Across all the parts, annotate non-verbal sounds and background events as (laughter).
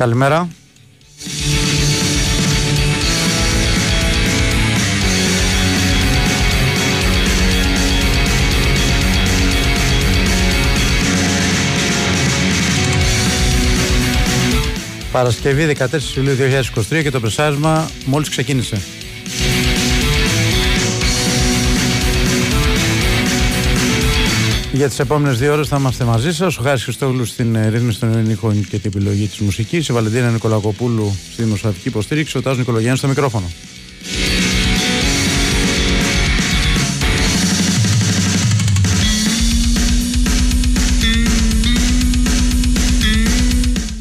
Καλημέρα. Παρασκευή 14 Ιουλίου 2023 και το πρεσάρισμα μόλις ξεκίνησε. Για τις επόμενες δύο ώρες θα είμαστε μαζί σας. Ο Χάρης Χριστόγλου στην ε, ρύθμιση των ελληνικών και την επιλογή της μουσικής. Η Βαλεντίνα Νικολακοπούλου στη δημοσιογραφική υποστήριξη. Ο Τάσος Νικολογιάννης στο μικρόφωνο.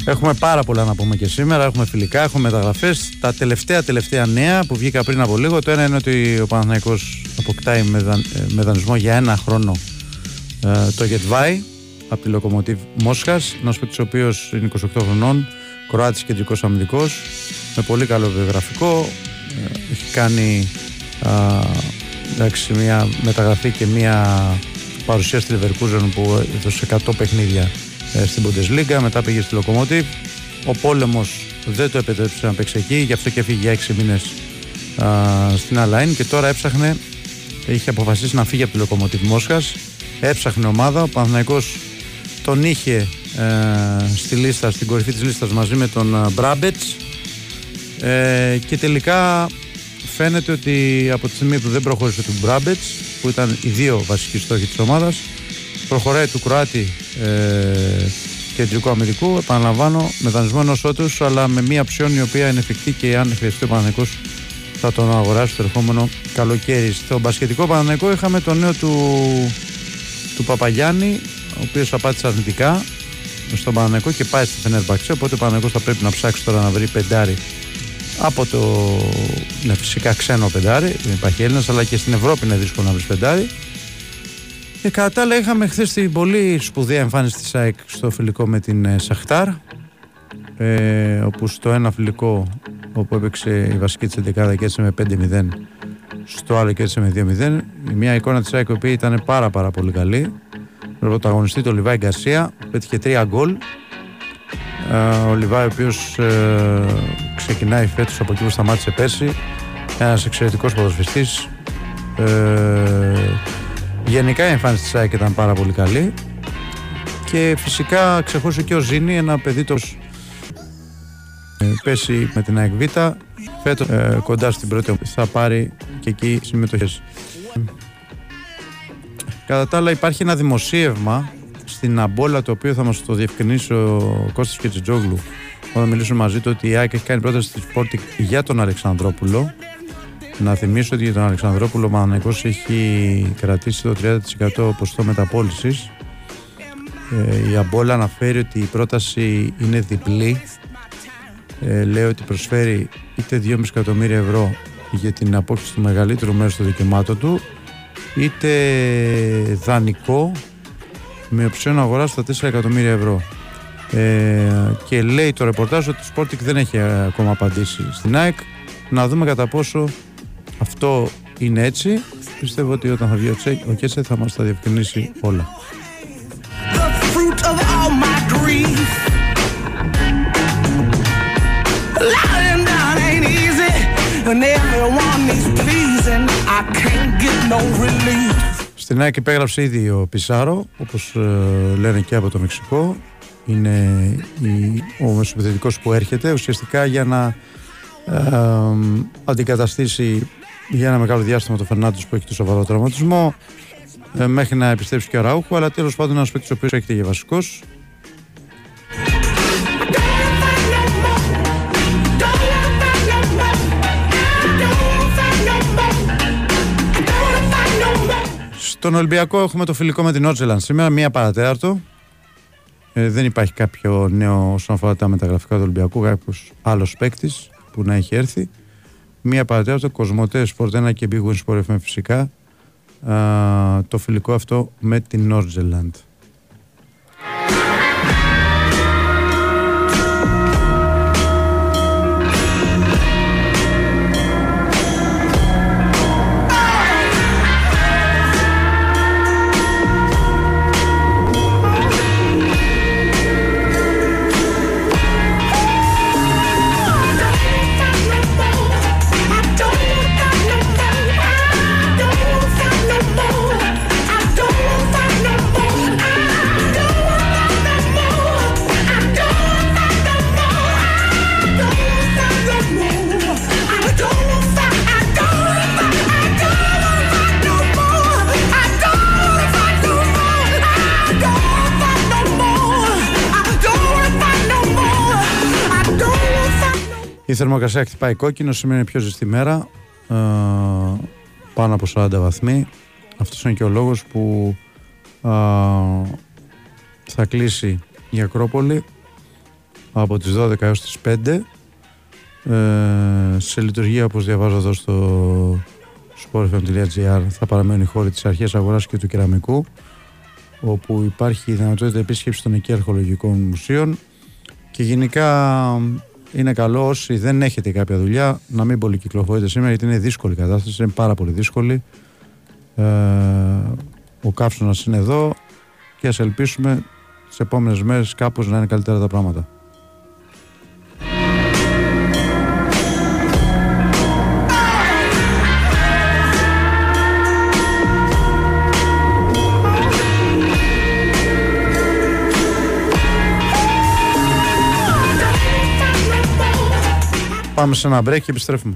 Έχουμε πάρα πολλά να πούμε και σήμερα. Έχουμε φιλικά, έχουμε μεταγραφές. Τα τελευταία τελευταία νέα που βγήκα πριν από λίγο. Το ένα είναι ότι ο Παναθηναϊκός αποκτάει με δανεισμό για ένα χρόνο ε, το Γετβάη από τη Λοκομοτίβ Μόσχας ένας παίκτης ο οποίος είναι 28 χρονών Κροάτης κεντρικός αμυντικός με πολύ καλό βιογραφικό ε, έχει κάνει εντάξει, μια μεταγραφή και μια παρουσία στη Leverkusen που έδωσε 100 παιχνίδια ε, στην Bundesliga μετά πήγε στη Λοκομοτίβ ο πόλεμος δεν το επέτρεψε να παίξει εκεί γι' αυτό και έφυγε για 6 μήνες στην Αλάιν και τώρα έψαχνε είχε αποφασίσει να φύγει από τη Λοκομοτίβ Μόσχας έψαχνε ομάδα. Ο Παναθηναϊκός τον είχε ε, στη λίστα, στην κορυφή της λίστας μαζί με τον ε, Μπράμπετς ε, και τελικά φαίνεται ότι από τη στιγμή που δεν προχώρησε τον Μπράμπετς που ήταν οι δύο βασικοί στόχοι της ομάδας προχωράει του Κροάτη ε, κεντρικού αμυντικού επαναλαμβάνω με δανεισμό ενός ότους αλλά με μια ψιόν η οποία είναι εφικτή και αν χρειαστεί ο Παναθηναϊκός θα τον αγοράσει το ερχόμενο καλοκαίρι. Στο μπασκετικό Παναθηναϊκό είχαμε το νέο του του Παπαγιάννη, ο οποίος απάντησε αρνητικά στον Παναναναϊκό και πάει στη Φενέρμπαξε. Οπότε ο Παναναναϊκό θα πρέπει να ψάξει τώρα να βρει πεντάρι από το. Ναι, φυσικά ξένο πεντάρι, δεν υπάρχει Έλληνας, αλλά και στην Ευρώπη είναι δύσκολο να βρεις πεντάρι. Και κατά τα άλλα, είχαμε χθες την πολύ σπουδαία εμφάνιση της ΑΕΚ στο φιλικό με την ε, Σαχτάρ. Ε, όπου στο ένα φιλικό όπου έπαιξε η βασική της 11 και έτσι με 5-0 στο άλλο και έτσι με 2-0. Μια εικόνα της ΑΕΚ που ήταν πάρα πάρα πολύ καλή. Με πρωταγωνιστής το Λιβάη Γκαρσία, πέτυχε τρία γκολ. Ε, ο Λιβάη, ο οποίος ε, ξεκινάει φέτος από εκεί που σταμάτησε πέρσι. Ένας εξαιρετικός ποδοσφαιστή. Ε, γενικά η εμφάνιση της ΑΕΚ ήταν πάρα πολύ καλή. Και φυσικά ξεχώρισε και ο Ζήνη, ένα παιδί το ε, πέσει με την ΑΕΚ Β. Φέτος ε, κοντά στην πρώτη θα πάρει και εκεί συμμετοχές. Κατά τα άλλα υπάρχει ένα δημοσίευμα στην Αμπόλα το οποίο θα μας το διευκρινίσει ο Κώστας Κετσιτζόγλου όταν μιλήσουμε μαζί του ότι η ΑΕΚ έχει κάνει πρόταση στη Sporting για τον Αλεξανδρόπουλο. Να θυμίσω ότι για τον Αλεξανδρόπουλο ο Μαναναϊκός έχει κρατήσει το 30% ποσοστό μεταπόλησης. Ε, η Αμπόλα αναφέρει ότι η πρόταση είναι διπλή ε, λέει ότι προσφέρει είτε 2,5 εκατομμύρια ευρώ για την απόκτηση του μεγαλύτερου μέρους των δικαιωμάτων του είτε δανεικό με οψιόν αγορά στα 4 εκατομμύρια ευρώ. Ε, και λέει το ρεπορτάζ ότι το Sporting δεν έχει ακόμα απαντήσει στην ΑΕΚ. Να δούμε κατά πόσο αυτό είναι έτσι. Πιστεύω ότι όταν θα βγει ο Κέτσε θα μας τα διευκρινίσει όλα. Στην ΑΕΚ υπέγραψε ήδη ο Πισάρο, όπως ε, λένε και από το Μεξικό. Είναι η, ο μεσοπαιδευτικός που έρχεται ουσιαστικά για να ε, αντικαταστήσει για ένα μεγάλο διάστημα το Φερνάντος που έχει το σοβαρό τραυματισμό ε, μέχρι να επιστρέψει και ο Ραούχο, αλλά τέλος πάντων ένας παίκτης ο οποίος έρχεται για βασικός Στον Ολυμπιακό έχουμε το φιλικό με την Ότζελαν σήμερα, μία παρατέταρτο. Ε, δεν υπάρχει κάποιο νέο όσον αφορά τα μεταγραφικά του Ολυμπιακού, κάποιος άλλος παίκτης που να έχει έρθει. Μία παρατέταρτο, Κοσμοτέ, Σπορτένα και Big Win Sport FM φυσικά. Α, το φιλικό αυτό με την Νόρτζελαντ. Η θερμοκρασία χτυπάει κόκκινο, σήμερα είναι πιο ζεστή μέρα, ε, πάνω από 40 βαθμοί. Αυτός είναι και ο λόγος που ε, θα κλείσει η Ακρόπολη από τις 12 έως τις 5 ε, σε λειτουργία όπως διαβάζω εδώ στο sportfm.gr θα παραμένουν οι χώροι της αρχής αγοράς και του κεραμικού όπου υπάρχει η δυνατότητα επίσκεψης των εκεί αρχαιολογικών μουσείων και γενικά είναι καλό όσοι δεν έχετε κάποια δουλειά να μην πολυκυκλοφορείτε σήμερα γιατί είναι δύσκολη η κατάσταση, είναι πάρα πολύ δύσκολη. Ε, ο καύσωνας είναι εδώ και ας ελπίσουμε τις επόμενες μέρες κάπως να είναι καλύτερα τα πράγματα. Πάμε σε ένα break και επιστρέφουμε.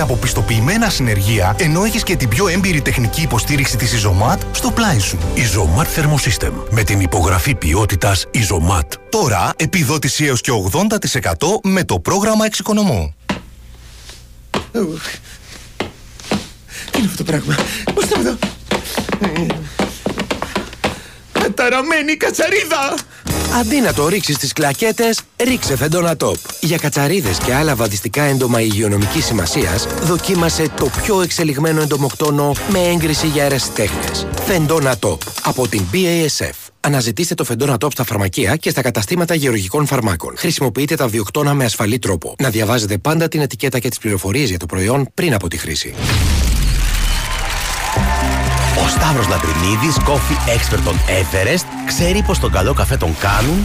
από πιστοποιημένα συνεργεία, ενώ έχει και την πιο έμπειρη τεχνική υποστήριξη τη Isomat στο πλάι σου. Isomat Thermosystem. Με την υπογραφή ποιότητα Isomat. Τώρα επιδότηση έω και 80% με το πρόγραμμα Εξοικονομώ. Τι είναι αυτό το πράγμα, Πώ θα εδώ. Καταραμένη κατσαρίδα! Αντί να το ρίξεις στις κλακέτες, ρίξε φεντόνα τόπ. Για κατσαρίδες και άλλα βαδιστικά έντομα υγειονομικής σημασίας, δοκίμασε το πιο εξελιγμένο εντομοκτόνο με έγκριση για αιρεσιτέχνε. Φεντόνα τόπ από την BASF. Αναζητήστε το φεντόνα τόπ στα φαρμακεία και στα καταστήματα γεωργικών φαρμάκων. Χρησιμοποιείτε τα βιοκτώνα με ασφαλή τρόπο. Να διαβάζετε πάντα την ετικέτα και τις πληροφορίες για το προϊόν πριν από τη χρήση. Ο Σταύρος Λατρινίδης, coffee expert των Everest, ξέρει πως τον καλό καφέ τον κάνουν;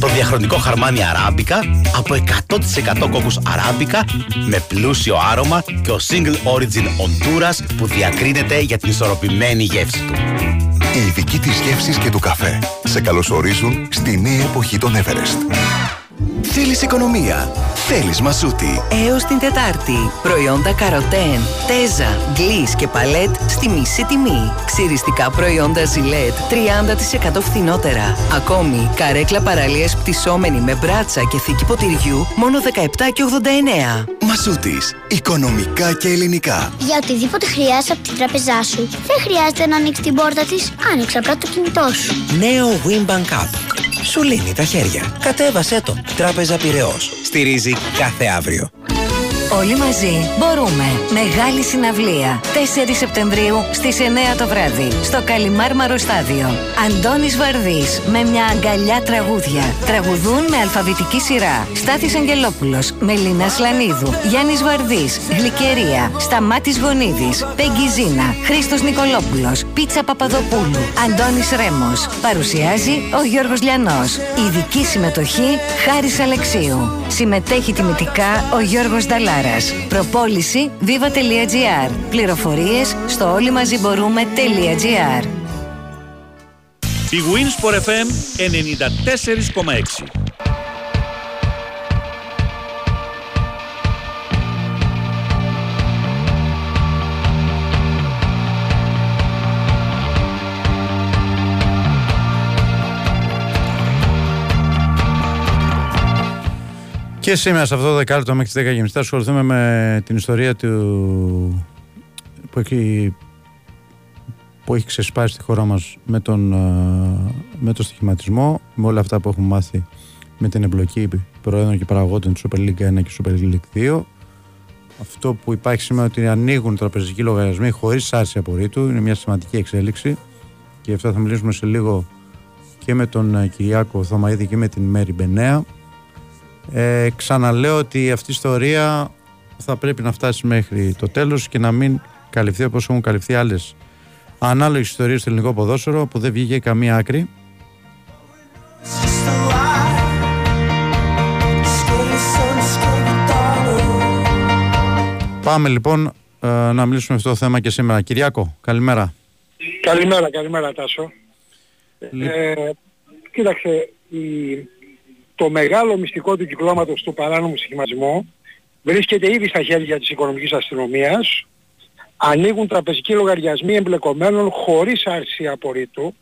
Το διαχρονικό χαρμάνι αράμπικα από 100% κόκκους αράμπικα με πλούσιο άρωμα και ο single origin Honduras που διακρίνεται για την ισορροπημένη γεύση του. Οι ειδικοί της γεύσης και του καφέ σε καλωσορίζουν στη νέα εποχή των Everest. Θέλεις οικονομία; Θέλεις μασούτη. Έως την Τετάρτη. Προϊόντα καροτέν, τέζα, γκλίς και παλέτ στη μισή τιμή. Ξυριστικά προϊόντα ζιλέτ 30% φθηνότερα. Ακόμη, καρέκλα παραλίες πτυσσόμενη με μπράτσα και θήκη ποτηριού μόνο 17 και 89. Μασούτης. Οικονομικά και ελληνικά. Για οτιδήποτε χρειάζεσαι από την τράπεζά σου, δεν χρειάζεται να ανοίξεις την πόρτα της, άνοιξε απλά το κινητό σου. Νέο Wimbank App. Σου λύνει τα χέρια. Κατέβασέ το. Τράπεζα Πυραιός. Στηρίζει κάθε αύριο. Όλοι μαζί μπορούμε. Μεγάλη συναυλία. 4 Σεπτεμβρίου στις 9 το βράδυ. Στο Καλιμάρμαρο Στάδιο. Αντώνης Βαρδής με μια αγκαλιά τραγούδια. Τραγουδούν με αλφαβητική σειρά. Στάθης Αγγελόπουλος, Μελίνας Σλανίδου, Γιάννης Βαρδής, Γλυκερία, Σταμάτης Γονίδης, Πέγγι Ζήνα, Χρήστος Νικολόπουλος, Πίτσα Παπαδοπούλου, Αντώνης Ρέμος. Παρουσιάζει ο Γιώργος Λιανός. Ειδική συμμετοχή Χάρης Αλεξίου. Συμμετέχει τιμητικά ο Γιώργος Νταλάρας. Προπόληση viva.gr. Πληροφορίες στο όλοι μαζί μπορούμε.gr. Η Winsport FM 94,6 Και σήμερα σε αυτό το δεκάλεπτο μέχρι τις 10 θα ασχοληθούμε με την ιστορία του που έχει, που έχει ξεσπάσει στη χώρα μας με τον, ε, με τον στοιχηματισμό, με όλα αυτά που έχουμε μάθει με την εμπλοκή προέδρων και παραγόντων του Super League 1 και Super League 2. Αυτό που υπάρχει σήμερα ότι ανοίγουν τραπεζικοί λογαριασμοί χωρίς άρση απορρίτου είναι μια σημαντική εξέλιξη και αυτό θα μιλήσουμε σε λίγο και με τον ε, Κυριάκο Θωμαίδη και με την Μέρη Μπενέα. Ε, ξαναλέω ότι αυτή η ιστορία θα πρέπει να φτάσει μέχρι το τέλος και να μην καλυφθεί όπως έχουν καλυφθεί άλλες ανάλογες ιστορίες στο ελληνικό ποδόσφαιρο που δεν βγήκε καμία άκρη. Πάμε λοιπόν ε, να μιλήσουμε αυτό το θέμα και σήμερα. Κυριάκο, καλημέρα. Καλημέρα, καλημέρα Τάσο. Ε, κοίταξε, το μεγάλο μυστικό του κυκλώματος του παράνομου σχηματισμού βρίσκεται ήδη στα χέρια της οικονομικής αστυνομίας. Ανοίγουν τραπεζικοί λογαριασμοί εμπλεκομένων χωρίς άρση απορρίτου.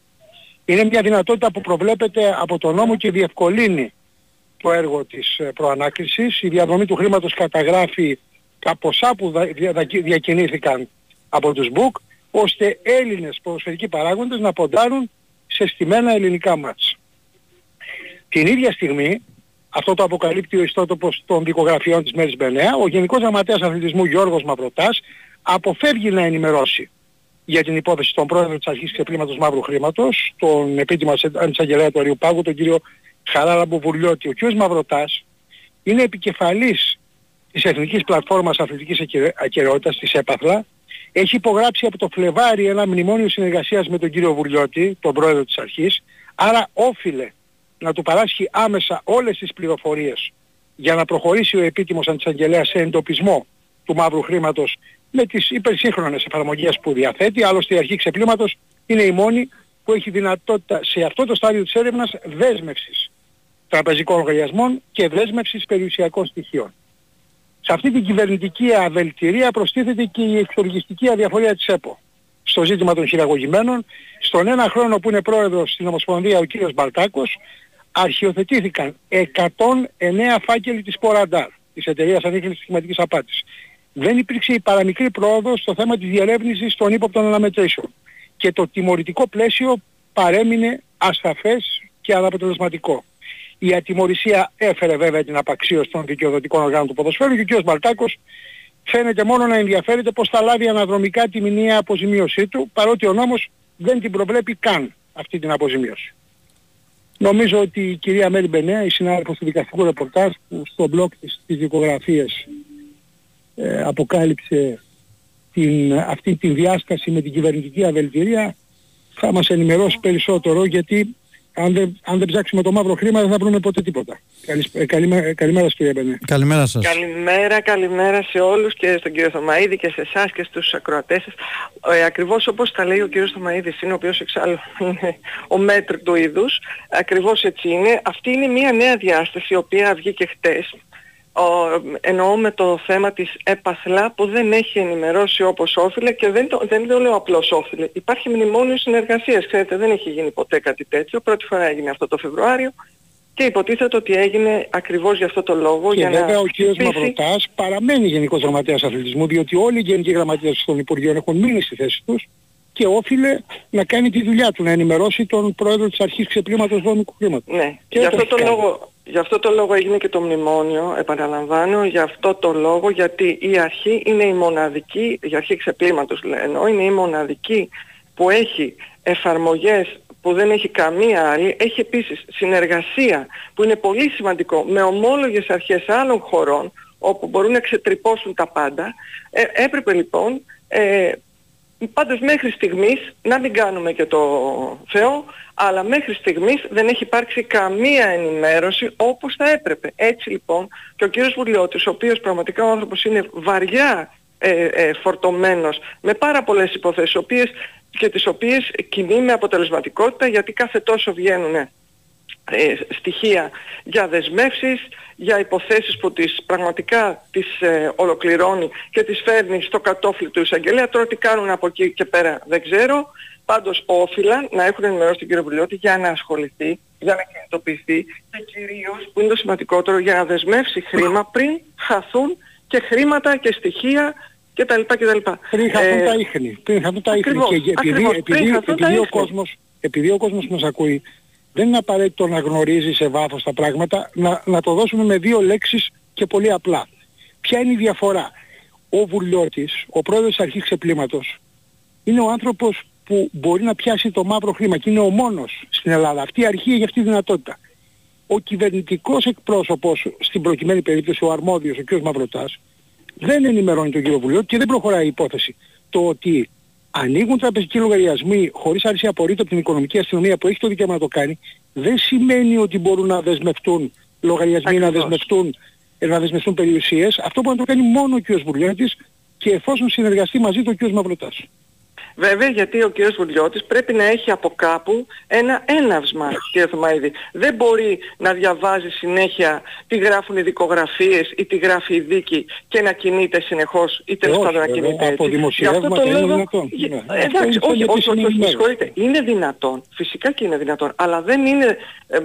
Είναι μια δυνατότητα που προβλέπεται από τον νόμο και διευκολύνει το έργο της ε, προανάκρισης. Η διαδρομή του χρήματος καταγράφει τα ποσά που διακινήθηκαν από τους Μπουκ, ώστε Έλληνες ποδοσφαιρικοί παράγοντες να ποντάρουν σε στημένα ελληνικά μάτς. Την ίδια στιγμή, αυτό το αποκαλύπτει ο ιστότοπος των δικογραφιών της Μέρης Μπενέα, ο Γενικός Γραμματέας Αθλητισμού Γιώργος Μαυροτάς αποφεύγει να ενημερώσει για την υπόθεση των πρόεδρων της αρχής ξεπλήματος μαύρου χρήματος, τον επίτιμο αντισαγγελέα του Αριού Πάγου, τον κύριο Χαράλα Μποβουλιώτη. Ο κ. Μαυροτάς είναι επικεφαλής της Εθνικής Πλατφόρμας Αθλητικής Ακαιρεότητας, της ΕΠΑΘΛΑ, έχει υπογράψει από το Φλεβάρι ένα μνημόνιο συνεργασίας με τον κύριο Βουλιώτη, τον πρόεδρο της αρχής, άρα όφιλε να του παράσχει άμεσα όλες τις πληροφορίες για να προχωρήσει ο επίτιμος αντισαγγελέας σε εντοπισμό του μαύρου χρήματος με τις υπερσύγχρονες εφαρμογές που διαθέτει. Άλλωστε η αρχή ξεπλήματος είναι η μόνη που έχει δυνατότητα σε αυτό το στάδιο της έρευνας δέσμευσης τραπεζικών λογαριασμών και δέσμευσης περιουσιακών στοιχείων. Σε αυτή την κυβερνητική αβελτηρία προστίθεται και η εξοργιστική αδιαφορία της ΕΠΟ στο ζήτημα των χειραγωγημένων. Στον ένα χρόνο που είναι πρόεδρος στην Ομοσπονδία ο κύριος Μπαλτάκος αρχιοθετήθηκαν 109 φάκελοι της Ποραντάρ, της εταιρείας ανείχνευσης σχηματικής απάτης. Δεν υπήρξε η παραμικρή πρόοδος στο θέμα της διερεύνησης των ύποπτων αναμετρήσεων και το τιμωρητικό πλαίσιο παρέμεινε ασαφές και αναποτελεσματικό. Η ατιμορρησία έφερε βέβαια την απαξίωση των δικαιοδοτικών οργάνων του ποδοσφαίρου και ο κ. Μπαλτάκος φαίνεται μόνο να ενδιαφέρεται πως θα λάβει αναδρομικά τη μηνύα αποζημίωσή του, παρότι ο νόμος δεν την προβλέπει καν αυτή την αποζημίωση. Νομίζω ότι η κυρία Μέρη Μπενέα, η συνάδελφος του δικαστικού ρεπορτάζ, που στο μπλοκ της, της δικογραφίες ε, αποκάλυψε την, αυτή τη διάσταση με την κυβερνητική αβελτηρία, θα μας ενημερώσει περισσότερο γιατί αν δεν, αν δεν ψάξουμε το μαύρο χρήμα δεν θα βρούμε ποτέ τίποτα. Ε, καλημέρα, καλημέρα σας κύριε Μπενέ. Καλημέρα σας. Καλημέρα, καλημέρα σε όλους και στον κύριο Θωμαίδη και σε εσάς και στους ακροατές σας. Ε, ακριβώς όπως τα λέει ο κύριος Θωμαίδης είναι, ο οποίος εξάλλου είναι ο μέτρ του είδους, ακριβώς έτσι είναι. Αυτή είναι μια νέα διάσταση η οποία βγήκε χτες εννοώ με το θέμα της έπαθλα που δεν έχει ενημερώσει όπως όφιλε και δεν το, δεν το λέω απλώς όφιλε. Υπάρχει μνημόνιο συνεργασίας, ξέρετε, δεν έχει γίνει ποτέ κάτι τέτοιο. Πρώτη φορά έγινε αυτό το Φεβρουάριο και υποτίθεται ότι έγινε ακριβώς για αυτό το λόγο. Και για βέβαια να ο κύριος Μαυροτάς παραμένει Γενικός Γραμματέας Αθλητισμού διότι όλοι οι Γενικοί Γραμματείες των Υπουργείων έχουν μείνει στη θέση τους και όφιλε να κάνει τη δουλειά του, να ενημερώσει τον πρόεδρο της αρχής ξεπλήματος δόμικου χρήματος. Ναι, και γι' αυτό, το λόγο, γι αυτό το λόγο έγινε και το μνημόνιο, επαναλαμβάνω, γι' αυτό το λόγο, γιατί η αρχή είναι η μοναδική, η αρχή ξεπλήματος λένε, είναι η μοναδική που έχει εφαρμογές που δεν έχει καμία άλλη, έχει επίσης συνεργασία που είναι πολύ σημαντικό με ομόλογες αρχές άλλων χωρών όπου μπορούν να ξετρυπώσουν τα πάντα. Ε, έπρεπε λοιπόν ε, Πάντως μέχρι στιγμής, να μην κάνουμε και το Θεό, αλλά μέχρι στιγμής δεν έχει υπάρξει καμία ενημέρωση όπως θα έπρεπε. Έτσι λοιπόν και ο κύριος Βουλιώτης, ο οποίος πραγματικά ο άνθρωπος είναι βαριά ε, ε, φορτωμένος με πάρα πολλές υποθέσεις οποίες, και τις οποίες κινεί με αποτελεσματικότητα γιατί κάθε τόσο βγαίνουν ε, στοιχεία για δεσμεύσεις, για υποθέσεις που τις πραγματικά τις ε, ολοκληρώνει και τις φέρνει στο κατόφλι του εισαγγελέα. Τώρα τι κάνουν από εκεί και πέρα δεν ξέρω. Πάντως όφυλαν να έχουν ενημερώσει τον κύριο Βουλιώτη για να ασχοληθεί, για να κινητοποιηθεί και κυρίως που είναι το σημαντικότερο για να δεσμεύσει χρήμα πριν χαθούν και χρήματα και στοιχεία κτλ. κτλ. Πριν χαθούν ε, τα ίχνη. Πριν χαθούν τα ίχνη. Και επειδή, επειδή, επειδή, ο κόσμος, επειδή ο κόσμος μας ακούει δεν είναι απαραίτητο να γνωρίζεις σε βάθος τα πράγματα, να, να το δώσουμε με δύο λέξεις και πολύ απλά. Ποια είναι η διαφορά; Ο Βουλιώτης, ο πρόεδρος της αρχής ξεπλήματος, είναι ο άνθρωπος που μπορεί να πιάσει το μαύρο χρήμα και είναι ο μόνος στην Ελλάδα. Αυτή η αρχή έχει αυτή τη δυνατότητα. Ο κυβερνητικός εκπρόσωπος, στην προκειμένη περίπτωση ο αρμόδιος, ο κ. Μαυροτάς, δεν ενημερώνει τον κύριο Βουλίο και δεν προχωράει η υπόθεση. Το ότι ανοίγουν τραπεζικοί λογαριασμοί χωρίς αρισία απορρίτω από την οικονομική αστυνομία που έχει το δικαίωμα να το κάνει, δεν σημαίνει ότι μπορούν να δεσμευτούν λογαριασμοί, να δεσμευτούν, να δεσμευτούν περιουσίες. Αυτό μπορεί να το κάνει μόνο ο κ. Βουλιώτης και εφόσον συνεργαστεί μαζί του ο κ. Μαυροτάς. Βέβαια γιατί ο κ. Βουλιώτης πρέπει να έχει από κάπου ένα έναυσμα κ. Θωμαίδη. Δεν μπορεί να διαβάζει συνέχεια τι γράφουν οι δικογραφίες ή τι γράφει η δίκη και να κινείται συνεχώς ή τέλος πάντων να κινείται έτσι. Από δημοσιεύματα είναι δυνατόν. Ναι. Εντάξει, όχι, όχι, όχι, όχι, συγχωρείτε. Είναι δυνατόν. Φυσικά και είναι δυνατόν. Αλλά δεν είναι, ε, ε,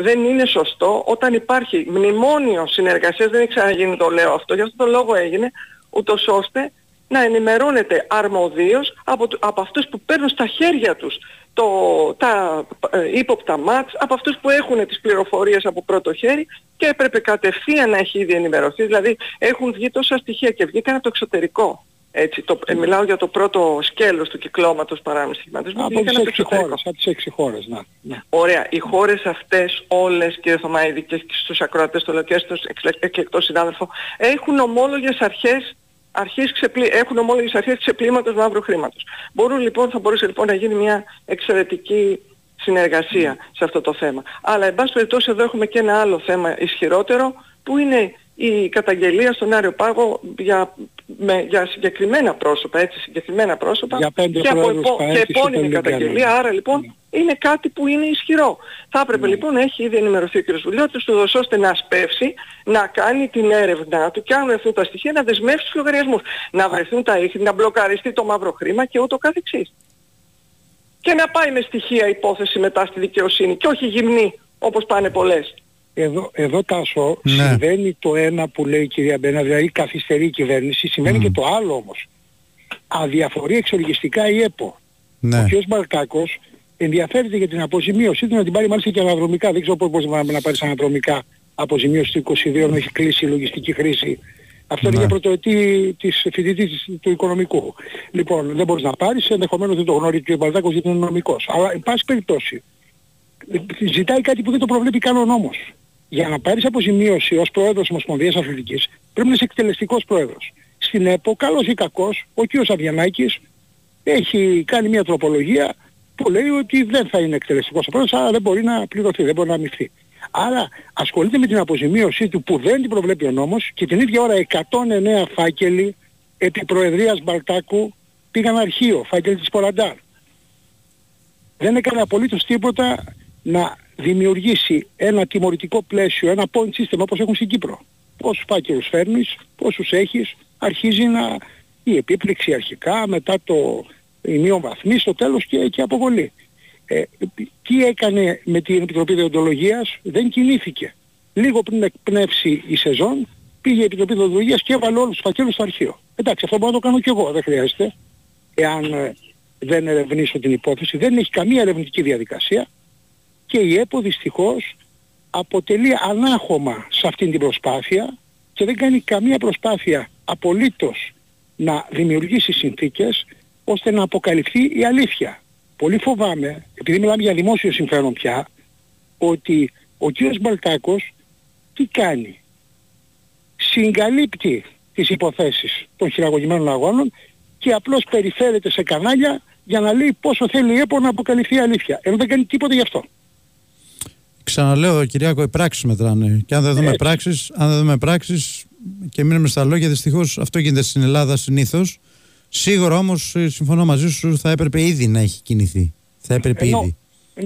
δεν είναι σωστό όταν υπάρχει μνημόνιο συνεργασίας, δεν έχει ξαναγίνει το λέω αυτό, γι' αυτό το λόγο έγινε, ούτως ώστε να ενημερώνεται αρμοδίως από, από αυτούς που παίρνουν στα χέρια τους το, τα ε, ύποπτα μάτς, από αυτούς που έχουν τις πληροφορίες από πρώτο χέρι και έπρεπε κατευθείαν να έχει ήδη ενημερωθεί. Δηλαδή έχουν βγει τόσα στοιχεία και βγήκαν από το εξωτερικό. Έτσι, το, ε, μιλάω για το πρώτο σκέλος του κυκλώματος παράνομης σχηματισμού. Από τις έξι χώρες, από τις έξι χώρες, να, ναι. Ωραία. Οι χώρες αυτές όλες, κύριε Θωμαίδη, και στους ακροατές, το λέω και στους εκλεκτό συνάδελφο, έχουν ομόλογες αρχές αρχές ξεπλή... έχουν ομόλογες αρχές ξεπλήματος μαύρου χρήματος. Μπορούν λοιπόν, θα μπορούσε λοιπόν να γίνει μια εξαιρετική συνεργασία σε αυτό το θέμα. Αλλά εν πάση περιπτώσει εδώ έχουμε και ένα άλλο θέμα ισχυρότερο που είναι η καταγγελία στον Άριο Πάγο για, με, για συγκεκριμένα πρόσωπα, έτσι, συγκεκριμένα πρόσωπα για και, από επό, και επώνυμη καταγγελία. Άρα λοιπόν ναι. είναι κάτι που είναι ισχυρό. Θα έπρεπε ναι. λοιπόν να έχει ήδη ενημερωθεί ο κ. Βουλιώτης του ώστε να σπεύσει, να κάνει την έρευνά του και αν βρεθούν τα στοιχεία να δεσμεύσει τους λογαριασμούς, να βρεθούν τα ίχνη, να μπλοκαριστεί το μαύρο χρήμα και ούτω καθεξής. Και να πάει με στοιχεία υπόθεση μετά στη δικαιοσύνη και όχι γυμνή όπως πάνε πολλές. Εδώ, εδώ Τάσο, ναι. συμβαίνει το ένα που λέει η κυρία Μπένα, δηλαδή καθυστερεί η κυβέρνηση, σημαίνει και το άλλο όμως. Αδιαφορεί εξοργιστικά η ΕΠΟ. Ναι. Ο κ. Μπαλκάκος ενδιαφέρεται για την αποζημίωσή του να την πάρει μάλιστα και αναδρομικά. Δεν ξέρω πώς μπορείς να, να πάρεις αναδρομικά αποζημίωση του 22 να έχει κλείσει η λογιστική χρήση. Αυτό είναι ναι. για πρωτοετή της φοιτητής του οικονομικού. Λοιπόν, δεν μπορείς να πάρεις, ενδεχομένως δεν το γνωρίζει ο κ. Μπαλκάκος γιατί είναι νομικός. Αλλά, εν πάση περιπτώσει, ζητάει κάτι που δεν το προβλέπει καν ο νόμος για να πάρεις αποζημίωση ως πρόεδρος της Ομοσπονδίας Αθλητικής πρέπει να είσαι εκτελεστικός πρόεδρος. Στην ΕΠΟ, καλός ή κακός, ο κ. Αβιανάκης έχει κάνει μια τροπολογία που λέει ότι δεν θα είναι εκτελεστικός ο πρόεδρος, αλλά δεν μπορεί να πληρωθεί, δεν μπορεί να αμυφθεί. Άρα ασχολείται με την αποζημίωσή του που δεν την προβλέπει ο νόμος και την ίδια ώρα 109 φάκελοι επί Προεδρίας Μπαλτάκου πήγαν αρχείο, φάκελοι της Ποραντάρ. Δεν έκανε απολύτως τίποτα να δημιουργήσει ένα τιμωρητικό πλαίσιο, ένα point system όπως έχουν στην Κύπρο. Πόσους φάκελους φέρνεις, πόσους έχεις, αρχίζει να η επίπληξη αρχικά, μετά το η βαθμή, στο τέλος και, και αποβολή. Ε, τι έκανε με την Επιτροπή Δεοντολογίας, δεν κινήθηκε. Λίγο πριν εκπνεύσει η σεζόν, πήγε η Επιτροπή Δεοντολογίας και έβαλε όλους τους φακέλους στο αρχείο. Εντάξει, αυτό μπορώ να το κάνω κι εγώ, δεν χρειάζεται. Εάν ε, δεν ερευνήσω την υπόθεση, δεν έχει καμία ερευνητική διαδικασία και η ΕΠΟ δυστυχώς αποτελεί ανάχωμα σε αυτήν την προσπάθεια και δεν κάνει καμία προσπάθεια απολύτως να δημιουργήσει συνθήκες ώστε να αποκαλυφθεί η αλήθεια. Πολύ φοβάμαι, επειδή μιλάμε για δημόσιο συμφέρον πια, ότι ο κ. Μπαλτάκος τι κάνει. Συγκαλύπτει τις υποθέσεις των χειραγωγημένων αγώνων και απλώς περιφέρεται σε κανάλια για να λέει πόσο θέλει η ΕΠΟ να αποκαλυφθεί η αλήθεια. Ενώ δεν κάνει τίποτα γι' αυτό. Ξαναλέω, Κυριάκο, οι πράξεις μετράνε. Και αν δεν δούμε πράξεις, αν δεν δούμε πράξεις και μείνουμε στα λόγια, δυστυχώς αυτό γίνεται στην Ελλάδα συνήθως. Σίγουρα όμως, συμφωνώ μαζί σου, θα έπρεπε ήδη να έχει κινηθεί. Θα έπρεπε ήδη.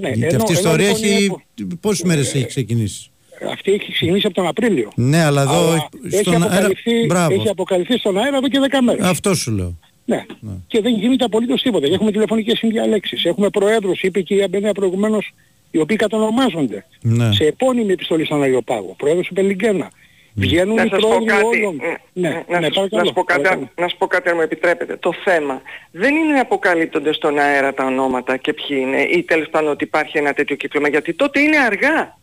Ναι, και αυτή η ιστορία λοιπόν έχει. Πόσες μέρες έχει ξεκινήσει; Αυτή έχει ξεκινήσει από τον Απρίλιο. Ναι, αλλά εδώ αλλά έχει, αποκαλυφθεί, αέρα... έχει αποκαλυφθεί στον αέρα εδώ και 10 μέρες. Αυτό σου λέω. Ναι. ναι. Και δεν γίνεται απολύτως τίποτα. Έχουμε τηλεφωνικές συνδιαλέξεις. Έχουμε προέδρους, είπε και η Αμπενέα προηγουμένως, οι οποίοι κατονομάζονται ναι. σε επώνυμη επιστολή στον Αγιο Πάγο. Πρόεδρος του Πελιγκένα. Βγαίνουν οι πρόεδροι όλων. Ναι, ναι, να, ναι, σας, να, σου πω κάτι, να σου πω κάτι αν μου επιτρέπετε. Το θέμα δεν είναι να αποκαλύπτονται στον αέρα τα ονόματα και ποιοι είναι ή τέλος πάντων ότι υπάρχει ένα τέτοιο κύκλωμα γιατί τότε είναι αργά.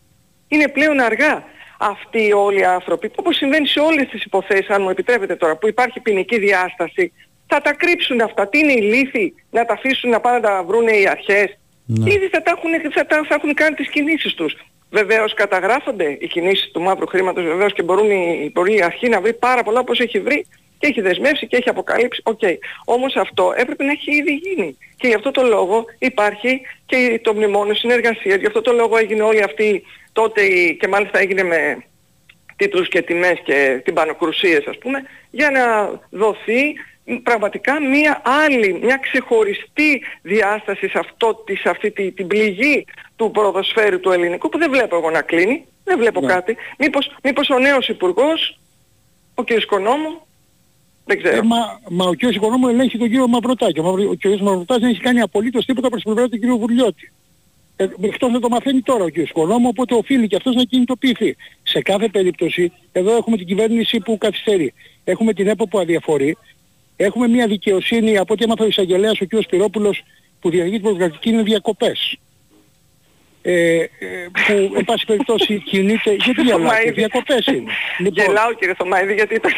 Είναι πλέον αργά. Αυτοί όλοι οι άνθρωποι, όπως συμβαίνει σε όλες τις υποθέσεις, αν μου επιτρέπετε τώρα, που υπάρχει ποινική διάσταση Θα τα κρύψουν αυτά. Τι είναι οι λύθοι να τα αφήσουν να πάνε να τα βρούνε οι αρχές; Ναι. Ήδη θα, τα έχουν, θα, τα, θα έχουν κάνει τις κινήσεις τους. Βεβαίως καταγράφονται οι κινήσεις του μαύρου χρήματος βεβαίως και μπορούν η, μπορεί η αρχή να βρει πάρα πολλά όπως έχει βρει και έχει δεσμεύσει και έχει αποκαλύψει. Οκ. Όμως αυτό έπρεπε να έχει ήδη γίνει. Και γι' αυτό το λόγο υπάρχει και το μνημόνιο συνεργασίας. Γι' αυτό το λόγο έγινε όλη αυτή τότε η- και μάλιστα έγινε με τίτλους και τιμές και τυμπανοκρουσίες ας πούμε για να δοθεί πραγματικά μία άλλη, μια ξεχωριστή διάσταση σε, αυτό, τη- σε αυτή τη- την πληγή του ποδοσφαίρου του ελληνικού που δεν βλέπω εγώ να κλείνει, δεν βλέπω κάτι. Μήπως, μήπως ο νέος υπουργός, ο κ. Σκονόμου, δεν ξέρω. Ε, μα, μα ο κ. Οικονόμου ελέγχει τον κύριο Μαυροτάκη. Ο, Μαυρο- ο κ. Μαυροτάκης δεν έχει κάνει απολύτως τίποτα προς την πλευρά του κ. Βουλιώτη. Ε, εκτός να το μαθαίνει τώρα ο κ. Οικονόμου, οπότε οφείλει και αυτός να κινητοποιηθεί. Σε κάθε περίπτωση, εδώ έχουμε την κυβέρνηση που καθυστερεί. Έχουμε την ΕΠΟ που αδιαφορεί. Έχουμε μια δικαιοσύνη, από ό,τι έμαθα ο εισαγγελέας ο κ. Σπυρόπουλος, που διαρκεί την προκρατική είναι διακοπές. Ε, ε, που εν πάση περιπτώσει κινείται, γιατί διαλάτε, Θωμαίδη. διακοπές είναι. Λοιπόν, Γελάω κύριε Θωμαίδη γιατί ήταν...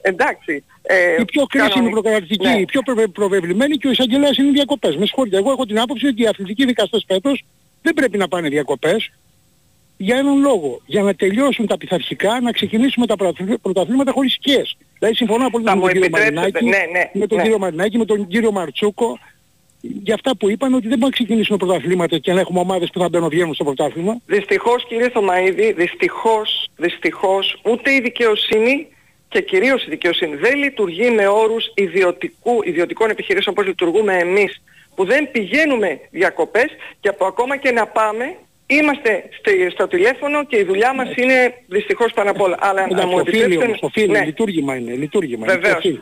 Εντάξει. Ε, η πιο κρίσιμη κανονι- προκαταρκτική, Ναι. η πιο προβε- προβεβλημένη και ο εισαγγελέας είναι οι διακοπές. Με συγχωρείτε, εγώ έχω την άποψη ότι οι αθλητικοί δικαστές φέτος δεν πρέπει να πάνε διακοπές για έναν λόγο. Για να τελειώσουν τα πειθαρχικά, να ξεκινήσουμε τα πρωταθλή- πρωταθλήματα χωρίς σκιές. Δηλαδή συμφωνώ απολύτως Θα με τον μου κύριο επιτρέψετε, Μαρινάκη, ναι, ναι, με τον ναι. κύριο Μαρινάκη, με τον κύριο Μαρτσούκο, για αυτά που είπαν ότι δεν μπορούμε να ξεκινήσουμε πρωταθλήματα και να έχουμε ομάδες που θα μπαίνουν βγαίνουν στο πρωτάθλημα. Δυστυχώς κύριε Θωμαίδη, δυστυχώς, δυστυχώς ούτε η δικαιοσύνη και κυρίως η δικαιοσύνη δεν λειτουργεί με όρους ιδιωτικού, ιδιωτικών επιχειρήσεων όπως λειτουργούμε εμείς που δεν πηγαίνουμε διακοπές και που ακόμα και να πάμε είμαστε στη- στο τηλέφωνο και η δουλειά μας είναι δυστυχώς πάνω απ' όλα. Αλλά να Εντάξει, μου οφείλει επιτρέψετε... όμως, οφείλει, Ναι. λειτουργήμα είναι, λειτουργήμα είναι. Βεβαίως. οφείλει.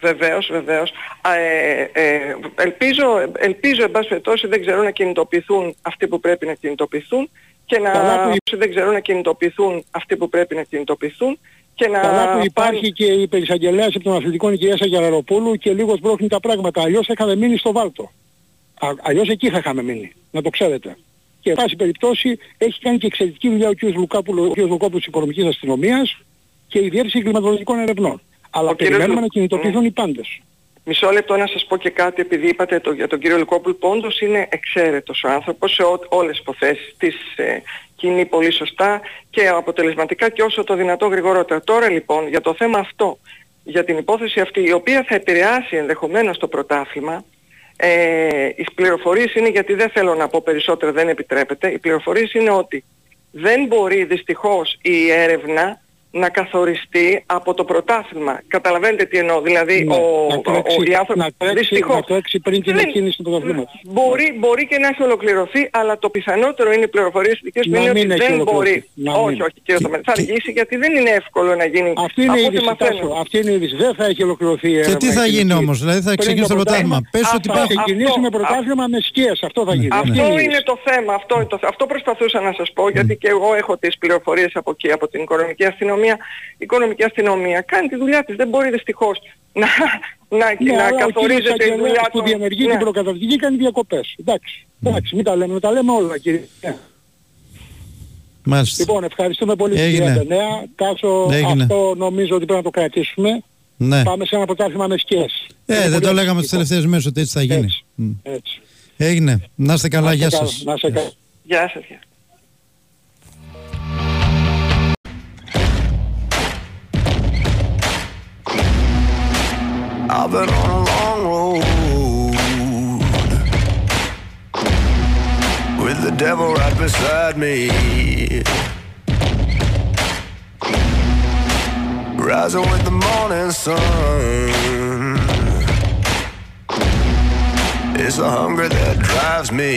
Βεβαίως, βεβαίως. Α, ε, ε, ελπίζω, ελπίζω, εν πάση περιπτώσει, δεν ξέρουν να κινητοποιηθούν αυτοί που πρέπει να κινητοποιηθούν και να Καλά δεν ξέρουν να κινητοποιηθούν αυτοί που πρέπει να κινητοποιηθούν και να Καλά που πάνε- υπάρχει και η περισαγγελέας από τον αθλητικό η κυρία Σαγιαραροπούλου και λίγος σπρώχνει τα πράγματα. Αλλιώς είχαμε μείνει στο Βάλτο. Α, αλλιώς εκεί θα είχαμε μείνει. Να το ξέρετε. Και εν πάση περιπτώσει έχει κάνει και εξαιρετική δουλειά ο κ. Λουκάπουλο, ο κ. Λουκόπουλος της Οικονομικής Αστυνομίας και η Διεύθυνση Κλιματολογικών Ερευνών. Αλλά Ο κύριος περιμένουμε Λου- να κινητοποιηθούν οι πάντες. Μισό λεπτό να σας πω και κάτι επειδή είπατε το, για τον κύριο Λουκόπουλο που όντως είναι εξαίρετος ο άνθρωπος σε ό, όλες τις υποθέσεις της ε, κινεί πολύ σωστά και αποτελεσματικά και όσο το δυνατό γρηγορότερα. Τώρα λοιπόν για το θέμα αυτό, για την υπόθεση αυτή η οποία θα επηρεάσει ενδεχομένως το πρωτάθλημα ε, οι πληροφορίες είναι γιατί δεν θέλω να πω περισσότερα δεν επιτρέπεται οι πληροφορίες είναι ότι δεν μπορεί δυστυχώς η έρευνα να καθοριστεί από το πρωτάθλημα. Καταλαβαίνετε τι εννοώ. Δηλαδή Ναι, ο, να ο, τρέξει- ο, οι άνθρωποι να τρέξει- δυστυχώς να τρέξει πριν την δεν- εκκίνηση του πρωταθλήματος. Μπορεί, μπορεί και να έχει ολοκληρωθεί, αλλά το πιθανότερο είναι οι πληροφορίες δικές μου Να είναι ότι μην έχει δεν ολοκληρωθεί. μπορεί. Να όχι, μην. όχι κύριε Θωμανή. Θα αργήσει γιατί δεν είναι εύκολο να γίνει. Αυτή είναι Από η ό,τι είδηση, μαθαίνω. Τάσο. Αυτή είναι η είδηση. Δεν θα έχει ολοκληρωθεί η Και έρευνα. τι θα η γίνει τελική. όμως, δηλαδή θα Πριν ξεκινήσει το πρωτάθλημα. Πες Αυτό- ότι Θα υπάρχει... ξεκινήσουμε αυτό- πρωτάθλημα με σκιές. Αυτό θα γίνει. Αυτή Αυτό η είναι είδηση. το θέμα. Αυτό, είναι το, αυτό προσπαθούσα να σας πω, γιατί και εγώ έχω τις πληροφορίες από εκεί, από την οικονομική αστυνομία. Η οικονομική αστυνομία κάνει τη δουλειά της. Δεν μπορεί δυστυχώς να, να, Ναι, να αλλά ο κύριος καθορίζεται η Αγγελέας δουλειά που του. διενεργεί Ναι. την προκαταρκτική κάνει διακοπές. Εντάξει, εντάξει, μην τα λέμε, μην τα λέμε όλα κύριε. Ναι. Μάλιστα. Λοιπόν, ευχαριστούμε πολύ Έγινε. κύριε Αντενέα. Τάσο, Έγινε. αυτό νομίζω ότι πρέπει να το κρατήσουμε. Ναι. Πάμε σε ένα πρωτάθλημα με σκιές. Ε, Είναι δεν πολύ το λέγαμε τις απαιτητικό. τελευταίες μέρες ότι έτσι θα γίνει. Έτσι. Μμ. Έτσι. Έγινε. Να είστε καλά. Να Γεια είστε σας. καλά, Να είστε καλά. Γεια σας. I've been on a long road with the devil right beside me. Rising with the morning sun. It's the hunger that drives me.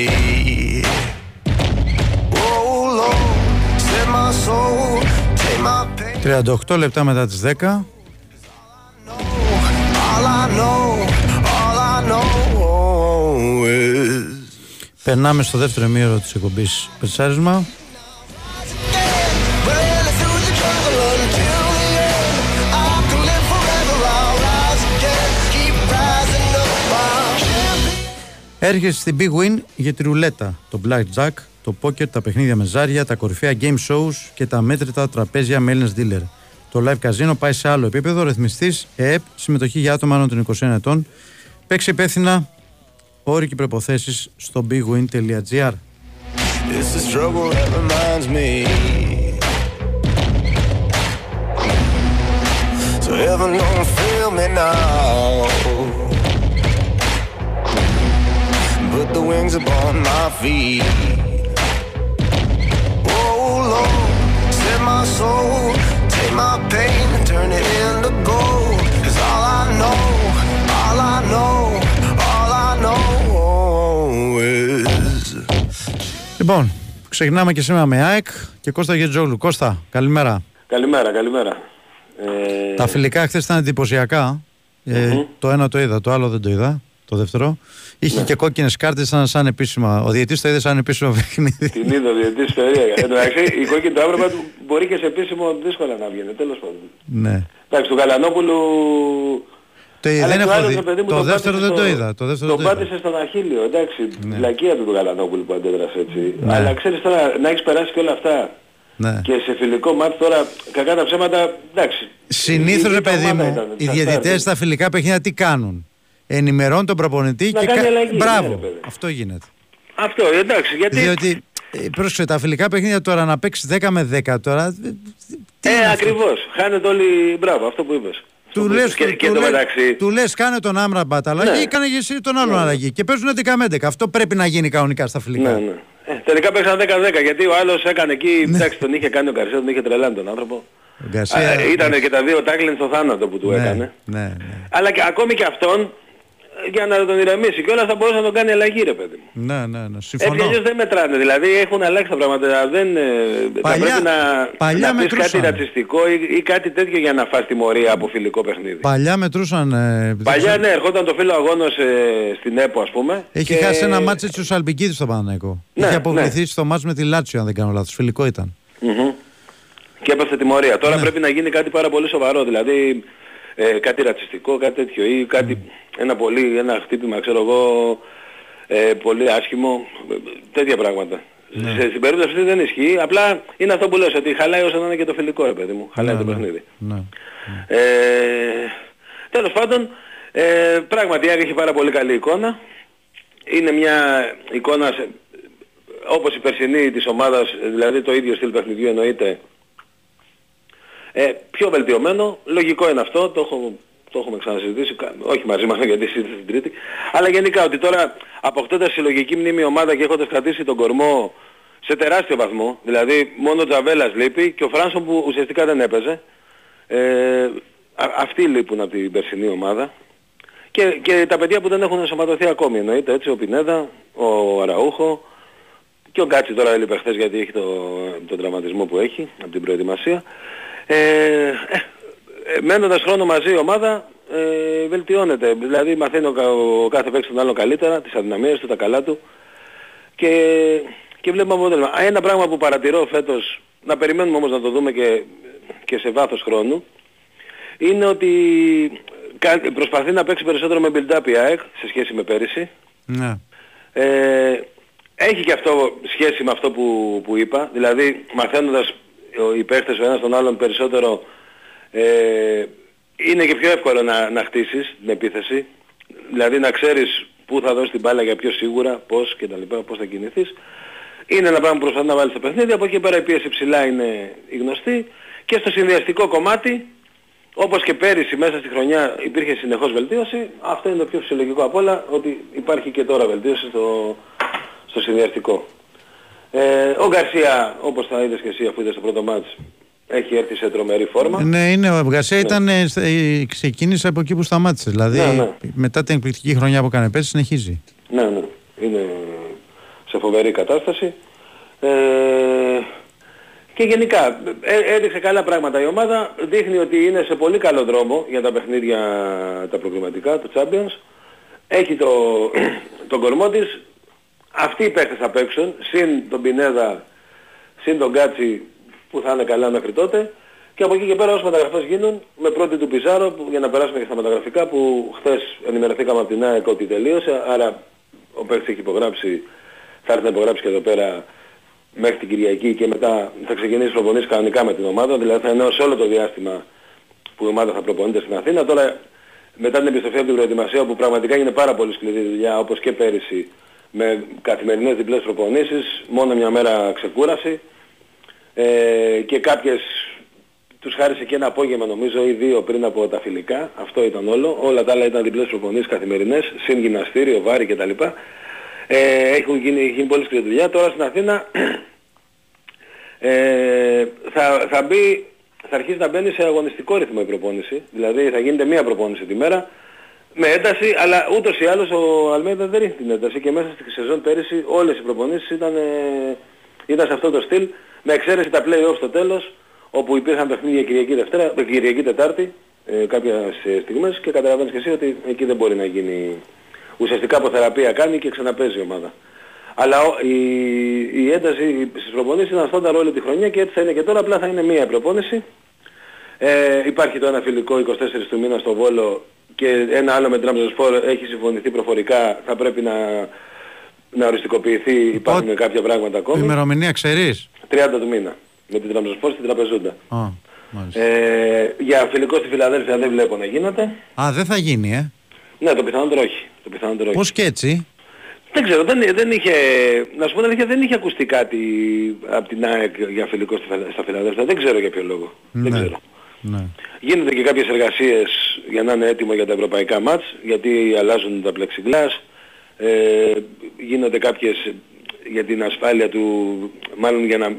Oh Lord, set my soul, take my pain. 38 λεπτά μετά τις 10. Περνάμε στο δεύτερο μήρο της εκπομπής Πετσάρισμα. running through the jungle until the end. I can live forever, I'll rise again, keep rising up. I'm champion. Έρχεσαι στην Big Win για τη ρουλέτα, το Blackjack, το poker, τα παιχνίδια με ζάρια, τα κορυφαία game shows και τα μέτρητα τραπέζια με Έλληνες dealer. Το live casino πάει σε άλλο επίπεδο. Ρυθμιστής ΕΕΠ, συμμετοχή για άτομα άνω των 21 ετών. Παίξει υπεύθυνα όροι και προποθέσει στο bigwin.gr. It's the struggle that reminds me. So heaven don't feel me now. Put the wings upon my feet. Oh Lord, set my soul, take my pain and turn it into gold. Cause all I know, Λοιπόν, ξεκινάμε και σήμερα με ΑΕΚ και Κώστα Γετζόγλου. Κώστα, καλημέρα. Καλημέρα, καλημέρα. Ε, Τα φιλικά χθες ήταν εντυπωσιακά. Ε, το ένα το είδα, το άλλο δεν το είδα. Το δεύτερο. Είχε και κόκκινες κάρτες σαν, σαν επίσημα. Ο διαιτή το είδε σαν επίσημο παιχνίδι. την είδα διετής περίεργα. Εν τω μεταξύ, η κόκκινη του Άβραμα του μπορεί και σε επίσημο δύσκολα να βγαίνει, τέλος πάντων. ναι. Εντάξει, του Γαλανόπουλου... Το, Αλλά δεν και ο έχω άλλος, δει. ρε παιδί μου, Το τον δεύτερο πάτησε δεν το στο- είδα. Το δεύτερο Τον δεν το είδα. πάτησε στον Αχίλιο, εντάξει, Ναι. λακία του του Γαλανόπουλου που αντέδρασε έτσι. Ναι. Αλλά ξέρεις τώρα, να έχεις περάσει και όλα αυτά Ναι. και σε φιλικό μάτι τώρα, κακά τα ψέματα, εντάξει. Συνήθως, Η- η ρε παιδί ομάδα μου, ήταν, οι της διαιτητές Αστάρτης. στα φιλικά παιχνίδια τι κάνουν; Ενημερώνουν τον προπονητή Να και. κάνει κα- αλλαγή, ναι, Μπράβο. ρε παιδί. Αυτό γίνεται. Αυτό, εντάξει, γιατί... Διότι. ε, Πρόσεξε, τα φιλικά παιχνίδια τώρα να παίξει 10 με 10 τώρα. ε, Τι ε, είναι αυτό; ακριβώς. Χάνεται όλοι... Μπράβο, αυτό που είπες. Αυτό Του που λες, είπες. και, του, και του το λες- μεταξύ... του λες κάνε τον Άμραμπατ αλλαγή Ναι. ή κάνε και εσύ τον άλλον αλλαγή. Και παίζουν 11 με 11. Αυτό πρέπει να γίνει κανονικά στα φιλικά. Ναι, ναι. Ε, τελικά παίξαν 10-10 γιατί ο άλλος έκανε εκεί, εντάξει τον είχε κάνει ο Καρσία, τον είχε τρελάνει τον άνθρωπο. Ο Γκαρσία- Α, ήταν και τα δύο τάκλιν στο θάνατο που του ναι, έκανε. ναι, ναι. Αλλά και, ακόμη και αυτόν, ε, για να τον ηρεμήσει και όλα θα μπορούσε να τον κάνει αλλαγή ρε παιδί μου. Ναι, ναι, ναι. Έτσι Συμφωνώ. αλλιώς δεν μετράνε, δηλαδή έχουν αλλάξει τα πράγματα, δεν, ε, Παλιά- θα πρέπει να, παλιά να πεις κάτι μετρούσαν. ρατσιστικό ή, ή κάτι τέτοιο για να φας τιμωρία από φιλικό παιχνίδι. Παλιά μετρούσαν. ε, δεν Παλιά ξέρω- ναι, ερχόταν το φίλο αγώνος ε, στην ΕΠΟ ας πούμε. Έχει και- χάσει ένα μάτσο έτσι ο Σαλπικίδης στο Παναναϊκό. Ναι, Είχε αποβληθεί ναι. στο μάτσο με τη Λάτσιο, αν δεν κάνω λάθος. Φιλικό ήταν. Μμμ. Και έπαθε τιμωρία. Τώρα Ναι. πρέπει να γίνει κάτι πάρα πολύ σοβαρό, δηλαδή ε, κάτι ρατσιστικό, κάτι τέτοιο ή κάτι, ένα πολύ, ένα χτύπημα, ξέρω εγώ, ε, πολύ άσχημο, ε, τέτοια πράγματα. Ναι. Σε, στην περίπτωση αυτή δεν ισχύει, απλά είναι αυτό που λες, ότι χαλάει όσο να είναι και το φιλικό, ρε παιδί μου, χαλάει Ναι, το ναι. παιχνίδι. Ναι. Ε, τέλος πάντων, ε, πράγματι η Άγια έχει πάρα πολύ καλή εικόνα. Είναι μια εικόνα σε- όπως η περσινή της ομάδας, δηλαδή το ίδιο στυλ παιχνιδιού εννοείται, ε, πιο βελτιωμένο. Λογικό είναι αυτό, το, έχω, το έχουμε ξανασυζητήσει, κα- όχι μαζί μας γιατί συζήτησε την Τρίτη. Αλλά γενικά ότι τώρα αποκτώντας συλλογική μνήμη ομάδα και έχοντας κρατήσει τον κορμό σε τεράστιο βαθμό, δηλαδή μόνο ο Τζαβέλας λείπει και ο Φράνσον που ουσιαστικά δεν έπαιζε, ε, α- αυτοί λείπουν από την περσινή ομάδα. Και, και τα παιδιά που δεν έχουν ενσωματωθεί ακόμη εννοείται έτσι, ο Πινέδα, ο Αραούχο και ο Γκάτσι τώρα έλειπε χθες γιατί έχει το, τον τραυματισμό που έχει από την προετοιμασία. Ε, ε, ε, μένοντας χρόνο μαζί η ομάδα ε, βελτιώνεται. Δηλαδή μαθαίνει ο, κα- ο κάθε παίκτης τον άλλο καλύτερα, τις αδυναμίες του, τα καλά του και, και βλέπουμε αποτέλεσμα. Α, Ένα πράγμα που παρατηρώ φέτος, να περιμένουμε όμως να το δούμε και, και σε βάθος χρόνου, είναι ότι κα- προσπαθεί να παίξει περισσότερο με build-up η ΑΕΚ σε σχέση με πέρυσι. Ναι. Ε, έχει και αυτό σχέση με αυτό που, που είπα, δηλαδή μαθαίνοντας ο- οι παίχτες ο ένας τον άλλον περισσότερο ε, είναι και πιο εύκολο να, να χτίσεις την επίθεση, δηλαδή να ξέρεις πού θα δώσεις την μπάλα για πιο σίγουρα, πώς και τα λοιπά, πώς θα κινηθείς. Είναι ένα πράγμα που προσπαθεί να βάλει στο παιχνίδι, από εκεί και πέρα η πίεση ψηλά είναι η γνωστή και στο συνδυαστικό κομμάτι όπως και πέρυσι μέσα στη χρονιά υπήρχε συνεχώς βελτίωση, αυτό είναι το πιο φυσιολογικό απ' όλα, ότι υπάρχει και τώρα βελτίωση στο, στο συνδυαστικό. Ε, ο Γκαρσία, όπως θα είδες και εσύ αφού είδες το πρώτο μάτς, έχει έρθει σε τρομερή φόρμα. Ναι, είναι, ο Γκαρσία ήταν, ε, στα- ε, ξεκίνησε από εκεί που σταμάτησε. Δηλαδή Ναι, ναι. μετά την εκπληκτική χρονιά που έκανε πέρσι συνεχίζει. Ναι, ναι. Είναι σε φοβερή κατάσταση. Ε, και γενικά ε, έδειξε καλά πράγματα η ομάδα. Δείχνει ότι είναι σε πολύ καλό δρόμο για τα παιχνίδια τα προκριματικά του Champions. Έχει το, (clears throat) τον κορμό της. Αυτοί οι παίκτες θα παίξουν. Συν τον Πινέδα, συν τον Κάτσι που θα είναι καλά μέχρι τότε. Και από εκεί και πέρα όσες μεταγραφές γίνουν, με πρώτη του Πιζάρο, που, για να περάσουμε και στα μεταγραφικά, που χθες ενημερωθήκαμε από την ΑΕΚ ότι τελείωσε, άρα ο παίκτης έχει υπογράψει, θα έρθει να υπογράψει και εδώ πέρα μέχρι την Κυριακή και μετά θα ξεκινήσει προπονήσεις κανονικά με την ομάδα, δηλαδή θα είναι σε όλο το διάστημα που η ομάδα θα προπονείται στην Αθήνα. Τώρα μετά την επιστροφή από την προετοιμασία που πραγματικά είναι πάρα πολύ σκληρή δουλειά όπως και πέρυσι με καθημερινές διπλές προπονήσεις, μόνο μια μέρα ξεκούραση ε, και κάποιες τους χάρισε και ένα απόγευμα νομίζω ή δύο πριν από τα φιλικά, αυτό ήταν όλο, όλα τα άλλα ήταν διπλές προπονήσεις καθημερινές, συν γυμναστήριο, βάρη κτλ. Ε, έχουν γίνει, γίνει πολύ σκληρή δουλειά. Τώρα στην Αθήνα (clears throat) ε, θα, θα μπει θα αρχίσει να μπαίνει σε αγωνιστικό ρυθμό η προπόνηση. Δηλαδή θα γίνεται μία προπόνηση τη μέρα με ένταση, αλλά ούτως ή άλλως ο Αλμέιδα δεν ρίχνει την ένταση και μέσα στη σεζόν πέρυσι όλες οι προπονήσεις ήταν, ε, ήταν σε αυτό το στυλ, με εξαίρεση τα play-off στο τέλος, όπου υπήρχαν παιχνίδια Κυριακή, Δευτέρα, ε, Κυριακή Τετάρτη, ε, κάποιες στιγμές και καταλαβαίνεις και εσύ ότι εκεί δεν μπορεί να γίνει ουσιαστικά αποθεραπεία κάνει και ξαναπέζει η ομάδα. Αλλά η, η ένταση στις προπονήσεις ήταν στάνταρ όλη τη χρονιά και έτσι θα είναι και τώρα, απλά θα είναι μία προπόνηση. Ε, υπάρχει το ένα φιλικό 24 του μήνα στο Βόλο και ένα άλλο με την Τραμπζοσπορ έχει συμφωνηθεί προφορικά, θα πρέπει να, να οριστικοποιηθεί, υπάρχουν κάποια πράγματα ακόμη. Η ημερομηνία ξέρεις; 30 του μήνα, με την Τραμπζοσπορ στην Τραπεζούντα. ε, για φιλικό στη Φιλαδέλφια δεν βλέπω να γίνεται. Α, δεν θα γίνει, ε; Ναι, το πιθανότερο όχι. Το πιθανότερο όχι. Πώς και έτσι; Δεν ξέρω, δεν, δεν είχε, να σου πω αλήθεια, δεν είχε ακουστεί κάτι από την ΑΕΚ για φιλικό στα Φιλαδέλφια. Δεν ξέρω για ποιο λόγο. Δεν Ναι. ξέρω. Ναι. Γίνονται και κάποιες εργασίες για να είναι έτοιμο για τα ευρωπαϊκά μάτς, γιατί αλλάζουν τα πλεξιγκλάς, ε, γίνονται κάποιες για την ασφάλεια του, μάλλον για να,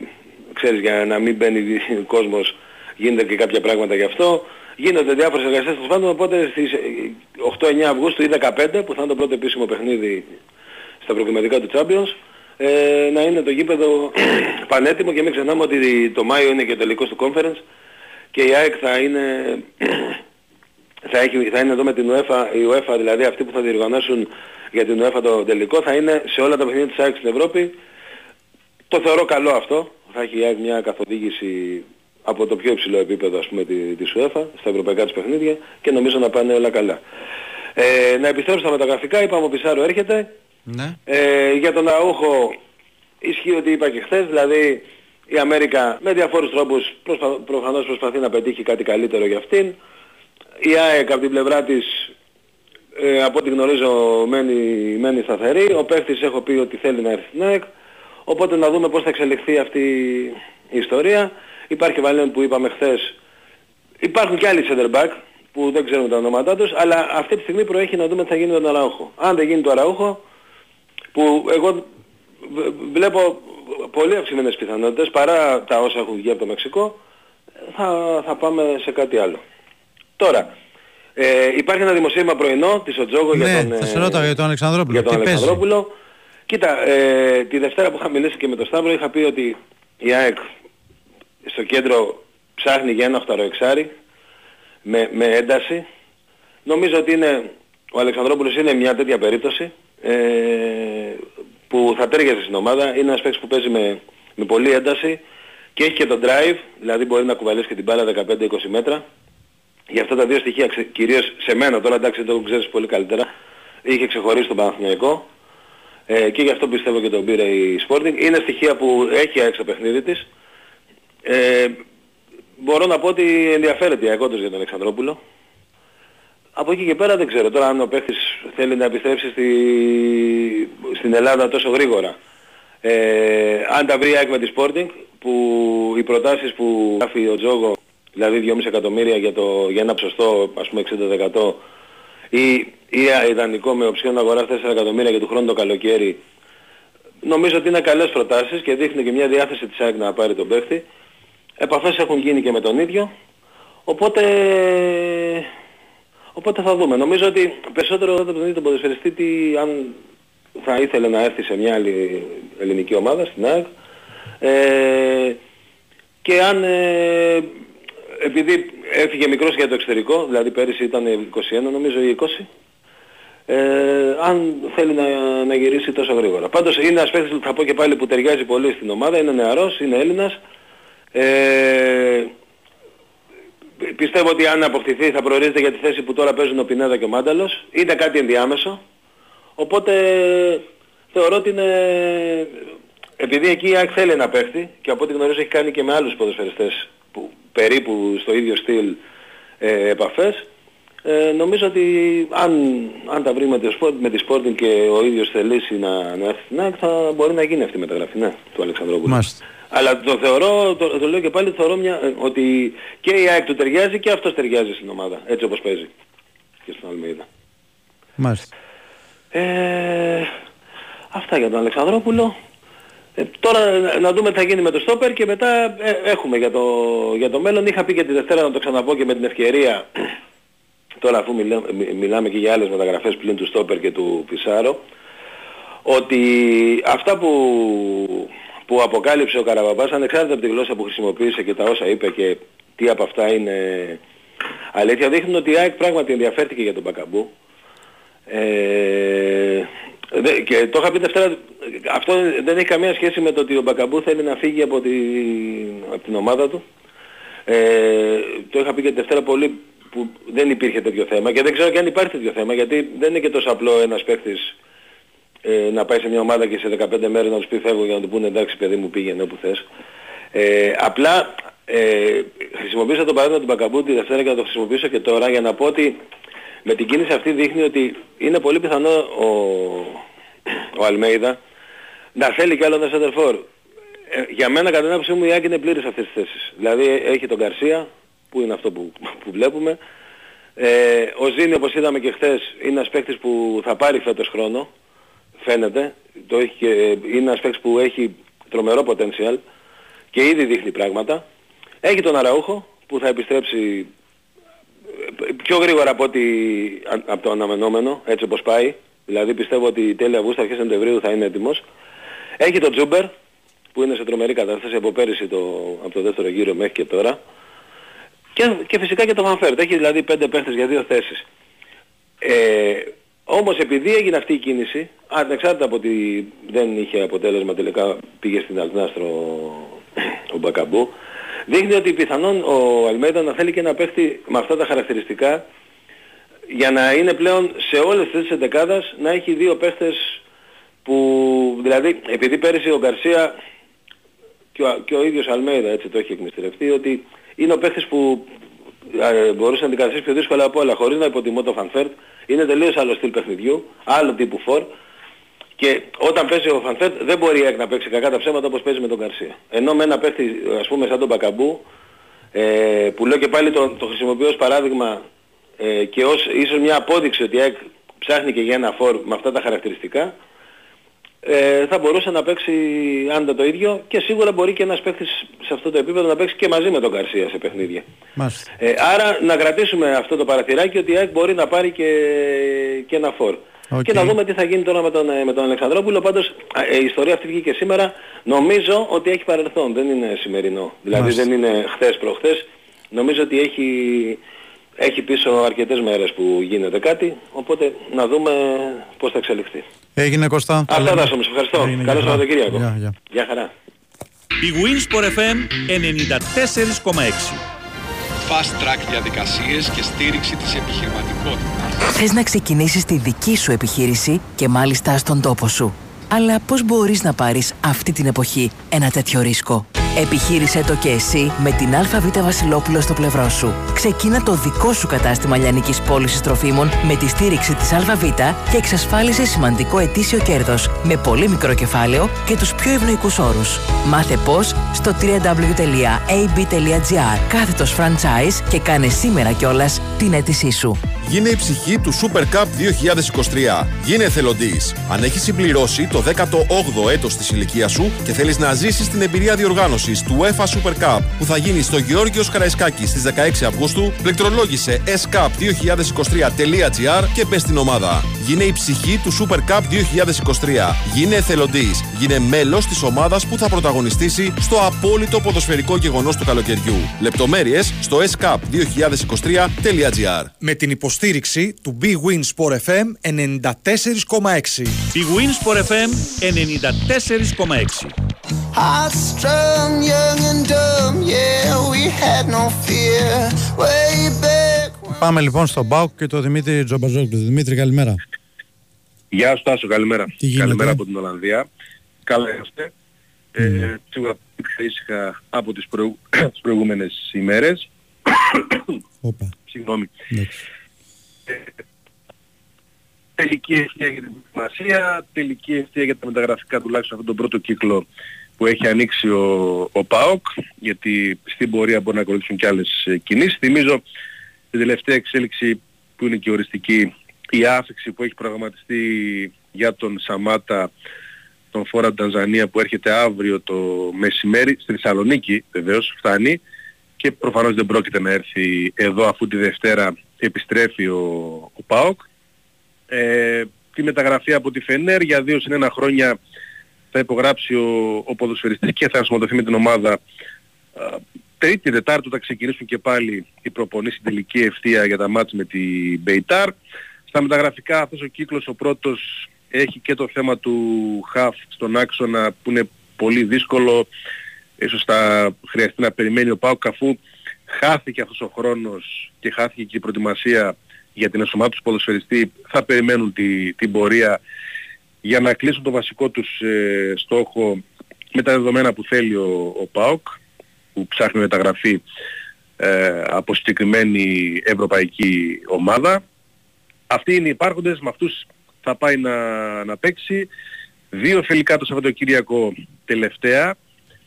ξέρεις, για να μην μπαίνει ο (laughs) κόσμος, γίνονται και κάποια πράγματα γι' αυτό. Γίνονται διάφορες εργασίες τέλος πάντων, οπότε στις 8-9 Αυγούστου ή 15 που θα είναι το πρώτο επίσημο παιχνίδι στα προκριματικά του Champions, ε, να είναι το γήπεδο (clears throat) πανέτοιμο και μην ξεχνάμε ότι το Μάιο είναι και ο τελικός του Conference και η ΑΕΚ θα είναι, (clears throat) θα, έχει, θα είναι εδώ με την UEFA, η UEFA δηλαδή αυτοί που θα διοργανώσουν για την UEFA το τελικό θα είναι σε όλα τα παιχνίδια της ΑΕΚ στην Ευρώπη. Το θεωρώ καλό αυτό. Θα έχει η ΑΕΚ μια καθοδήγηση από το πιο υψηλό επίπεδο ας πούμε τη- της UEFA στα ευρωπαϊκά της παιχνίδια και νομίζω να πάνε όλα καλά. Ε, να επιστρέψω στα μεταγραφικά, είπαμε ο Πισάρο έρχεται. Ναι. Ε, για τον Αούχο ισχύει ότι είπα και χθες, δηλαδή η Αμέρικα με διαφόρους τρόπους προσπα... προφανώς προσπαθεί να πετύχει κάτι καλύτερο για αυτήν. Η ΑΕΚ από την πλευρά της, ε, από ό,τι γνωρίζω, μένει, μένει σταθερή. Ο παίχτης έχω πει ότι θέλει να έρθει στην ΑΕΚ. Οπότε να δούμε πώς θα εξελιχθεί αυτή η ιστορία. Υπάρχει Βαλέν που είπαμε χθες. Υπάρχουν και άλλοι center back που δεν ξέρουμε τα ονόματά τους, αλλά αυτή τη στιγμή προέχει να δούμε τι θα γίνει με τον Αραούχο. Αν δεν γίνει το Αραούχο, που εγώ β- βλέπω πολύ αυξημένες πιθανότητες παρά τα όσα έχουν βγει από το Μεξικό θα, θα πάμε σε κάτι άλλο. Τώρα, ε, υπάρχει ένα δημοσίευμα πρωινό της Οτζόγο για Ναι, τον, θα σε ε, ρώταγα για τον Αλεξανδρόπουλο. για τον Τι παίζει; Αλεξανδρόπουλο. Κοίτα, ε, τη Δευτέρα που είχα μιλήσει και με τον Σταύρο είχα πει ότι η ΑΕΚ στο κέντρο ψάχνει για ένα οχταροεξάρι με, με ένταση. Νομίζω ότι είναι, ο Αλεξανδρόπουλος είναι μια τέτοια περίπτωση ε, που θα τέριαζε στην ομάδα. Είναι ένας παίκτης που παίζει με, με πολλή ένταση και έχει και το drive, δηλαδή μπορεί να κουβαλήσει και την μπάλα 15-20 μέτρα. Για αυτά τα δύο στοιχεία, ξε- κυρίως σε μένα τώρα, εντάξει το ξέρεις πολύ καλύτερα, είχε ξεχωρίσει τον Παναθηναϊκό ε, και γι' αυτό πιστεύω και τον πήρε η Sporting. Είναι στοιχεία που έχει έξω παιχνίδι της. Ε, μπορώ να πω ότι ενδιαφέρεται η ΑΕΚ όντως για τον Αλεξανδρόπουλο. Από εκεί και πέρα δεν ξέρω τώρα αν ο παίχτης θέλει να επιστρέψει στη, στην Ελλάδα τόσο γρήγορα. Ε, αν τα βρει η ΑΕΚ με τη Sporting που οι προτάσεις που γράφει ο Τζόγο δηλαδή 2,5 εκατομμύρια για, το, για ένα ψωστό ας πούμε 60% ή, ή ιδανικό με οψιόν αγοράς 4 εκατομμύρια για του χρόνου το καλοκαίρι νομίζω ότι είναι καλές προτάσεις και δείχνει και μια διάθεση της ΑΕΚ να πάρει τον παίχτη. Επαφές έχουν γίνει και με τον ίδιο. Οπότε, οπότε θα δούμε. Νομίζω ότι περισσότερο θα τον δει τον ποδοσφαιριστή τι, αν θα ήθελε να έρθει σε μια άλλη ελληνική ομάδα, στην ΑΕΚ. Ε, και αν ε, επειδή έφυγε μικρός για το εξωτερικό, δηλαδή πέρυσι ήταν 21 νομίζω ή 20, ε, αν θέλει να, να γυρίσει τόσο γρήγορα. Πάντως είναι ένας παίκτης, θα πω και πάλι, που ταιριάζει πολύ στην ομάδα, είναι νεαρός, είναι Έλληνας. Ε, πιστεύω ότι αν αποκτηθεί θα προορίζεται για τη θέση που τώρα παίζουν ο Πινέδα και ο Μάνταλος. Είναι κάτι ενδιάμεσο. Οπότε θεωρώ ότι είναι επειδή εκεί η ΑΕΚ θέλει να παίχτη και από ό,τι γνωρίζω έχει κάνει και με άλλους ποδοσφαιριστές που περίπου στο ίδιο στυλ ε, επαφές, ε, νομίζω ότι αν, αν τα βρει με, το sport, με τη Sporting και ο ίδιος θελήσει να, να έρθει στην ΑΕΚ θα μπορεί να γίνει αυτή η μεταγραφή, ναι, του Αλεξανδρόπουλου. Μάλιστα. Αλλά το θεωρώ, το, το λέω και πάλι, θεωρώ μια, ε, ότι και η ΑΕΚ του ταιριάζει και αυτός ταιριάζει στην ομάδα, έτσι όπως παίζει και στην Αλμίδα. Μάλιστα. Ε, αυτά για τον Αλεξανδρόπουλο. Ε, τώρα να δούμε τι θα γίνει με το στόπερ και μετά ε, έχουμε για το, για το μέλλον. Είχα πει και τη Δευτέρα να το ξαναπώ και με την ευκαιρία, (clears throat) τώρα αφού μιλά, μι- μιλάμε και για άλλες μεταγραφές πλην του στόπερ και του Πισάρο, ότι αυτά που, που αποκάλυψε ο Καραβαμπάς, ανεξάρτητα από τη γλώσσα που χρησιμοποίησε και τα όσα είπε και τι από αυτά είναι αλήθεια, δείχνουν ότι η ΑΕΚ πράγματι ενδιαφέρθηκε για τον Μπακαμπού. Ε, δε- και το είχα πει Δευτέρα, αυτό δεν έχει καμία σχέση με το ότι ο Μπακαμπού θέλει να φύγει από, τη, από την ομάδα του. Ε, το είχα πει και τη Δευτέρα πολύ που δεν υπήρχε τέτοιο θέμα και δεν ξέρω και αν υπάρχει τέτοιο θέμα γιατί δεν είναι και τόσο απλό ένας παίχτης ε, να πάει σε μια ομάδα και σε 15 μέρες να τους πει φεύγω για να του πούνε εντάξει παιδί μου πήγαινε όπου θες. Ε, απλά ε, χρησιμοποίησα το παράδειγμα του Μπακαμπού τη Δευτέρα και να το χρησιμοποιήσω και τώρα για να πω ότι με την κίνηση αυτή δείχνει ότι είναι πολύ πιθανό ο, ο Αλμέιδα να θέλει κι άλλο ένα σεντερφόρ. Ε, για μένα κατά την άποψή μου η Άκη είναι πλήρης αυτές τις θέσεις. Δηλαδή ε, έχει τον Καρσία που είναι αυτό που, που βλέπουμε. Ε, ο Ζήνη όπως είδαμε και χθες είναι ένας παίκτης που θα πάρει φέτος χρόνο. Φαίνεται. Το έχει και, είναι ένας παίκτης που έχει τρομερό potential και ήδη δείχνει πράγματα. Έχει τον Αραούχο που θα επιστρέψει ε, πιο γρήγορα από, ότι, α- από το αναμενόμενο, έτσι όπως πάει. Δηλαδή πιστεύω ότι τέλη Αυγούστου, αρχές Σεπτεμβρίου θα είναι έτοιμος. Έχει τον Τζούμπερ, που είναι σε τρομερή κατάσταση από πέρυσι το, από το δεύτερο γύρο μέχρι και τώρα. Και, και φυσικά και τον Φανφέρτ. Έχει δηλαδή πέντε παίχτες για δύο θέσεις. Ε, όμως επειδή έγινε αυτή η κίνηση, ανεξάρτητα από ότι δεν είχε αποτέλεσμα τελικά πήγε στην Αλ Νασρ ο Μπακαμπού, δείχνει ότι πιθανόν ο Αλμέιδα να θέλει και να παίχτη με αυτά τα χαρακτηριστικά για να είναι πλέον σε όλες τις θέσεις εντεκάδας να έχει δύο παίχτες που δηλαδή επειδή πέρυσι ο Γκαρσία και ο, και ο ίδιος Αλμέιδα έτσι το έχει εκμυστηρευτεί ότι είναι ο παίχτης που ε, μπορούσε να αντικαταστήσει πιο δύσκολα από όλα χωρίς να υποτιμώ το Φανφέρτ είναι τελείως άλλο στυλ παιχνιδιού άλλο τύπου φορ. Και όταν παίζει ο Φανφέρτ δεν μπορεί η ΑΕΚ να παίξει κακά τα ψέματα όπως παίζει με τον Γκαρσία ενώ με ένα παίχτη ας πούμε σαν τον Μπακαμπού ε, που λέω και πάλι το, το χρησιμοποιώ ως παράδειγμα ε, και ως ίσως μια απόδειξη ότι η ΑΕΚ ψάχνει και για ένα φορ με αυτά τα χαρακτηριστικά ε, θα μπορούσε να παίξει άνετα το ίδιο και σίγουρα μπορεί και ένας παίκτης σε αυτό το επίπεδο να παίξει και μαζί με τον Γκαρσία σε παιχνίδια. Μάλιστα. Ε, άρα να κρατήσουμε αυτό το παραθυράκι ότι η ΑΕΚ μπορεί να πάρει και, και ένα φορ. Οκ. Και να δούμε τι θα γίνει τώρα με τον, ε, με τον Αλεξανδρόπουλο. Πάντως α, ε, η ιστορία αυτή βγήκε σήμερα. Νομίζω ότι έχει παρελθόν. Δεν είναι σημερινό. Δηλαδή Μάλιστα. δεν είναι χθες προχθές. Νομίζω ότι έχει, έχει πίσω αρκετές μέρες που γίνεται κάτι. Οπότε να δούμε πώς θα εξελιχθεί. Έγινε Κώστα. Τα Αυτά λέμε. Τάσο μου, σε ευχαριστώ. Έγινε, Καλό γεια χαρά. Σαββατοκύριακο. Γεια, γεια. Γεια χαρά. Η Winsport FM 94,6. Fast track διαδικασίες και στήριξη της επιχειρηματικότητας. Θες να ξεκινήσεις τη δική σου επιχείρηση και μάλιστα στον τόπο σου. Αλλά πώς μπορείς να πάρεις αυτή την εποχή ένα τέτοιο ρίσκο; Επιχείρησέ το και εσύ με την ΑΒ Βασιλόπουλο στο πλευρό σου. Ξεκίνα το δικό σου κατάστημα λιανικής πώλησης τροφίμων με τη στήριξη της ΑΒ και εξασφάλισε σημαντικό ετήσιο κέρδος με πολύ μικρό κεφάλαιο και τους πιο ευνοϊκούς όρους. Μάθε πώς στο www.ab.gr κάθετος franchise και κάνε σήμερα κιόλας την αίτησή σου. Γίνε η ψυχή του Super Cup 2023. Γίνε εθελοντής. Αν έχεις συμπληρώσει το 18ο έτος της ηλικίας σου και θέλεις να ζήσεις την εμπειρία διοργάνωσης του UEFA Super Cup που θα γίνει στο Γεώργιος Καραϊσκάκη στις 16 Αυγούστου, πληκτρολόγησε scup2023.gr και μπες στην ομάδα. Γίνε η ψυχή του Super Cup 2023. Γίνε εθελοντής. Γίνε μέλος της ομάδας που θα πρωταγωνιστήσει στο απόλυτο ποδοσφαιρικό γεγονός του καλοκαιριού. Λεπτομέρειες στο scup2023.gr Με την υποστήριξη του Big Win Sport FM 94,6. Η Winsport FM 94,6. High strung, young and dumb, yeah, we had no fear. Way back. Πάμε λοιπόν στον Μπάουκ και τον Δημήτρη Τζομπαζόπουλο. Δημήτρη, καλημέρα. Γεια σου Τάσο, καλημέρα. Τι γίνεται; Καλημέρα από την Ολλανδία. Καλά είστε. Ε, σίγουρα πιο ήσυχα από τις, προηγου... (coughs) τις προηγούμενες ημέρες. Όπα. Συγγνώμη. Εντάξει. Τελική ευθεία για την προετοιμασία, τελική ευθεία για τα μεταγραφικά τουλάχιστον αυτόν τον πρώτο κύκλο που έχει ανοίξει ο, ο ΠΑΟΚ, γιατί στην πορεία μπορεί να ακολουθήσουν και άλλες ε, κινήσεις. Θυμίζω την τελευταία εξέλιξη που είναι και οριστική, η άφηξη που έχει προγραμματιστεί για τον Σαμάτα, τον Φόρα Τανζανία που έρχεται αύριο το μεσημέρι, στη Θεσσαλονίκη βεβαίως φτάνει και προφανώς δεν πρόκειται να έρθει εδώ αφού τη Δευτέρα επιστρέφει ο, ο ΠΑΟΚ. Ε, τη μεταγραφή από τη Φενέρ για δύο συν ένα χρόνια θα υπογράψει ο, ο ποδοσφαιριστής και θα ενσωματωθεί με την ομάδα α, Τρίτη, Δετάρτου θα ξεκινήσουν και πάλι οι προπονήσεις στην τελική ευθεία για τα μάτς με τη Μπεϊτάρ. Στα μεταγραφικά αυτός ο κύκλος ο πρώτος έχει και το θέμα του Χαφ στον άξονα που είναι πολύ δύσκολο. Ίσως θα χρειαστεί να περιμένει ο Πάουκ αφού χάθηκε αυτός ο χρόνος και χάθηκε και η προετοιμασία για την ενσωμάτωση του ποδοσφαιριστή θα περιμένουν τη, την πορεία για να κλείσουν το βασικό τους ε, στόχο με τα δεδομένα που θέλει ο, ο ΠΑΟΚ που ψάχνει μεταγραφή ε, από συγκεκριμένη ευρωπαϊκή ομάδα. Αυτοί είναι οι υπάρχοντες, με αυτούς θα πάει να, να παίξει. Δύο φιλικά το Σαββατοκύριακο τελευταία.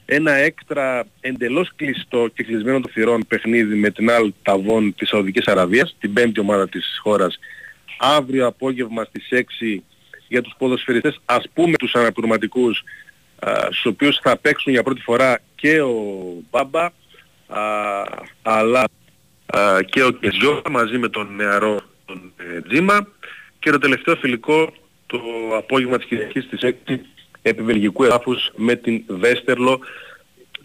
Ένα έκτρα εντελώς κλειστό και κλεισμένο των θυρών παιχνίδι με την Αλ Ταβών της Σαουδικής Αραβίας, την πέμπτη ομάδα της χώρας, αύριο απόγευμα στις 6 για τους ποδοσφαιριστές, ας πούμε τους αναπληρωματικούς, στους οποίους θα παίξουν για πρώτη φορά και ο Μπάμπα, α, αλλά α, και ο Κεζό μαζί με τον νεαρό τον ε, Τζίμα και το τελευταίο φιλικό το απόγευμα της Κυριακής στις 6 επί βελγικού εδάφους με την Βέστερλο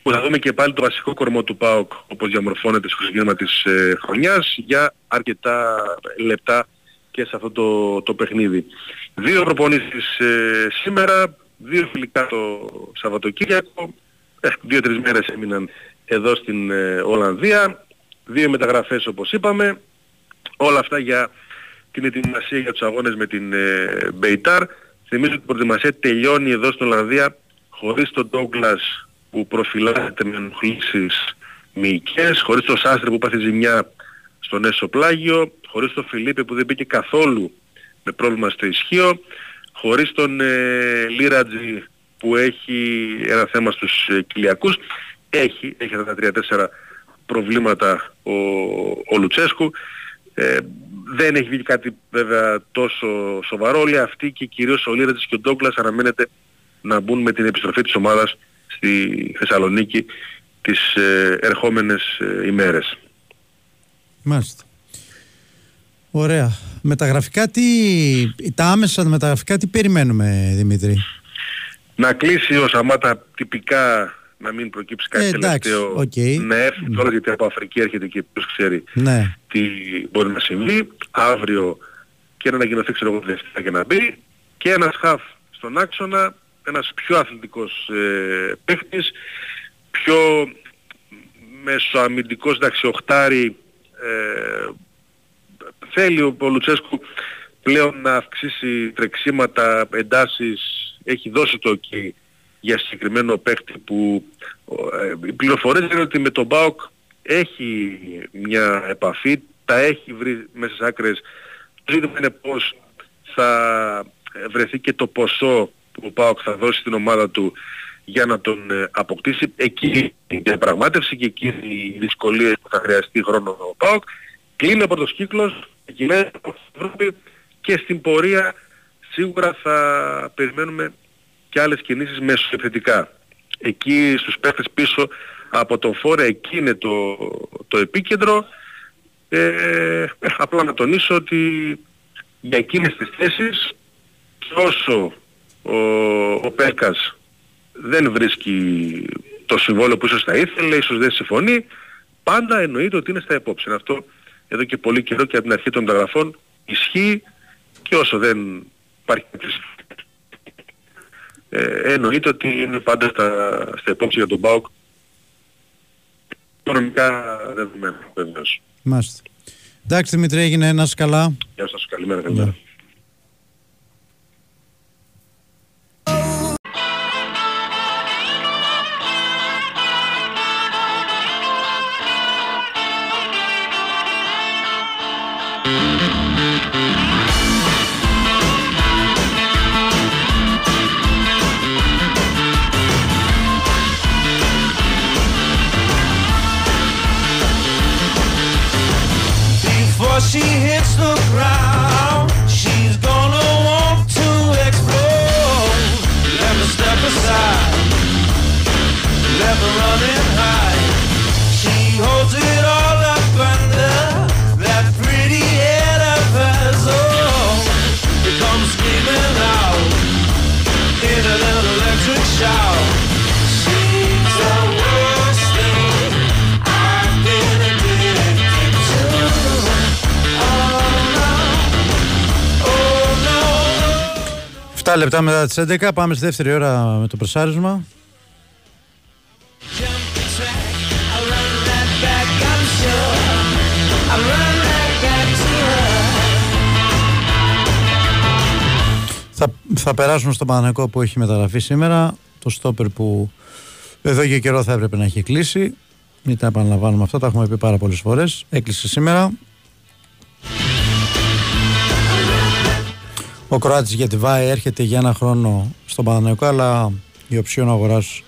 που θα δούμε και πάλι το βασικό κορμό του ΠΑΟΚ όπως διαμορφώνεται στο ξεκίνημα της ε, χρονιάς για αρκετά λεπτά και σε αυτό το, το παιχνίδι. Δύο προπονήσεις ε, σήμερα, δύο φιλικά το Σαββατοκύριακο, ε, δύο-τρεις μέρες έμειναν εδώ στην ε, Ολλανδία, δύο μεταγραφές όπως είπαμε, όλα αυτά για την ετοιμασία για τους αγώνες με την ε, Μπεϊτάρ. Θυμίζω ότι η προετοιμασία τελειώνει εδώ στην Ολλανδία χωρίς τον Ντόγκλας που προφυλάσσεται με ενοχλήσεις μυϊκές, χωρίς τον Σάστρε που πάθει ζημιά στον έσω πλάγιο, χωρίς τον Φιλίππε που δεν μπήκε καθόλου με πρόβλημα στο ισχύο, χωρίς τον ε, Λίρατζι που έχει ένα θέμα στους ε, κοιλιακούς. Έχει, έχει αυτά τα 3-4 προβλήματα ο, ο Λουτσέσκου. Ε, δεν έχει βγει κάτι βέβαια τόσο σοβαρό. Όλοι αυτοί και κυρίως ο Λίρατζης και ο Ντόγκλας αναμένεται να μπουν με την επιστροφή της ομάδας στη Θεσσαλονίκη τις ε, ερχόμενες ε, ημέρες. Μάλιστα. Ωραία. Μεταγραφικά τι, τα άμεσα μεταγραφικά τι περιμένουμε Δημήτρη; Να κλείσει ο Σαμάτα τυπικά να μην προκύψει κάτι Ε, εντάξει, τελευταίο. οκ. Να έρθει τώρα γιατί από Αφρική έρχεται και ποιος ξέρει Ναι. τι μπορεί να συμβεί. Αύριο και να ανακοινωθεί ξέρω εγώ τη Δευτέρα και να μπει. Και ένας χαφ στον άξονα, ένας πιο αθλητικός ε, παίχτης, πιο μεσοαμυντικός εντάξει οχτάρι ε, θέλει ο ο Λουτσέσκου πλέον να αυξήσει τρεξίματα, εντάσεις, έχει δώσει το ok για συγκεκριμένο παίκτη που ε, οι πληροφορίες λένε ότι με τον ΠΑΟΚ έχει μια επαφή, τα έχει βρει μέσα στις άκρες. Το ζήτημα είναι πώς θα βρεθεί και το ποσό που ο ΠΑΟΚ θα δώσει στην ομάδα του για να τον ε, αποκτήσει. Εκεί η διαπραγμάτευση και εκεί οι δυσκολίες που θα χρειαστεί χρόνο ο ΠΑΟΚ. Κλείνει ο πρώτος κύκλος, ξεκινάει από την Ευρώπη και στην πορεία σίγουρα θα περιμένουμε και άλλες κινήσεις μεσοεπιθετικά. Εκεί στους παίχτες πίσω από τον Φόρε εκεί είναι το, το επίκεντρο. Ε, απλά να τονίσω ότι για εκείνες τις θέσεις και όσο ο, ο Πέρκας δεν βρίσκει το συμβόλαιο που ίσως θα ήθελε, ίσως δεν συμφωνεί, πάντα εννοείται ότι είναι στα υπόψη. Αυτό εδώ και πολύ καιρό και από την αρχή των μεταγραφών ισχύει και όσο δεν υπάρχει κάποιος ε, εννοείται ότι είναι πάντα στα, στα υπόψη για τον ΠΑΟΚ οικονομικά δεδομένα βεβαίως. Μάλιστα. Εντάξει Δημήτρη έγινε ένας καλά. Γεια σας, καλημέρα. καλημέρα. Λεπτά μετά τις 11 πάμε στη δεύτερη ώρα με το πρεσάρισμα. back, I'm sure. I run right back to her. Θα, θα περάσουμε στο Παναγενικό που έχει μεταγραφεί σήμερα. Το στόπερ που εδώ και καιρό θα έπρεπε να έχει κλείσει. Μην τα επαναλαμβάνουμε αυτά, τα έχουμε πει πάρα πολλές φορές. Έκλεισε σήμερα. Ο Κροάτης Γετιβάη έρχεται για ένα χρόνο στον Παναγενικό, αλλά η οψιόν αγοράς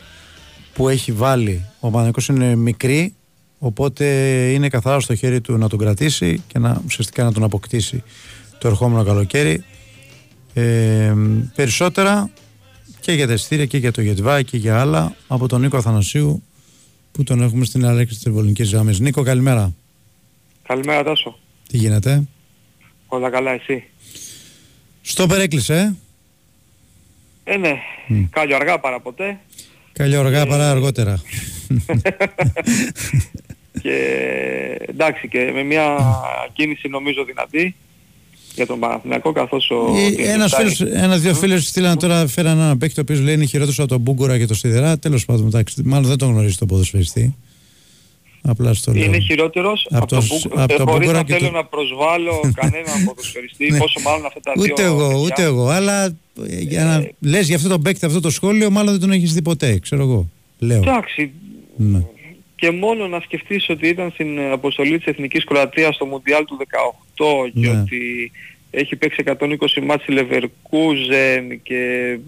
που έχει βάλει ο Παναγενικός είναι μικρή, οπότε είναι καθαρά στο χέρι του να τον κρατήσει και να ουσιαστικά να τον αποκτήσει το ερχόμενο καλοκαίρι. Ε, περισσότερα και για τα εισιτήρια και για το Γετβάη και για άλλα από τον Νίκο Αθανασίου που τον έχουμε στην Αλέξη της Τρεβολικής Γραμμής. Νίκο καλημέρα. Καλημέρα Τάσο. Τι γίνεται; Όλα καλά εσύ; Στο περέκλεισε. Ε, ναι. Κάλιο αργά παρά ποτέ. Καλή οργά παρά αργότερα. (laughs) και εντάξει και με μια κίνηση νομίζω δυνατή για τον Παναθηναϊκό καθώς ο... Ε, ένας, φίλος, ένας δύο φίλους στείλαν τώρα φέραν έναν παίκτη ο οποίος λέει είναι χειρότερος από τον Μπούγκουρα και το Σιδερά. Τέλος πάντων, εντάξει, μάλλον δεν τον γνωρίζει τον ποδοσφαιριστή. Απλά στο λέω. Είναι χειρότερος Από από, το- τον Μπούκ- από ε, τον χωρίς Μπούκουρα να και θέλω το- να προσβάλλω (laughs) κανέναν ποδοσφαιριστή, Ναι. πόσο μάλλον αυτά τα δύο Ούτε εγώ, παιδιά. ούτε εγώ. Αλλά ε, για να λες για αυτό τον παίκτη αυτό το σχόλιο, μάλλον δεν τον έχεις δει ποτέ, ξέρω εγώ. Λέω. Εντάξει, Ναι. και μόνο να σκεφτείς ότι ήταν στην αποστολή της Εθνικής Κροατίας στο Μουντιάλ του 18 και Ναι. ότι έχει παίξει 120 μάτς στη Leverkusen και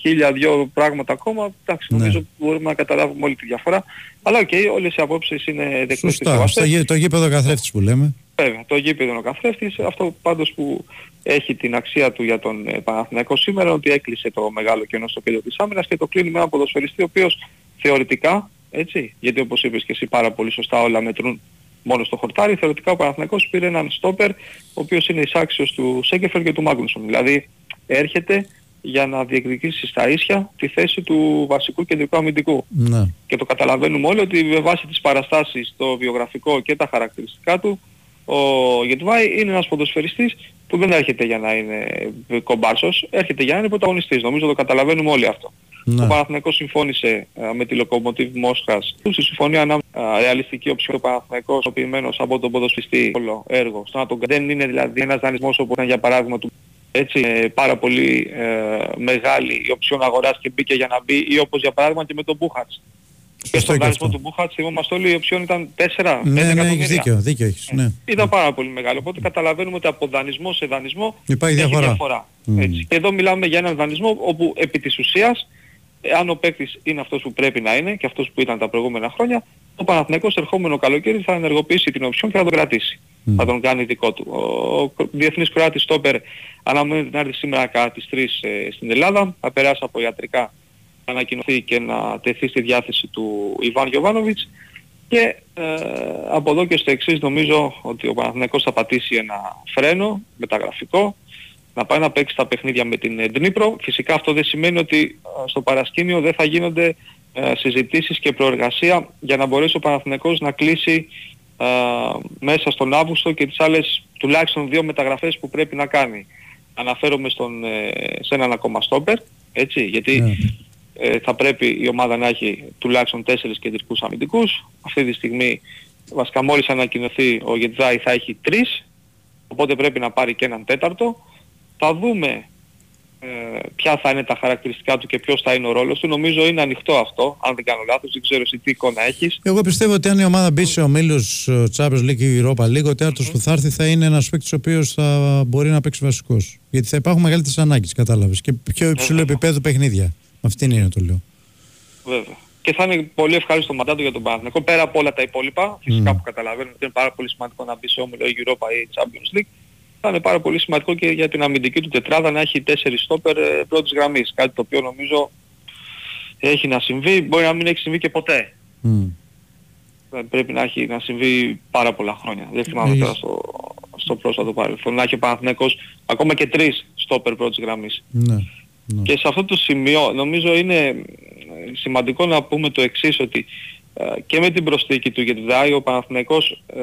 χίλια δυο πράγματα ακόμα, εντάξει, Ναι. νομίζω μπορούμε να καταλάβουμε όλη τη διαφορά. Αλλά οκ, όλες οι απόψεις είναι δεκτές και Σωστά. σεβαστές. Στο, γή- το γήπεδο καθρέφτης που λέμε. Βέβαια, το γήπεδο είναι ο καθρέφτης. Αυτό πάντως που έχει την αξία του για τον ε, Παναθηναϊκό σήμερα είναι ότι έκλεισε το μεγάλο κενό στο κέντρο της άμυνας και το κλείνει με έναν ποδοσφαιριστή ο οποίος θεωρητικά, έτσι, γιατί όπως είπες και εσύ πάρα πολύ σωστά όλα μετρούν μόνο στο χορτάρι, θεωρητικά ο Παναθηναϊκός πήρε έναν στόπερ ο οποίος είναι εισάξιος του Σένκεφελντ και του Μάγκνουσον. Δηλαδή έρχεται για να διεκδικήσει στα ίσια τη θέση του βασικού κεντρικού αμυντικού Ναι. και το καταλαβαίνουμε όλοι ότι με βάση τις παραστάσεις, το βιογραφικό και τα χαρακτηριστικά του, ο Γετβάη είναι ένας ποδοσφαιριστής που δεν έρχεται για να είναι κομπάρσος, έρχεται για να είναι πρωταγωνιστής. Νομίζω το καταλαβαίνουμε όλοι αυτό. Ναι. Ο Παναθηναϊκός συμφώνησε α, με τη Λοκομοτίβ Μόσχας στη συμφωνία ανάμεσα ρεαλιστική οψιόν ο Παναθηναϊκόςοποιημένος από τον ποδοσφαιριστή όλο έργο. Στο να τον δεν είναι δηλαδή ένας δανεισμός όπως ήταν για παράδειγμα του έτσι ε, πάρα πολύ ε, μεγάλη η οψιόν αγοράς και μπήκε για να μπει ή όπως για παράδειγμα και με τον Μπούχατς. Και Σωστό στον και δανεισμό αυτό. του Μπούχατς θυμόμαστε όλοι η οψιόν ήταν 4 Ναι, ναι, έχεις δίκιο. Δίκιο έχεις. Ναι. Ήταν πάρα πολύ μεγάλο. Οπότε καταλαβαίνουμε ότι από δανεισμό σε δανεισμό Υπάρχει έχει διαφορά. διαφορά. Μμ. Έτσι. Και εδώ μιλάμε για έναν δανεισμό όπου επί της ουσίας, αν ο παίκτης είναι αυτός που πρέπει να είναι και αυτός που ήταν τα προηγούμενα χρόνια, ο Παναθηναϊκός ερχόμενο καλοκαίρι θα ενεργοποιήσει την οψιόν και θα τον κρατήσει. Θα τον κάνει δικό του. Ο Κρο- διεθνής Κροάτης Στόπερ αναμένεται να έρθει σήμερα κατά τις 3 ε, στην Ελλάδα. Θα περάσει από ιατρικά να ανακοινωθεί και να τεθεί στη διάθεση του Ιβάν Γιωβάνοβιτς και ε, από εδώ και στο εξής νομίζω ότι ο Παναθηναϊκός θα πατήσει ένα φρένο μεταγραφικό να πάει να παίξει τα παιχνίδια με την ε, Ντνίπρο. Φυσικά αυτό δεν σημαίνει ότι ε, στο παρασκήνιο δεν θα γίνονται ε, συζητήσεις και προεργασία για να μπορέσει ο Παναθηναϊκός να κλείσει ε, μέσα στον Αύγουστο και τις άλλες τουλάχιστον δύο μεταγραφές που πρέπει να κάνει. Αναφέρομαι στον, ε, σε έναν ακόμα στόπερ, έτσι, γιατί Ναι. Ε, θα πρέπει η ομάδα να έχει τουλάχιστον τέσσερις κεντρικούς αμυντικούς. Αυτή τη στιγμή, βασικά μόλις ανακοινωθεί ο Γετζάη θα έχει τρεις, οπότε πρέπει να πάρει και έναν τέταρτο. Θα δούμε ε, ποια θα είναι τα χαρακτηριστικά του και ποιος θα είναι ο ρόλος του. Νομίζω είναι ανοιχτό αυτό, αν δεν κάνω λάθος, δεν ξέρω εσύ τι εικόνα έχεις. Εγώ πιστεύω ότι αν η ομάδα μπει σε ομίλους ε, Champions League ή Europa League, ο τέταρτος που θα έρθει θα είναι ένας παίκτης ο οποίος θα μπορεί να παίξει βασικός. Γιατί θα υπάρχουν μεγαλύτερες ανάγκες, κατάλαβες, και πιο υψηλό επίπεδο παιχνίδια. Αυτή είναι το λέω. Βέβαια. Και θα είναι πολύ ευχάριστο μαντάτο για τον Παναθηναϊκό. Πέρα από όλα τα υπόλοιπα, φυσικά Μμ. που καταλαβαίνουμε ότι είναι πάρα πολύ σημαντικό να μπει σε όμιλο η Europa ή Champions League, θα είναι πάρα πολύ σημαντικό και για την αμυντική του τετράδα να έχει τέσσερις στόπερ ε, πρώτης γραμμής. Κάτι το οποίο νομίζω έχει να συμβεί, μπορεί να μην έχει συμβεί και ποτέ. Ε, Πρέπει να έχει να συμβεί πάρα πολλά χρόνια. Δεν θυμάμαι Έχεις. τώρα στο, στο πρόσφατο παρελθόν. Να έχει ο Παναθηναϊκός ακόμα και τρεις στόπερ πρώτης γραμμής. Ναι. Και σε αυτό το σημείο νομίζω είναι ε, σημαντικό να πούμε το εξής ότι ε, και με την προσθήκη του Γετβάη ο Παναθηναϊκός ε,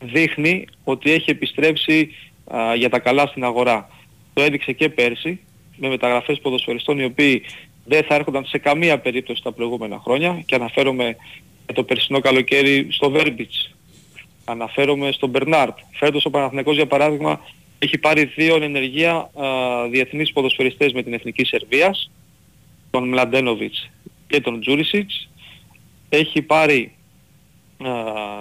δείχνει ότι έχει επιστρέψει ε, για τα καλά στην αγορά. Το έδειξε και πέρσι με μεταγραφές ποδοσφαιριστών οι οποίοι δεν θα έρχονταν σε καμία περίπτωση τα προηγούμενα χρόνια και αναφέρομαι για το περσινό καλοκαίρι στο Βέρμπιτς. Αναφέρομαι στον Μπερνάρτ. Φέτος ο Παναθηναϊκός για παράδειγμα έχει πάρει δύο εν ενεργεία α, διεθνείς ποδοσφαιριστές με την Εθνική Σερβίας, τον Μλαντένοβιτς και τον Τζούρισιτς. Έχει πάρει, α,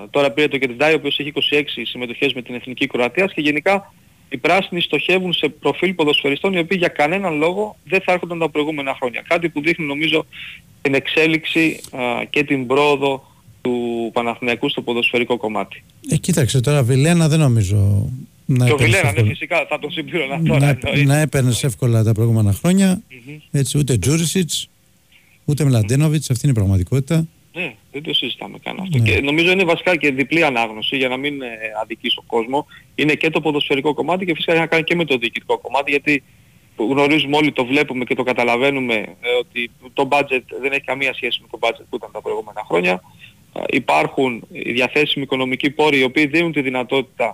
τώρα πήρε το Κεντιντάι, ο οποίος έχει 26 συμμετοχές με την Εθνική Κροατίας και γενικά οι πράσινοι στοχεύουν σε προφίλ ποδοσφαιριστών οι οποίοι για κανέναν λόγο δεν θα έρχονταν τα προηγούμενα χρόνια. Κάτι που δείχνει νομίζω την εξέλιξη α, και την πρόοδο του Παναθηναϊκού στο ποδοσφαιρικό κομμάτι. Ε, κοίταξε τώρα, Βιλένα δεν νομίζω να και ο έπαιρνες Βιλένα, ναι, εύκολα- φυσικά θα τον συμπλήρωνα τώρα. να, εννοείται. να έπαιρνες εύκολα τα προηγούμενα χρόνια. Έτσι, ούτε Τζούρισιτς, ούτε Μλαντένοβιτ, αυτή είναι η πραγματικότητα. Ναι, δεν το συζητάμε καν αυτό. Ναι. Και νομίζω είναι βασικά και διπλή ανάγνωση για να μην ε, αδικήσω κόσμο. Είναι και το ποδοσφαιρικό κομμάτι και φυσικά έχει να κάνει και με το διοικητικό κομμάτι γιατί γνωρίζουμε όλοι, το βλέπουμε και το καταλαβαίνουμε ε, ότι το budget δεν έχει καμία σχέση με το budget που ήταν τα προηγούμενα χρόνια. Ε, υπάρχουν οι διαθέσιμοι οικονομικοί πόροι οι οποίοι δίνουν τη δυνατότητα ε,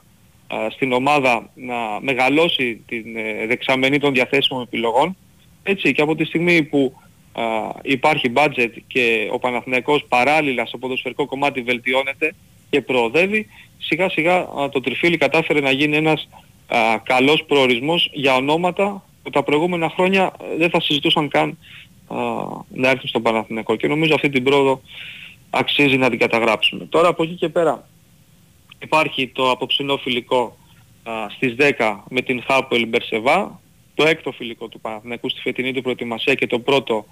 στην ομάδα να μεγαλώσει την ε, δεξαμενή των διαθέσιμων επιλογών. Έτσι και από τη στιγμή που α, υπάρχει budget και ο Παναθηναϊκός παράλληλα στο ποδοσφαιρικό κομμάτι βελτιώνεται και προοδεύει, σιγά σιγά α, το τριφύλι κατάφερε να γίνει ένας α, καλός προορισμός για ονόματα που τα προηγούμενα χρόνια ε, δεν θα συζητούσαν καν α, να έρθουν στον Παναθηναϊκό και νομίζω αυτή την πρόοδο αξίζει να την καταγράψουμε. Τώρα από εκεί και πέρα υπάρχει το απόψινό φιλικό α, στις 10 με την Χάπελ Μπερσεβά, το έκτο φιλικό του Παναθηναϊκού στη φετινή του προετοιμασία και το πρώτο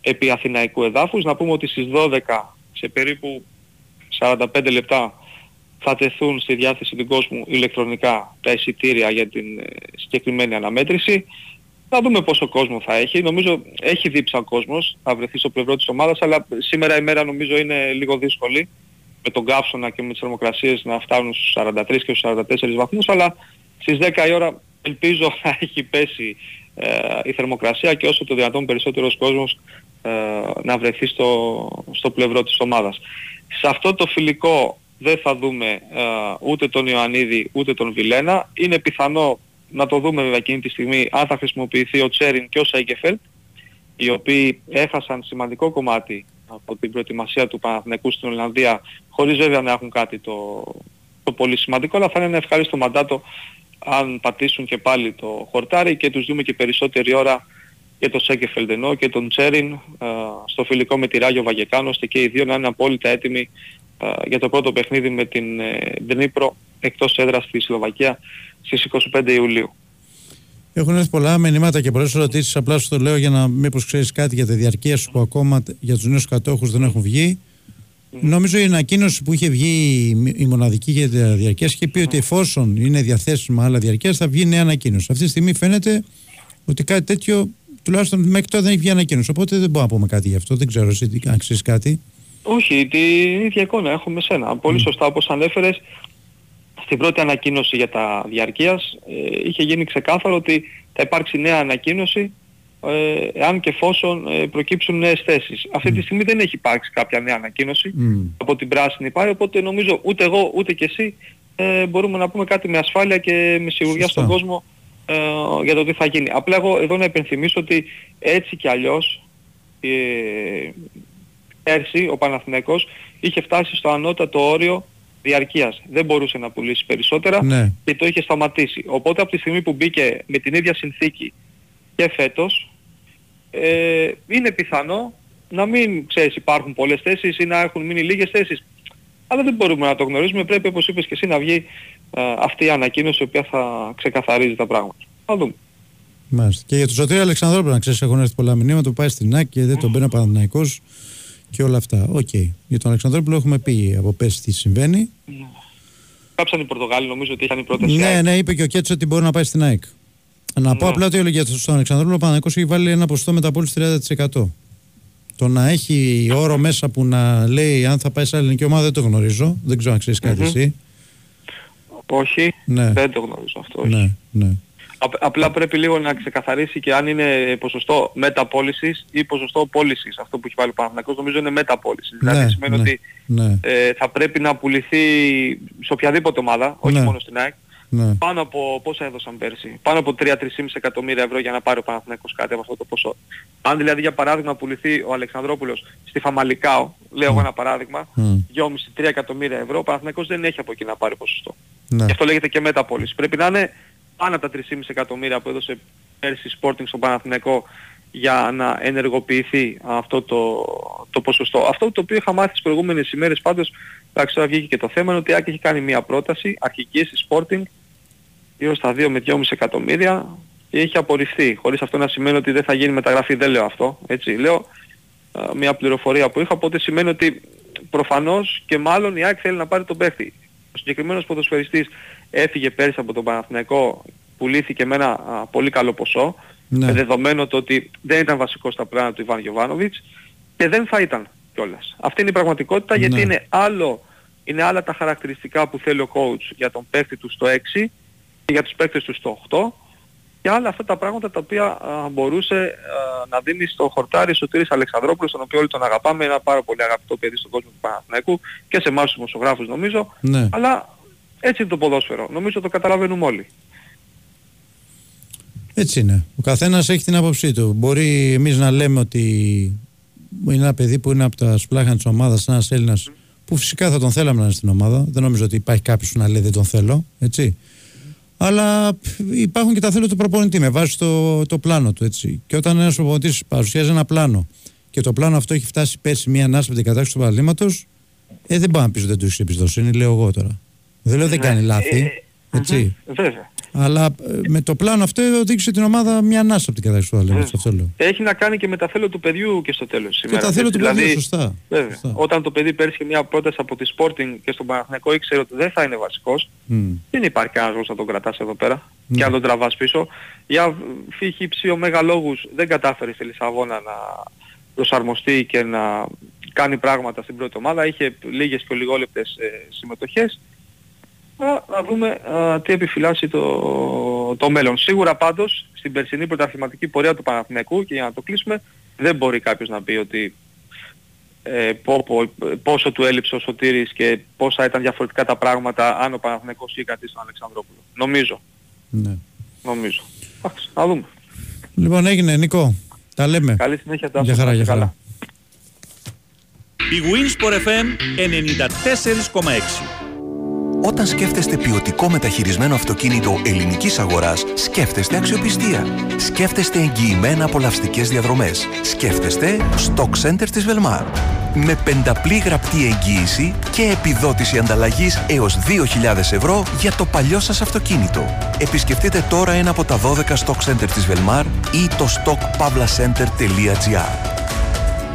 επί Αθηναϊκού εδάφους. Να πούμε ότι στις 12 σε περίπου 45 λεπτά θα τεθούν στη διάθεση του κόσμου ηλεκτρονικά τα εισιτήρια για την ε, συγκεκριμένη αναμέτρηση. Θα δούμε πόσο κόσμο θα έχει. Νομίζω έχει δίψα ο κόσμος, θα βρεθεί στο πλευρό της ομάδας, αλλά σήμερα η μέρα νομίζω είναι λίγο δύσκολη με τον καύσωνα και με τις θερμοκρασίες να φτάνουν στους 43 και στους 44 βαθμούς, αλλά στις 10 η ώρα ελπίζω (laughs) να έχει πέσει ε, η θερμοκρασία και όσο το δυνατόν περισσότερος κόσμος ε, να βρεθεί στο, στο πλευρό της ομάδας. Σε αυτό το φιλικό δεν θα δούμε ε, ούτε τον Ιωαννίδη ούτε τον Βιλένα. Είναι πιθανό να το δούμε βέβαια εκείνη τη στιγμή αν θα χρησιμοποιηθεί ο Τσέριν και ο Σέγκεφελτ οι οποίοι έχασαν σημαντικό κομμάτι από την προετοιμασία του Παναθηναϊκού στην Ολλανδία χωρίς βέβαια να έχουν κάτι το, το πολύ σημαντικό αλλά θα είναι ένα ευχάριστο μαντάτο αν πατήσουν και πάλι το χορτάρι και τους δούμε και περισσότερη ώρα και τον Σέγκεφελντ ενώ και τον Τσέριν ε, στο φιλικό με τη Ράγιο Βαγεκάνο ώστε και οι δύο να είναι απόλυτα έτοιμοι ε, για το πρώτο παιχνίδι με την ε, Ντνίπρο εκτός έδρας στη Σλοβακία στις 25 Ιουλίου. Έχουν έρθει πολλά μηνύματα και πολλές ερωτήσεις. Απλά σου το λέω για να μήπως ξέρεις κάτι για τη διαρκεία σου που ακόμα για τους νέους κατόχους δεν έχουν βγει. Νομίζω η ανακοίνωση που είχε βγει η- η μοναδική για τη διαρκείας είχε πει ότι εφόσον είναι διαθέσιμα άλλα διαρκείας θα βγει νέα ανακοίνωση. Αυτή τη στιγμή φαίνεται ότι κάτι τέτοιο τουλάχιστον μέχρι τώρα δεν έχει βγει ανακοίνωση. Οπότε δεν μπορούμε να πούμε κάτι γι' αυτό. Δεν ξέρω εσύ τι- αν ξέρεις κάτι. Όχι, την ίδια εικόνα έχουμε σένα. Πολύ σωστά όπως ανέφερες, στην πρώτη ανακοίνωση για τα διαρκείας ε, είχε γίνει ξεκάθαρο ότι θα υπάρξει νέα ανακοίνωση ε, αν και εφόσον ε, προκύψουν νέες θέσεις. Αυτή τη στιγμή δεν έχει υπάρξει κάποια νέα ανακοίνωση από την πράσινη πάρη, οπότε νομίζω ούτε εγώ ούτε και εσύ ε, μπορούμε να πούμε κάτι με ασφάλεια και με σιγουριά στον κόσμο ε, για το τι θα γίνει. Απλά εγώ εδώ να υπενθυμίσω ότι έτσι κι αλλιώς ε, πέρσι ο Παναθηναϊκός είχε φτάσει στο ανώτατο όριο διαρκείας. Δεν μπορούσε να πουλήσει περισσότερα Ναι. και το είχε σταματήσει. Οπότε από τη στιγμή που μπήκε με την ίδια συνθήκη και φέτος ε, είναι πιθανό να μην ξέρεις υπάρχουν πολλές θέσεις ή να έχουν μείνει λίγες θέσεις. Αλλά δεν μπορούμε να το γνωρίζουμε. Πρέπει όπως είπες και εσύ να βγει ε, αυτή η ανακοίνωση η οποία θα ξεκαθαρίζει τα πράγματα. Θα δούμε. Μάλιστα. Και για τον Σωτήρη Αλεξανδρόπουλο, να ξέρεις, έχουν έρθει πολλά μηνύματα που πάει στην ΑΕΚ και δεν τον παίρνει ο Παναθηναϊκός και όλα αυτά. Οκ. Για τον Αλεξανδρόπουλο έχουμε πει από πέρσι τι συμβαίνει. Κάψαν οι Πορτογάλοι νομίζω ότι είχαν η πρόταση. Ναι, ναι, είπε και ο Κέτσο ότι μπορεί να πάει στην ΑΕΚ. Να πω Ναι. απλά ότι για τον Αλεξανδρόπουλο ο Παναθηναϊκός έχει βάλει ένα ποσοστό μεταπώλησης 30%. Το να έχει όρο μέσα που να λέει αν θα πάει σε άλλη ελληνική ομάδα δεν το γνωρίζω. Δεν ξέρω αν ξέρεις κάτι Μμμ. εσύ. Όχι, Ναι. δεν το γνωρίζω αυτό. όχι. Ναι, ναι. Απ- απλά πρέπει λίγο να ξεκαθαρίσει και αν είναι ποσοστό μεταπόλησης ή ποσοστό πώλησης. Αυτό που έχει βάλει ο Παναθηναϊκός νομίζω είναι μεταπόλησης. Δηλαδή Ναι, σημαίνει ναι, ότι ναι. ε, θα πρέπει να πουληθεί σε οποιαδήποτε ομάδα, όχι Ναι. μόνο στην ΑΕΚ, Ναι. πάνω από πόσα έδωσαν πέρσι. Πάνω από 3-3,5 εκατομμύρια ευρώ για να πάρει ο Παναθηναϊκός κάτι από αυτό το ποσό. Αν δηλαδή για παράδειγμα πουληθεί ο Αλεξανδρόπουλος στη Φαμαλικάο, λέω εγώ ένα παράδειγμα, Μμ. 2,5-3 εκατομμύρια ευρώ, ο Παναθηναϊκός δεν έχει από εκεί να πάρει ποσοστό. Ναι. Γι' αυτό λέγεται και μεταπόληση. Πρέπει να είναι πάνω από τα 3,5 εκατομμύρια που έδωσε πέρσι Sporting στον Παναθηναϊκό για να ενεργοποιηθεί αυτό το, το ποσοστό. Αυτό το οποίο είχα μάθει τις προηγούμενες ημέρες πάντως, εντάξει τώρα βγήκε και το θέμα, είναι ότι η Άκη έχει κάνει μια πρόταση αρχική στη Sporting γύρω στα 2 με 2,5 εκατομμύρια και έχει απορριφθεί. Χωρίς αυτό να σημαίνει ότι δεν θα γίνει μεταγραφή, δεν λέω αυτό. Έτσι, λέω α, μια πληροφορία που είχα, οπότε σημαίνει ότι προφανώς και μάλλον η ΑΕΚ θέλει να πάρει τον παίχτη. Ο συγκεκριμένος ποδοσφαιριστής έφυγε πέρσι από τον Παναθηναϊκό, πουλήθηκε με ένα α, πολύ καλό ποσό, Ναι. με δεδομένο το ότι δεν ήταν βασικός στα πλάνα του Ιβάν Γιωβάνοβιτς και δεν θα ήταν κιόλας. Αυτή είναι η πραγματικότητα γιατί Ναι. είναι, άλλο, είναι άλλα τα χαρακτηριστικά που θέλει ο coach για τον παίκτη του στο 6 και για τους παίκτες του στο 8 και άλλα αυτά τα πράγματα τα οποία α, μπορούσε α, να δίνει στο χορτάρι Σωτήρης Αλεξανδρόπουλος, τον οποίο όλοι τον αγαπάμε, ένα πάρα πολύ αγαπητό παιδί στον κόσμο του Παναθηναϊκού και σε εμάς τους δημοσιογράφους νομίζω, Ναι. αλλά έτσι είναι το ποδόσφαιρο. Νομίζω το καταλαβαίνουμε όλοι. Έτσι είναι. Ο καθένας έχει την άποψή του. Μπορεί εμείς να λέμε ότι είναι ένα παιδί που είναι από τα σπλάχνα της ομάδας, ένας Έλληνας που φυσικά θα τον θέλαμε να είναι στην ομάδα. Δεν νομίζω ότι υπάρχει κάποιος που να λέει δεν τον θέλω. Έτσι. Αλλά π, υπάρχουν και τα θέλω του προπονητή με βάση το, το πλάνο του. Έτσι. Και όταν ένας προπονητής παρουσιάζει ένα πλάνο και το πλάνο αυτό έχει φτάσει πέρσι μια ανάσα από την κατάξυση του παραδείγματος, ε, δεν μπορεί να πεις ότι δεν του έχεις εμπιστοσύνη, λέω εγώ τώρα. Δεν λέω δεν Ναι. κάνει λάθη. Έτσι. Βέβαια. Αλλά ε, με το πλάνο αυτό οδήγησε την ομάδα μια ανάσα από την κατάσταση του Αλέγκο. Αυτό λέω. Έχει να κάνει και με τα θέλω του παιδιού και στο τέλος της Και ημέρας, τα θέλω έτσι. του παιδιού, Δηλαδή, σωστά. Βέβαια. Σωστά. Όταν το παιδί πέρσι μια πρόταση από τη Sporting και στον Παναθηναϊκό ήξερε ότι δεν θα είναι βασικός, Μμ. δεν υπάρχει κανένας λόγος να τον κρατάς εδώ πέρα Ναι. και να τον τραβάς πίσω. Για φύχη ψή ωμέγα λόγους δεν κατάφερε στη Λισαβόνα να προσαρμοστεί και να κάνει πράγματα στην πρώτη ομάδα. Είχε λίγες και λιγόλεπτες ε, συμμετοχές. Α, να δούμε α, τι επιφυλάσσει το, το μέλλον. Σίγουρα πάντως στην περσινή πρωταθληματική πορεία του Παναθηναϊκού και για να το κλείσουμε δεν μπορεί κάποιος να πει ότι ε, πω, πω, πόσο του έλειψε ο Σωτήρης και πόσα ήταν διαφορετικά τα πράγματα αν ο Παναθηναϊκός είχε κρατήσει τον Αλεξανδρόπουλο. Νομίζω. Ναι. Νομίζω. Εντάξει, να δούμε. Λοιπόν, έγινε Νικό. Τα λέμε. Καλή συνέχεια Τάσο. Για χαρά, Να για είστε χαρά. Η Winsport FM 94,6 Όταν σκέφτεστε ποιοτικό μεταχειρισμένο αυτοκίνητο ελληνικής αγοράς, σκέφτεστε αξιοπιστία. Σκέφτεστε εγγυημένα απολαυστικές διαδρομές. Σκέφτεστε Stock Center της Velmar. Με πενταπλή γραπτή εγγύηση και επιδότηση ανταλλαγής έως 2.000 ευρώ για το παλιό σας αυτοκίνητο. Επισκεφτείτε τώρα ένα από τα 12 Stock Center της Velmar ή το stockpavlacenter.gr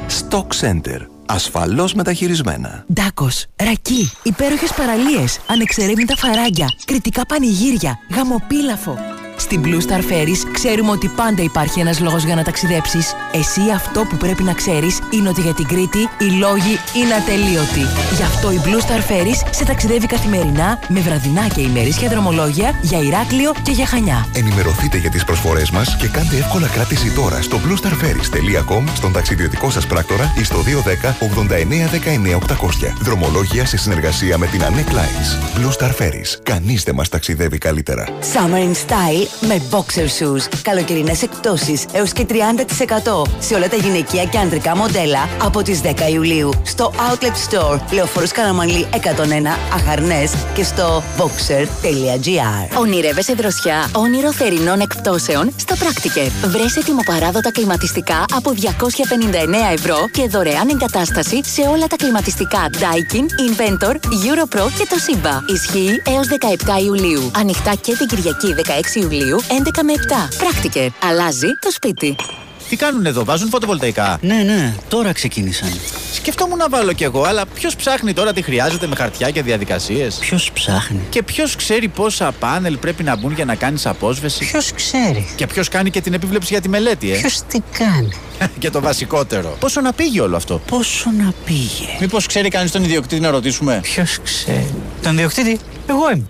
Stock Center. Ασφαλώς μεταχειρισμένα. Ντάκος, ρακί, υπέροχες παραλίες, ανεξερεύνητα φαράγγια, κριτικά πανηγύρια, γαμοπίλαφο. Στην Blue Star Ferries ξέρουμε ότι πάντα υπάρχει ένας λόγος για να ταξιδέψεις. Εσύ αυτό που πρέπει να ξέρεις είναι ότι για την Κρήτη οι λόγοι είναι ατελείωτοι. Γι' αυτό η Blue Star Ferries σε ταξιδεύει καθημερινά με βραδινά και ημερήσια δρομολόγια για Ηράκλειο και για Χανιά. Ενημερωθείτε για τις προσφορές μας και κάντε εύκολα κράτηση τώρα στο bluestarferries.com, στον ταξιδιωτικό σας πράκτορα ή στο 210 89 19 800. Δρομολόγια σε συνεργασία με την Anec Lines. Blue Star Ferries. Κανείς δεν μας ταξιδεύει καλύτερα. Summer in Style με boxer shoes. Καλοκαιρινές εκπτώσεις έως και 30% σε όλα τα γυναικεία και ανδρικά μοντέλα από τις 10 Ιουλίου στο Outlet Store Λεωφόρος Καραμανλή 101 Αχαρνές και στο boxer.gr Ονειρεύεσαι δροσιά, όνειρο θερινών εκπτώσεων; Στο Practiker. Βρες ετοιμοπαράδοτα κλιματιστικά από 259 ευρώ και δωρεάν εγκατάσταση σε όλα τα κλιματιστικά Daikin, Inventor, Europro και το Simba. Ισχύει έως 17 Ιουλίου. Ανοιχτά και την Κυριακή 16 Ιουλίου 11 με 7. Practiker. Αλλάζει το σπίτι. Τι κάνουν εδώ, βάζουν φωτοβολταϊκά; Ναι, ναι, τώρα ξεκίνησαν. Σκεφτόμουν να βάλω κι εγώ, αλλά ποιος ψάχνει τώρα τι χρειάζεται με χαρτιά και διαδικασίες; Ποιος ψάχνει; Και ποιος ξέρει πόσα πάνελ πρέπει να μπουν για να κάνεις απόσβεση; Ποιος ξέρει; Και ποιος κάνει και την επίβλεψη για τη μελέτη, ε; Ποιος τι κάνει; (laughs) και το βασικότερο. Πόσο να πήγε όλο αυτό; Πόσο να πήγε; Μήπως ξέρει κανείς τον ιδιοκτήτη να ρωτήσουμε; Ποιος ξέρει; Τον ιδιοκτήτη, εγώ είμαι.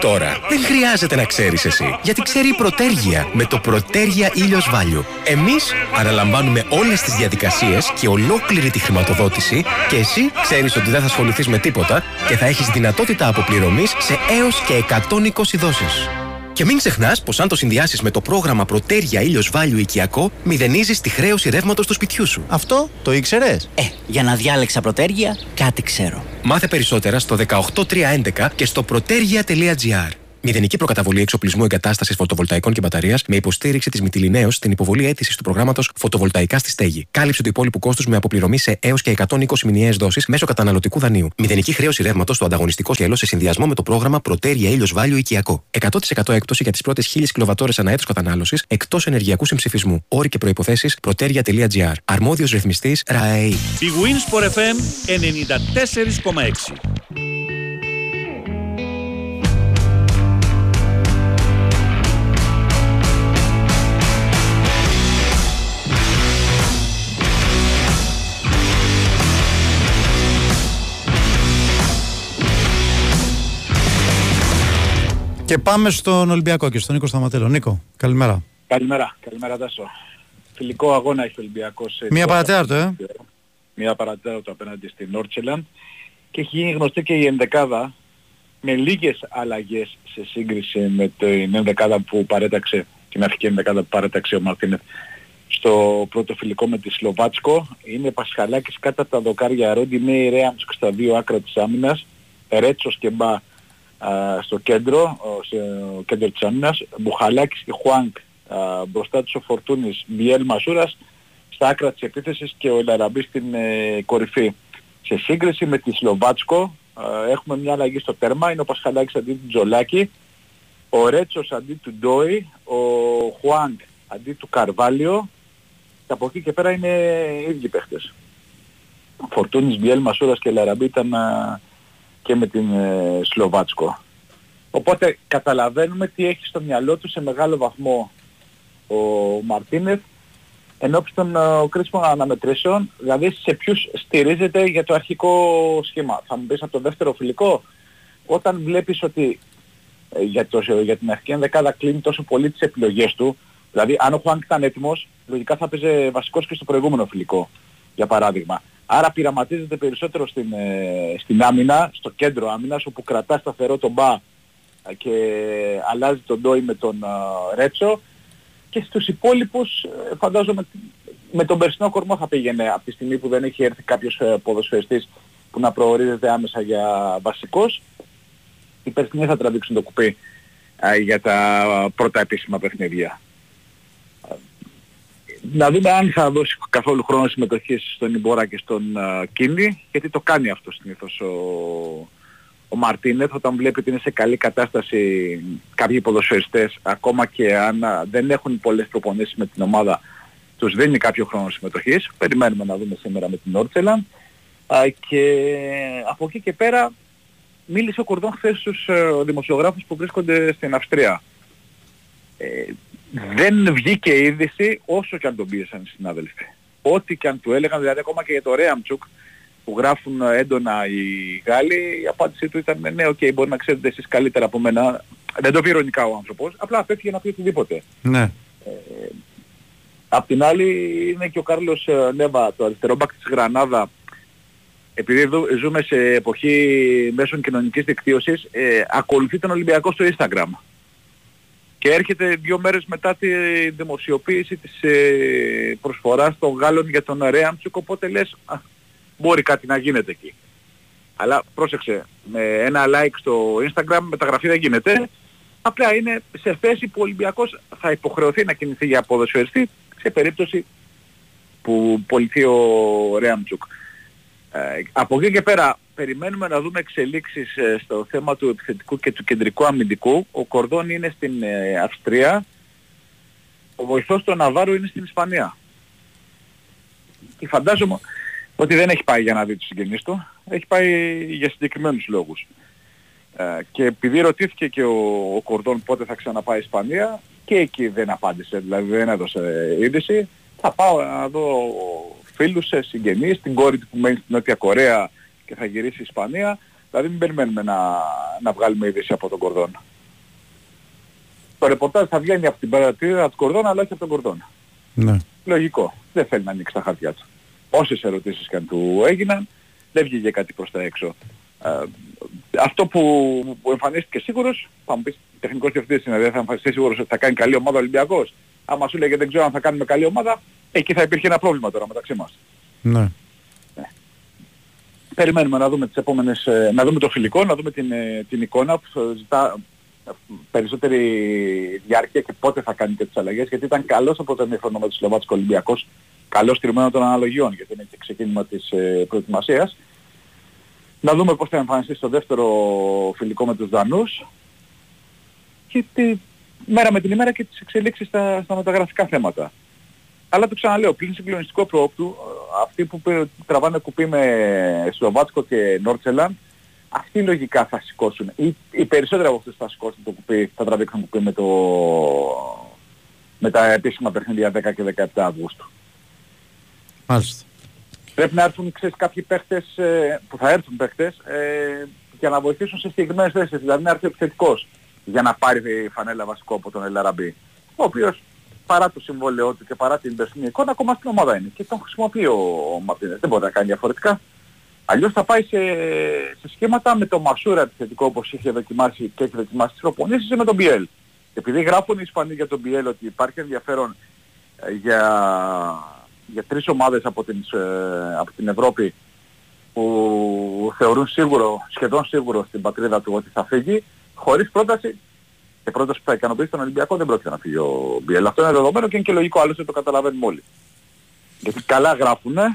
Τώρα δεν χρειάζεται να ξέρεις εσύ, γιατί ξέρει η Πρωτέργεια με το Πρωτέργεια Ήλιος Value. Εμείς αναλαμβάνουμε όλες τις διαδικασίες και ολόκληρη τη χρηματοδότηση και εσύ ξέρεις ότι δεν θα ασχοληθείς με τίποτα και θα έχεις δυνατότητα αποπληρωμής σε έως και 120 δόσεις. Και μην ξεχνάς πως αν το συνδυάσεις με το πρόγραμμα Πρωτέρια ήλιος Value οικιακό, μηδενίζεις τη χρέωση ρεύματος του σπιτιού σου. Αυτό το ήξερες; Ε, για να διάλεξα πρωτέργεια, κάτι ξέρω. Μάθε περισσότερα στο 18311 και στο protergia.gr. Μηδενική προκαταβολή εξοπλισμού εγκατάστασης φωτοβολταϊκών και μπαταρίας με υποστήριξη της Μυτιλινέω στην υποβολή αίτησης του προγράμματος Φωτοβολταϊκά στη Στέγη. Κάλυψη του υπόλοιπου κόστου με αποπληρωμή σε έως και 120 μηνιαίες δόσεις μέσω καταναλωτικού δανείου. Μηδενική χρέωση ρεύματος στο ανταγωνιστικό σκέλος σε συνδυασμό με το πρόγραμμα Πρωτέρια ήλιος Βάλιο οικιακό. 100% έκπτωση για τις πρώτες 1000 κιλοβατόρες ανά έτος κατανάλωσης εκτός ενεργειακού συμψηφισμού. Όροι και προποθέσει proteria.gr. Αρμόδιος ρυθμιστής ΡΑΕΗ. Η Winsport FM 94,6. Και πάμε στον Ολυμπιακό και στον Νίκο Σταματέλο. Νίκο, καλημέρα. Καλημέρα, καλημέρα Τάσο. Φιλικό αγώνα έχει ο Ολυμπιακός. σε Μία δύο παρατέταρτο, ε. Μία παρατέταρτο απέναντι στην Νόρτσελαν και έχει γίνει γνωστή και η ενδεκάδα με λίγες αλλαγές σε σύγκριση με την ενδεκάδα που παρέταξε, την αρχική ενδεκάδα που παρέταξε ο Μαρτίνεθ στο πρώτο φιλικό με τη Σλοβάτσκο. Είναι Πασχαλάκης κάτω από τα δοκάρια Ρόντι Μέι Ρέαμς στα δύο άκρα της άμυνας, Ρέτσος και Μπα α, στο κέντρο, ο- στο κέντρο της άμυνας, Μπουχαλάκης και Χουάνκ α, μπροστά τους ο Φορτούνης, Μπιέλ Μασούρας στα άκρα της επίθεσης και ο Ελαραμπής στην ε, κορυφή. Σε σύγκριση με τη Σλοβάτσκο α, έχουμε μια αλλαγή στο τέρμα, είναι ο Πασχαλάκης αντί του Τζολάκη, ο Ρέτσος αντί του Ντόι, ο Χουάνκ αντί του Καρβάλιο και από εκεί και πέρα είναι οι ίδιοι παίχτες. Ο Φορτούνης, Μπιέλ, Μασούρας και Λαραμπή ήταν α, και με την ε, Σλοβάτσκο. Οπότε καταλαβαίνουμε τι έχει στο μυαλό του σε μεγάλο βαθμό ο Μαρτίνεθ ενώπιση των ε, κρίσιμων αναμετρήσεων, δηλαδή σε ποιους στηρίζεται για το αρχικό σχήμα. Θα μου πεις από το δεύτερο φιλικό, όταν βλέπεις ότι ε, για, το, για την αρχική ενδεκάδα κλείνει τόσο πολύ τις επιλογές του, δηλαδή αν ο Χουάνκ ήταν έτοιμος, λογικά θα παίζει βασικός και στο προηγούμενο φιλικό, για παράδειγμα. Άρα πειραματίζεται περισσότερο στην, ε, στην άμυνα, στο κέντρο άμυνας, όπου κρατά σταθερό τον Μπα ε, και αλλάζει τον Ντόι με τον ε, Ρέτσο και στους υπόλοιπους ε, φαντάζομαι με τον περσινό κορμό θα πήγαινε από τη στιγμή που δεν έχει έρθει κάποιος ε, ποδοσφαιριστής που να προορίζεται άμεσα για βασικός. Οι περσινοί θα τραβήξουν το κουπί ε, για τα πρώτα επίσημα παιχνίδια. Να δούμε αν θα δώσει καθόλου χρόνο συμμετοχής στον Ιμπόρα και στον uh, Κίνδη, γιατί το κάνει αυτό συνήθως ο, ο Μαρτίνεθ όταν βλέπει ότι είναι σε καλή κατάσταση κάποιοι ποδοσφαιριστές ακόμα και αν α, δεν έχουν πολλές προπονήσεις με την ομάδα τους δίνει κάποιο χρόνο συμμετοχής. Περιμένουμε να δούμε σήμερα με την Όρτσελαν. Και από εκεί και πέρα μίλησε ο Κορδόν χθες στους ε, δημοσιογράφους που βρίσκονται στην Αυστρία. Ε, δεν βγήκε είδηση όσο και αν τον πίεσαν οι συνάδελφοι. Ό,τι και αν του έλεγαν, δηλαδή ακόμα και για το Γιαρέμτσουκ που γράφουν έντονα οι Γάλλοι, η απάντησή του ήταν ναι, οκ, μπορεί να ξέρετε εσείς καλύτερα από μένα. Δεν το είπε ειρωνικά ο άνθρωπος, απλά απέφυγε να πει οτιδήποτε. Ναι. Απ' την άλλη είναι και ο Κάρλος ε, Νέβα, το αριστερό μπακ της Γρανάδα, επειδή εδώ ζούμε σε εποχή μέσων κοινωνικής δικτύωσης, ε, ακολουθεί τον Ολυμπιακό στο Instagram. Και έρχεται δύο μέρες μετά τη δημοσιοποίηση της ε, προσφοράς των Γάλλων για τον Ρέαμτσουκ, οπότε λες, α, μπορεί κάτι να γίνεται εκεί. Αλλά πρόσεξε, με ένα like στο Instagram μεταγραφή δεν γίνεται. Απλά είναι σε θέση που ο Ολυμπιακός θα υποχρεωθεί να κινηθεί για ποδοσφαιριστή σε περίπτωση που πολιθεί ο Ρέαμτσουκ. Ε, από εκεί και πέρα περιμένουμε να δούμε εξελίξεις ε, στο θέμα του επιθετικού και του κεντρικού αμυντικού. Ο Κορδόν είναι στην ε, Αυστρία, ο βοηθός του Ναβάρου είναι στην Ισπανία. Και φαντάζομαι ότι δεν έχει πάει για να δει τους συγγενείς του, έχει πάει για συγκεκριμένους λόγους. Ε, και επειδή ρωτήθηκε και ο, ο Κορδόν πότε θα ξαναπάει η Ισπανία, και εκεί δεν απάντησε, δηλαδή δεν έδωσε είδηση. Θα πάω να δω φίλους, ε, συγγενείς, την κόρη του που μένει στην Νότια Κορέα και θα γυρίσει η Ισπανία. Δηλαδή μην περιμένουμε να, να βγάλουμε είδηση από τον Κορδόν. Το ρεπορτάζ θα βγαίνει από την παρατηρία του Κορδόν αλλά όχι από τον Κορδόν. Ναι. Λογικό. Δεν θέλει να ανοίξει τα χαρτιά του. Όσες ερωτήσεις και αν του έγιναν, δεν βγήκε κάτι προς τα έξω. Ε, αυτό που, που εμφανίστηκε σίγουρος, θα μου πεις τεχνικός διευθυντής είναι, δεν θα εμφανιστεί σίγουρος ότι θα κάνει καλή ομάδα ο Ολυμπιακός. Άμα σου λέγε δεν ξέρω αν θα κάνουμε καλή ομάδα, εκεί θα υπήρχε ένα πρόβλημα τώρα μεταξύ μας. Ναι. Περιμένουμε να δούμε τις επόμενες, ε, να δούμε το φιλικό, να δούμε την, ε, την εικόνα που ζητά περισσότερη διάρκεια και πότε θα κάνει και τις αλλαγές γιατί ήταν καλός από το εμίχρονο με τους Σλοβάτσκο Ολυμπιακός καλός στριμμένο των αναλογιών γιατί είναι και ξεκίνημα της ε, προετοιμασίας να δούμε πώς θα εμφανιστεί στο δεύτερο φιλικό με τους Δανούς και τη μέρα με την ημέρα και τις εξελίξεις στα, στα μεταγραφικά θέματα. Αλλά το ξαναλέω, πλην συγκλονιστικό προόπτου, αυτοί που πε- τραβάνε κουπί με Σλοβάτσκο και Νόρτσελαν, αυτοί λογικά θα σηκώσουν. Οι, οι περισσότεροι από αυτούς θα σηκώσουν το κουπί, θα τραβήξουν κουπί με, το, με τα επίσημα παιχνίδια 10 και 17 Αυγούστου. Μάλιστα. Πρέπει να έρθουν ξέρεις, κάποιοι παίχτες ε, που θα έρθουν παίχτες ε, για να βοηθήσουν σε συγκεκριμένες θέσεις. Δηλαδή να έρθει ο επιθετικός για να πάρει η φανέλα βασικό από τον Ελαραμπή. Ο οποίος παρά το συμβόλαιό του και παρά την περσινή εικόνα ακόμα στην ομάδα είναι. Και τον χρησιμοποιεί ο, ο Μαρτίνες. Δεν μπορεί να κάνει διαφορετικά. Αλλιώς θα πάει σε, σε σχήματα με το Μασούρα επιθετικό όπως είχε δοκιμάσει και έχει δοκιμάσει τις προπονήσεις ή με τον Μπιέλ. Επειδή γράφουν οι Ισπανοί για τον Μπιέλ ότι υπάρχει ενδιαφέρον ε, για, για τρεις ομάδες από την, ε, από την Ευρώπη που θεωρούν σίγουρο, σχεδόν σίγουρο στην πατρίδα του ότι θα φύγει, χωρίς πρόταση και πρόταση που θα ικανοποιήσει τον Ολυμπιακό δεν πρόκειται να φύγει ο Μπιέλ. Αυτό είναι δεδομένο και είναι και λογικό, άλλωστε το καταλαβαίνουμε όλοι. Γιατί καλά γράφουν ε,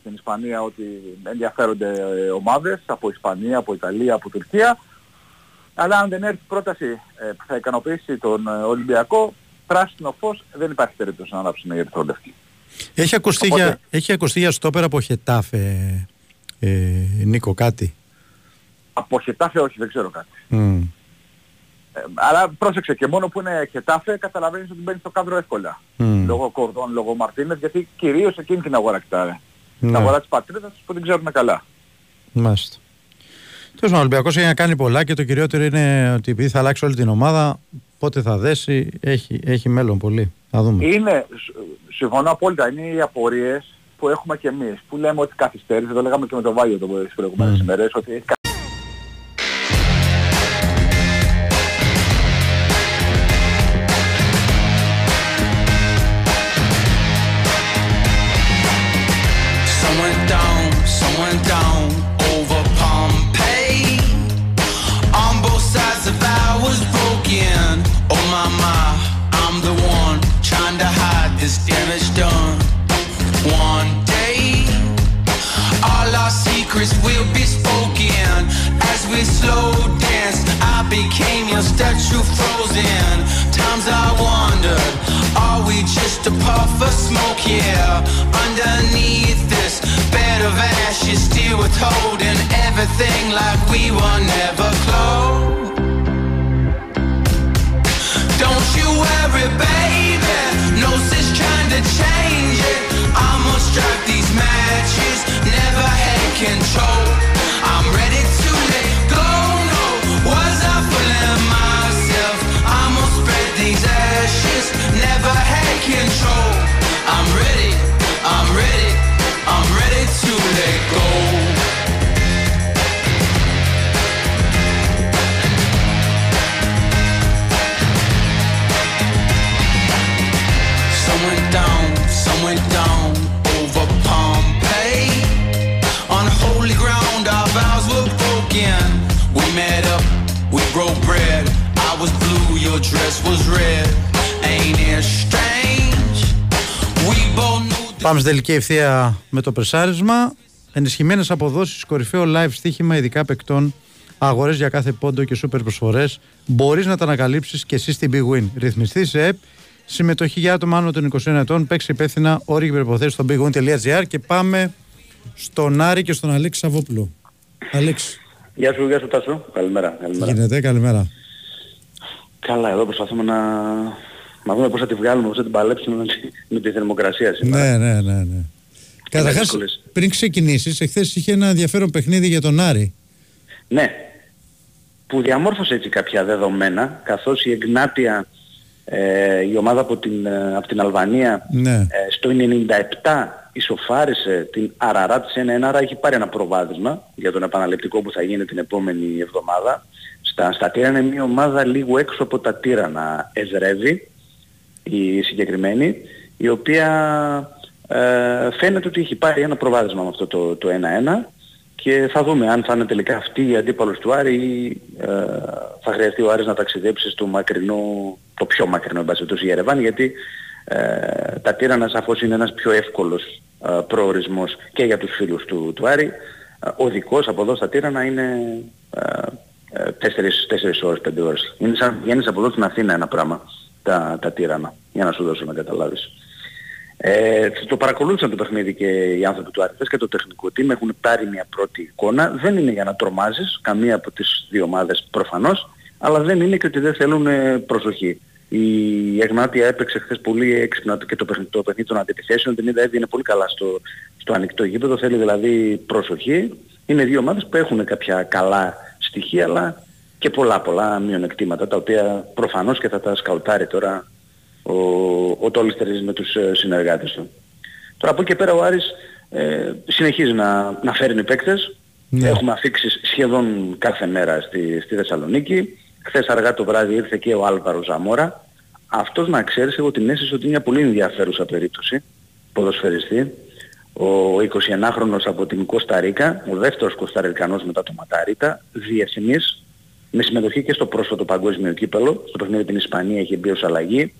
στην Ισπανία ότι ενδιαφέρονται ε, ομάδες από Ισπανία, από Ιταλία, από Τουρκία. Αλλά αν δεν έρθει πρόταση ε, που θα ικανοποιήσει τον ε, Ολυμπιακό, πράσινο φως δεν υπάρχει περίπτωση να ανάψουν οι ερυθρόλευκοι. Έχει ακουστεί, Οπότε- για, έχει ακουστεί για στόπερ από Χετάφε, ε, Νίκο, κάτι; Από Χετάφε όχι, δεν ξέρω κάτι. Μμ. Ε, αλλά πρόσεξε και μόνο που είναι Χετάφε καταλαβαίνεις ότι μπαίνει στο κάδρο εύκολα. Μμ. Λόγω Κορδόν, λόγω Μαρτίνες, γιατί κυρίως εκείνη την αγορά κοιτάνε. Ναι. Την αγορά της πατρίδας τους που την ξέρουν καλά. Μάλιστα. Τέλος πάντων, ο Ολυμπιακός έχει να κάνει πολλά και το κυριότερο είναι ότι επειδή θα αλλάξει όλη την ομάδα, πότε θα δέσει, έχει, έχει μέλλον πολύ. Θα δούμε. Είναι, σ- συμφωνώ απόλυτα, είναι οι απορίες που έχουμε και εμείς, που λέμε ότι καθυστέρησε, το λέγαμε και με τον Βάγιο το, τις προηγούμενες ημέρες, ότι Someone down, someone down over Pompeii. On both sides of I was broken. Oh my my, I'm the one trying to hide this damage done. One day, all our secrets will be spoken. As we slow dance, I became your statue frozen. Times I wondered, are we just a puff of smoke? Yeah, underneath bed of ashes, still withholding everything like we were never close. Don't you worry, baby. No sense trying to change it. I'ma strike these matches. Never had control. I'm ready to let go. No, was I fooling myself? I'ma spread these ashes. Never had control. I'm ready. I'm ready. I'm ready to let go. Down, down over Pompeii. On holy ground, our vows were broken. We met up, we broke bread. I was blue, your dress was red. Ain't it strange? We both knew Πάμε στην τελική ευθεία με το πρεσάρισμα. Ενισχυμένες αποδόσεις, κορυφαίο live στοίχημα, ειδικά παικτών, αγορές για κάθε πόντο και σούπερ προσφορές. Μπορείς να τα ανακαλύψεις και εσύ στην Big Win. Ρυθμιστή σε ΕΠ, συμμετοχή για άτομα άνω των 21 ετών. Παίξει υπεύθυνα όροι και προποθέσει στο bigwin.gr και πάμε στον Άρη και στον Αλέξη Σαββόπουλο. Αλέξη, Γεια σου, γεια σου Τάσο. Καλημέρα. τι καλημέρα. γίνεται, καλημέρα. Καλά, εδώ προσπαθούμε να, να δούμε πώς θα τη βγάλουμε, πώς θα την παλέψουμε με, τη- με τη θερμοκρασία σήμερα. Ναι, ναι, ναι. ναι. Καταρχάς, δύσκολες. πριν ξεκινήσεις, εχθές είχε ένα ενδιαφέρον παιχνίδι για τον Άρη. Ναι, που διαμόρφωσε έτσι κάποια δεδομένα, καθώς η Εγνάτια, ε, η ομάδα από την, ε, από την Αλβανία, Ναι. ε, στο 97 ισοφάρισε την Αραράτ σε 1-1, άρα έχει πάρει ένα προβάδισμα για τον επαναληπτικό που θα γίνει την επόμενη εβδομάδα. Στα, στα Τύρανα είναι μια ομάδα λίγο έξω από τα Τύρανα Εζρεύει, η συγκεκριμένη, η οποία ε, φαίνεται ότι έχει πάρει ένα προβάδισμα με αυτό το, το 1-1 και θα δούμε αν θα είναι τελικά αυτή η αντίπαλος του Άρη ή ε, θα χρειαστεί ο Άρης να ταξιδέψει στο μακρινό, το πιο μακρινό εν πάση περιπτώσει, Ιερεβάν γιατί ε, τα Τύρανα σαφώς είναι ένας πιο εύκολος ε, προορισμός και για τους φίλους του, του Άρη. Ε, ο δικός από εδώ στα Τύρανα είναι ε, ε, 4, ώρες, 5 ώρες. Είναι σαν βγαίνεις από εδώ στην Αθήνα ένα πράγμα τα, τα Τύρανα για να σου δώσω να καταλάβεις. Ε, το παρακολούθησαν το παιχνίδι και οι άνθρωποι του Άρη χθες και το τεχνικό team έχουν πάρει μια πρώτη εικόνα. Δεν είναι για να τρομάζεις καμία από τις δύο ομάδες προφανώς, αλλά δεν είναι και ότι δεν θέλουν ε, προσοχή. Η Εγνάτια έπαιξε χθες πολύ έξυπνα και το παιχνίδι, το παιχνίδι των αντιπιθέσεων, την είδα έδινε πολύ καλά στο, στο ανοιχτό γήπεδο, θέλει δηλαδή προσοχή. Είναι δύο ομάδες που έχουν κάποια καλά στοιχεία, αλλά και πολλά πολλά μειονεκτήματα, τα οποία προφανώς και θα τα σκαουτάρει τώρα ο, ο Τόλης Τερίζης με τους ε, συνεργάτες του. Τώρα από εκεί και πέρα ο Άρης ε, συνεχίζει να, να φέρνει παίκτες. Έχουμε αφήξεις σχεδόν κάθε μέρα στη, στη Θεσσαλονίκη. Χθες αργά το βράδυ ήρθε και ο Άλβαρος Ζαμόρα. Αυτός να ξέρεις εγώ την αίσθηση ότι είναι μια πολύ ενδιαφέρουσα περίπτωση ποδοσφαιριστή. Ο 21χρονος από την Κωνσταντίνα, ο δεύτερος Κωνσταντινός μετά το Ματαρίτα, διεθνής, με συμμετοχή και στο πρόσφατο παγκόσμιο κύπελο. Στο παιχνίδι την Ισπανία έχει μπει ως αλλαγή.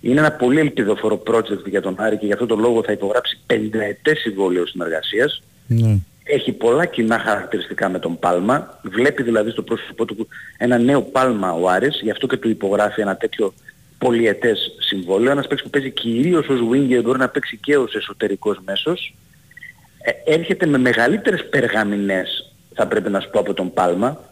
Είναι ένα πολύ ελπιδοφόρο project για τον Άρη και γι' αυτό το λόγο θα υπογράψει πενταετές συμβόλαιο συνεργασίας. Ναι. Έχει πολλά κοινά χαρακτηριστικά με τον Πάλμα. Βλέπει δηλαδή στο πρόσωπό του ένα νέο Πάλμα ο Άρης, γι' αυτό και του υπογράφει ένα τέτοιο πολυετές συμβόλαιο. Ένας παίκτης που παίζει κυρίως ως winger, μπορεί να παίξει και ως εσωτερικός μέσος. Ε, έρχεται με μεγαλύτερες περγαμηνές, θα πρέπει να σου πω, από τον Πάλμα, ε,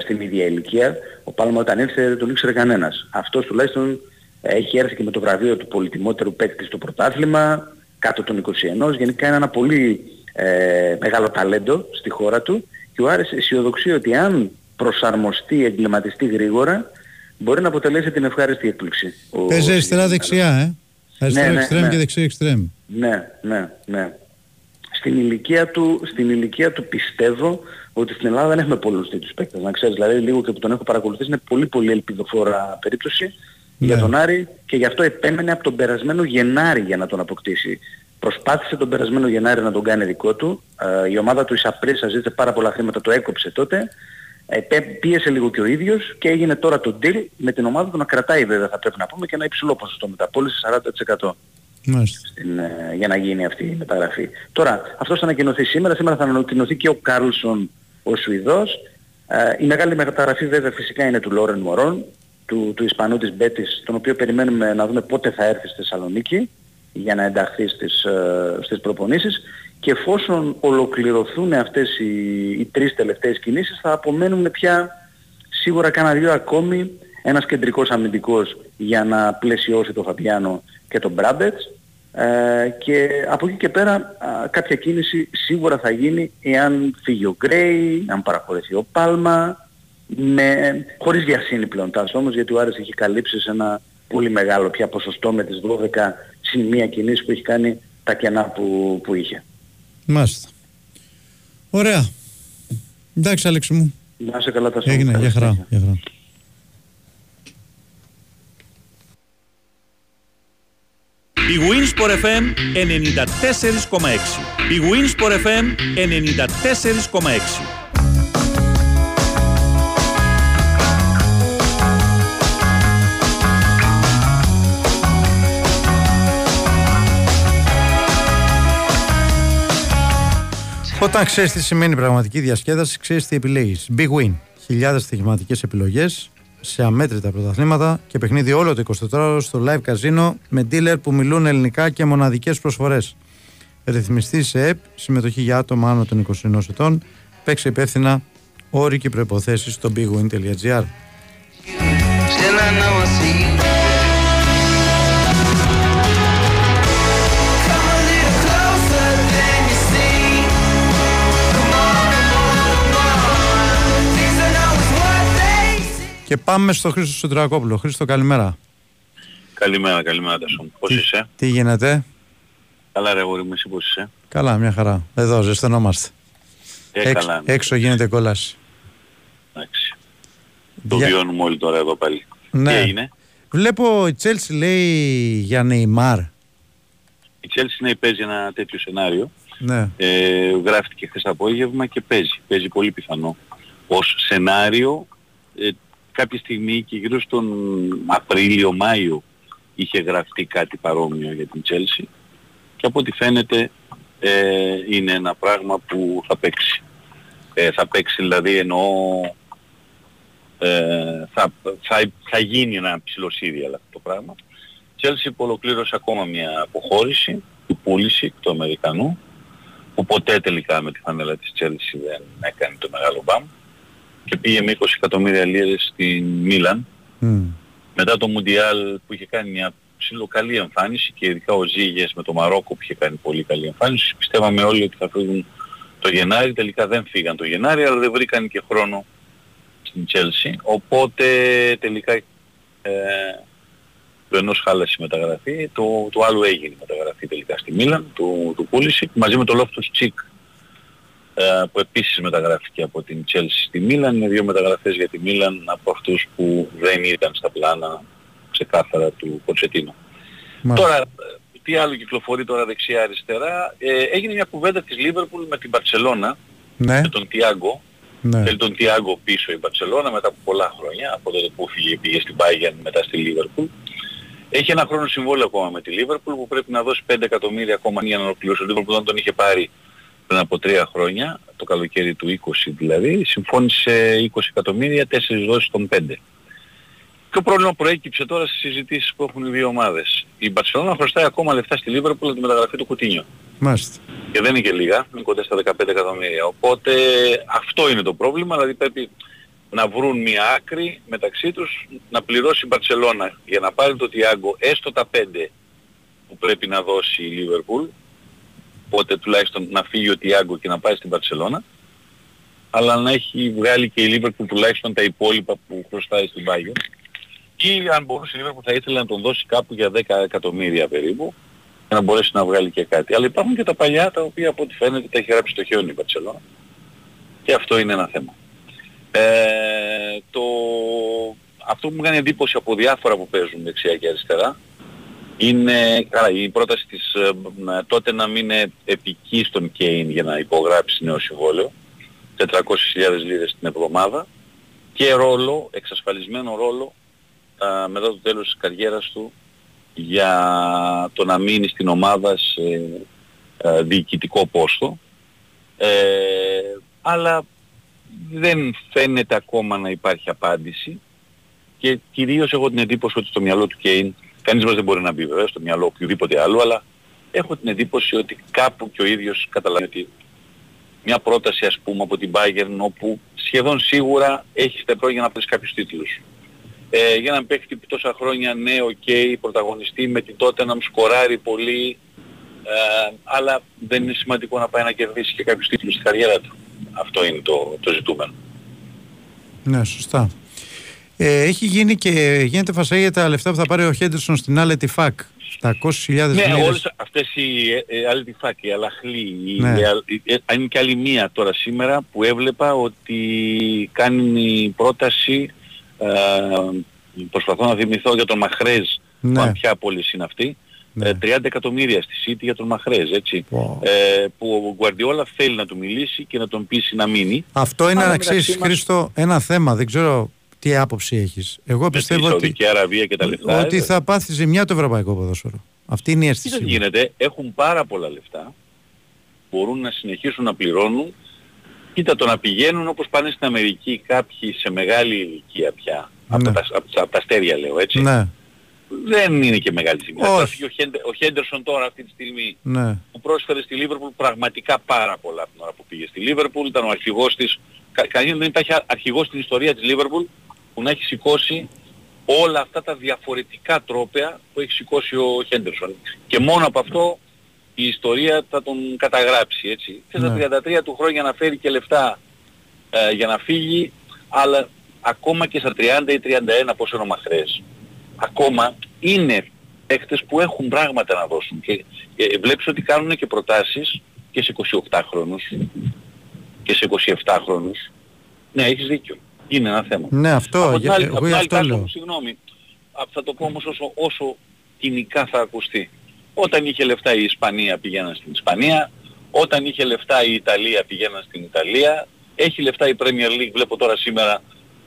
στην ίδια ηλικία. Ο Πάλμα όταν ήρθε δεν τον ήξερε κανένας. Αυτός τουλάχιστον έχει έρθει και με το βραβείο του πολυτιμότερου παίκτη στο πρωτάθλημα, κάτω των 21. Γενικά είναι ένα πολύ ε, μεγάλο ταλέντο στη χώρα του και ο Άρης αισιοδοξεί ότι αν προσαρμοστεί, εγκληματιστεί γρήγορα, μπορεί να αποτελέσει την ευχάριστη έκπληξη. Ο- Παίζει αριστερά-δεξιά, ε. Αριστερά ναι, εξτρέμ ναι. και δεξιά εξτρέμ. Ναι, ναι, ναι. Στην ηλικία του, στην ηλικία του πιστεύω ότι στην Ελλάδα δεν έχουμε πολλούς τέτοιους παίκτες. Να ξέρεις, δηλαδή λίγο και που τον έχω παρακολουθήσει είναι πολύ πολύ ελπιδοφόρα περίπτωση για τον Άρη και γι' αυτό επέμενε από τον περασμένο Γενάρη για να τον αποκτήσει. Προσπάθησε τον περασμένο Γενάρη να τον κάνει δικό του. Ε, η ομάδα του Ισαπρίσα ζήτησε πάρα πολλά χρήματα, το έκοψε τότε. Ε, πέ- πίεσε λίγο και ο ίδιος και έγινε τώρα το deal με την ομάδα του να κρατάει βέβαια θα πρέπει να πούμε και ένα υψηλό ποσοστό μεταπώλησης 40% Μάλιστα. στην, ε, για να γίνει αυτή η μεταγραφή. Τώρα, αυτός θα ανακοινωθεί σήμερα. Σήμερα θα ανακοινωθεί και ο Κάρλσον, ο Σουηδός. Ε, η μεγάλη μεταγραφή βέβαια φυσικά είναι του Λόρεν Μωρόν, του, του Ισπανού της Μπέτης, τον οποίο περιμένουμε να δούμε πότε θα έρθει στη Θεσσαλονίκη για να ενταχθεί στις, ε, στις προπονήσεις και εφόσον ολοκληρωθούν αυτές οι, οι τρεις τελευταίες κινήσεις θα απομένουν πια σίγουρα κάνα δύο ακόμη ένας κεντρικός αμυντικός για να πλαισιώσει τον Φαπιάνο και τον Μπράμπετς ε, και από εκεί και πέρα α, κάποια κίνηση σίγουρα θα γίνει εάν φύγει ο Γκρέι, αν παραχωρηθεί ο Πάλμα με, χωρίς διασύνη πλέον τάσο όμως γιατί ο Άρης έχει καλύψει σε ένα πολύ μεγάλο πια ποσοστό με τις 12 συν μία κινήσεις που έχει κάνει τα κενά που, που είχε. Μάλιστα. Ωραία. Εντάξει, Άλεξη μου. Να είσαι καλά τα Έγινε, για χαρά. Για χαρά. Η Winsport FM 94,6. Η Winsport FM 94,6. Όταν ξέρεις τι σημαίνει πραγματική διασκέδαση, ξέρεις τι επιλέγεις. Big win. Χιλιάδες στοιχηματικέ επιλογές σε αμέτρητα πρωταθλήματα και παιχνίδι όλο το 24ωρο στο live casino με dealer που μιλούν ελληνικά και μοναδικές προσφορές. Ρυθμιστή σε ΕΠ, συμμετοχή για άτομα άνω των 21 ετών. Παίξε υπεύθυνα όροι και προποθέσει στο bigwin.gr. Και πάμε στο Χρήστο Σωτρακόπουλο. Χρήστο, καλημέρα. Καλημέρα, καλημέρα Τασόν. Πώς είσαι; Τι γίνεται, Καλά ρε αγόρι μου, εσύ πώς είσαι; Καλά, μια χαρά. Εδώ ζεσθενόμαστε. Ε, Έξ- καλά. έξω γίνεται κόλαση. Εντάξει. Το Για- βιώνουμε όλοι τώρα εδώ πάλι. Ναι. Τι έγινε; Βλέπω η Τσέλσι λέει για Νεϊμάρ. Η Chelsea ναι, παίζει ένα τέτοιο σενάριο. Ναι. Ε, γράφτηκε χθες απόγευμα και παίζει. Παίζει πολύ πιθανό. Ως σενάριο ε, κάποια στιγμή και γύρω στον Απρίλιο-Μάιο είχε γραφτεί κάτι παρόμοιο για την Chelsea και από ό,τι φαίνεται ε, είναι ένα πράγμα που θα παίξει. Ε, θα παίξει δηλαδή εννοώ ε, θα, θα, θα γίνει ένα ψηλοσύριαλ αυτό το πράγμα. Η Chelsea που ολοκλήρωσε ακόμα μια αποχώρηση, η πούληση του Αμερικανού, που ποτέ τελικά με τη φανέλα της Chelsea δεν έκανε το μεγάλο μπαμ και πήγε με 20 εκατομμύρια λίρες στην Μίλαν. Μετά το Μουντιάλ που είχε κάνει μια ψηλοκαλή εμφάνιση και ειδικά ο Ζήγες με το Μαρόκο που είχε κάνει πολύ καλή εμφάνιση πιστεύαμε όλοι ότι θα φύγουν το Γενάρη. Τελικά δεν φύγαν το Γενάρη αλλά δεν βρήκαν και χρόνο στην Chelsea. Οπότε τελικά ε, το ενός χάλασε η μεταγραφή το, το άλλο έγινε η μεταγραφή τελικά στη Μίλαν του, του Πούληση μαζί με το Λόφτος Τσίκ ε, που επίσης μεταγράφηκε από την Chelsea στη Μίλαν. Είναι δύο μεταγραφές για τη Μίλαν από αυτούς που δεν ήταν στα πλάνα ξεκάθαρα του Ποτσετίνο. Τώρα, ε, τι άλλο κυκλοφορεί τώρα δεξιά-αριστερά; Ε, έγινε μια κουβέντα της Λίβερπουλ με την Μπαρτσελώνα, Ναι. με τον Τιάγκο. ναι. Θέλει τον Τιάγκο πίσω η Μπαρτσελώνα μετά από πολλά χρόνια, από τότε που φύγε, πήγε στην Bayern μετά στη Λίβερπουλ. Έχει ένα χρόνο συμβόλαιο ακόμα με τη Λίβερπουλ που πρέπει να δώσει 5 εκατομμύρια ακόμα για να ολοκληρώσει. Ο Λίβερπουλ όταν τον είχε πάρει πριν από τρία χρόνια, το καλοκαίρι του 20 δηλαδή, συμφώνησε 20 εκατομμύρια, 4 δόσεις των 5. Ποιο πρόβλημα προέκυψε τώρα στις συζητήσεις που έχουν οι δύο ομάδες. Η Μπαρσελόνα χρωστάει ακόμα λεφτά στη Λίβερπουλ για τη μεταγραφή του Κουτίνιο. Μάλιστα. Και δεν είναι και λίγα, είναι κοντά στα 15 εκατομμύρια. Οπότε αυτό είναι το πρόβλημα, δηλαδή πρέπει να βρουν μια άκρη μεταξύ τους, να πληρώσει η Μπαρσελόνα για να πάρει το Τιάγκο έστω τα 5 που πρέπει να δώσει η Λίβερπουλ, οπότε τουλάχιστον να φύγει ο Τιάγκο και να πάει στην Μπαρσελόνα, αλλά να έχει βγάλει και η Λίβερπουλ τουλάχιστον τα υπόλοιπα που χρωστάει στην Bayern. Ή αν μπορούσε η Λίβερπουλ θα ήθελε να τον δώσει κάπου για 10 εκατομμύρια περίπου, για να μπορέσει να βγάλει και κάτι. Αλλά υπάρχουν και τα παλιά τα οποία από ό,τι φαίνεται τα έχει γράψει στο χιόνι η Μπαρσελόνα. Και αυτό είναι ένα θέμα. Ε, το... Αυτό που μου κάνει εντύπωση από διάφορα που παίζουν δεξιά και αριστερά είναι καλά, η πρόταση της ε, ε, τότε να μην είναι επική στον Κέιν για να υπογράψει νέο συμβόλαιο. 400.000 λίρες την εβδομάδα και ρόλο, εξασφαλισμένο ρόλο α, μετά το τέλος της καριέρας του για το να μείνει στην ομάδα σε ε, διοικητικό πόστο. Ε, αλλά δεν φαίνεται ακόμα να υπάρχει απάντηση και κυρίως έχω την εντύπωση ότι στο μυαλό του Κέιν, κανείς μας δεν μπορεί να μπει βέβαια στο μυαλό οποιοδήποτε άλλο, αλλά έχω την εντύπωση ότι κάπου και ο ίδιος καταλαβαίνει ότι μια πρόταση ας πούμε από την Bayern όπου σχεδόν σίγουρα έχεις στεπρό για να πάρεις κάποιους τίτλους. Ε, για έναν παίχτη που τόσα χρόνια ναι, οκ, πρωταγωνιστεί με την Τότεναμ, σκοράρει πολύ, ε, αλλά δεν είναι σημαντικό να πάει να κερδίσει και κάποιους τίτλους στην καριέρα του. Αυτό είναι το, το ζητούμενο. Ναι, σωστά. Ε, έχει γίνει και γίνεται φασά για τα λεφτά που θα πάρει ο Χέντερσον στην άλλη τη ΦΑΚ. 700.000 Ναι, λίρες. όλες αυτές οι ε, ε, άλλοι τυφάκοι, η Αλαχλή, η- Ναι. η Αλ- η- ε, είναι και άλλη μία τώρα σήμερα που έβλεπα ότι κάνει πρόταση, ε, προσπαθώ να θυμηθώ για τον Μαχρέζ, Ναι. ναι. ποια πόλη είναι αυτή, Ναι. Ε, 30 εκατομμύρια στη City για τον Μαχρέζ, έτσι. Ε, που ο Γκουαρδιόλα θέλει να του μιλήσει και να τον πείσει να μείνει. Αυτό είναι Αλλά να μεταξύ ξέρει, μας- Χρήστο, ένα θέμα. Δεν ξέρω τι άποψη έχεις; Εγώ με τη πιστεύω ότι, Σαουδική Αραβία και τα λεφτά. ότι ε, θα πάθει ζημιά το ευρωπαϊκό ποδόσφαιρο. Αυτή είναι η Τι αίσθηση. δεν μου. γίνεται, έχουν πάρα πολλά λεφτά, μπορούν να συνεχίσουν να πληρώνουν. Κοίτα το να πηγαίνουν όπως πάνε στην Αμερική κάποιοι σε μεγάλη ηλικία πια, από, τα, από, τα, από τα αστέρια λέω έτσι, Ναι, δεν είναι και μεγάλη ζημιά. Όχι. Θα φύγει Ο, Χέντε, ο Χέντερσον τώρα αυτή τη στιγμή ναι. που πρόσφερε στη Λίβερπουλ πραγματικά πάρα πολλά από την ώρα που πήγε στη Λίβερπουλ, ήταν ο αρχηγός της, κα, κανείς δεν υπάρχει αρχηγός στην ιστορία της Λίβερπουλ που να έχει σηκώσει όλα αυτά τα διαφορετικά τρόπια που έχει σηκώσει ο Χέντερσον. Και μόνο από αυτό η ιστορία θα τον καταγράψει έτσι. Και στα Ναι. 33 του χρόνια να φέρει και λεφτά ε, για να φύγει, αλλά ακόμα και στα 30 ή 31 πώς είναι ο Μαχρές, ακόμα είναι παίκτες που έχουν πράγματα να δώσουν. Και ε, βλέπεις ότι κάνουν και προτάσεις και σε 28 χρόνους και σε 27 χρόνους. Ναι, έχεις δίκιο. Είναι ένα θέμα. Ναι, αυτό, Από την για- άλλη- εγώ από την γι' άλλη, αυτό Τάσο λέω. μου, Συγγνώμη, Α, θα το πω όμως όσο, όσο κοινικά θα ακουστεί. Όταν είχε λεφτά η Ισπανία πήγαιναν στην Ισπανία, όταν είχε λεφτά η Ιταλία πήγαιναν στην Ιταλία, έχει λεφτά η Premier League, βλέπω τώρα σήμερα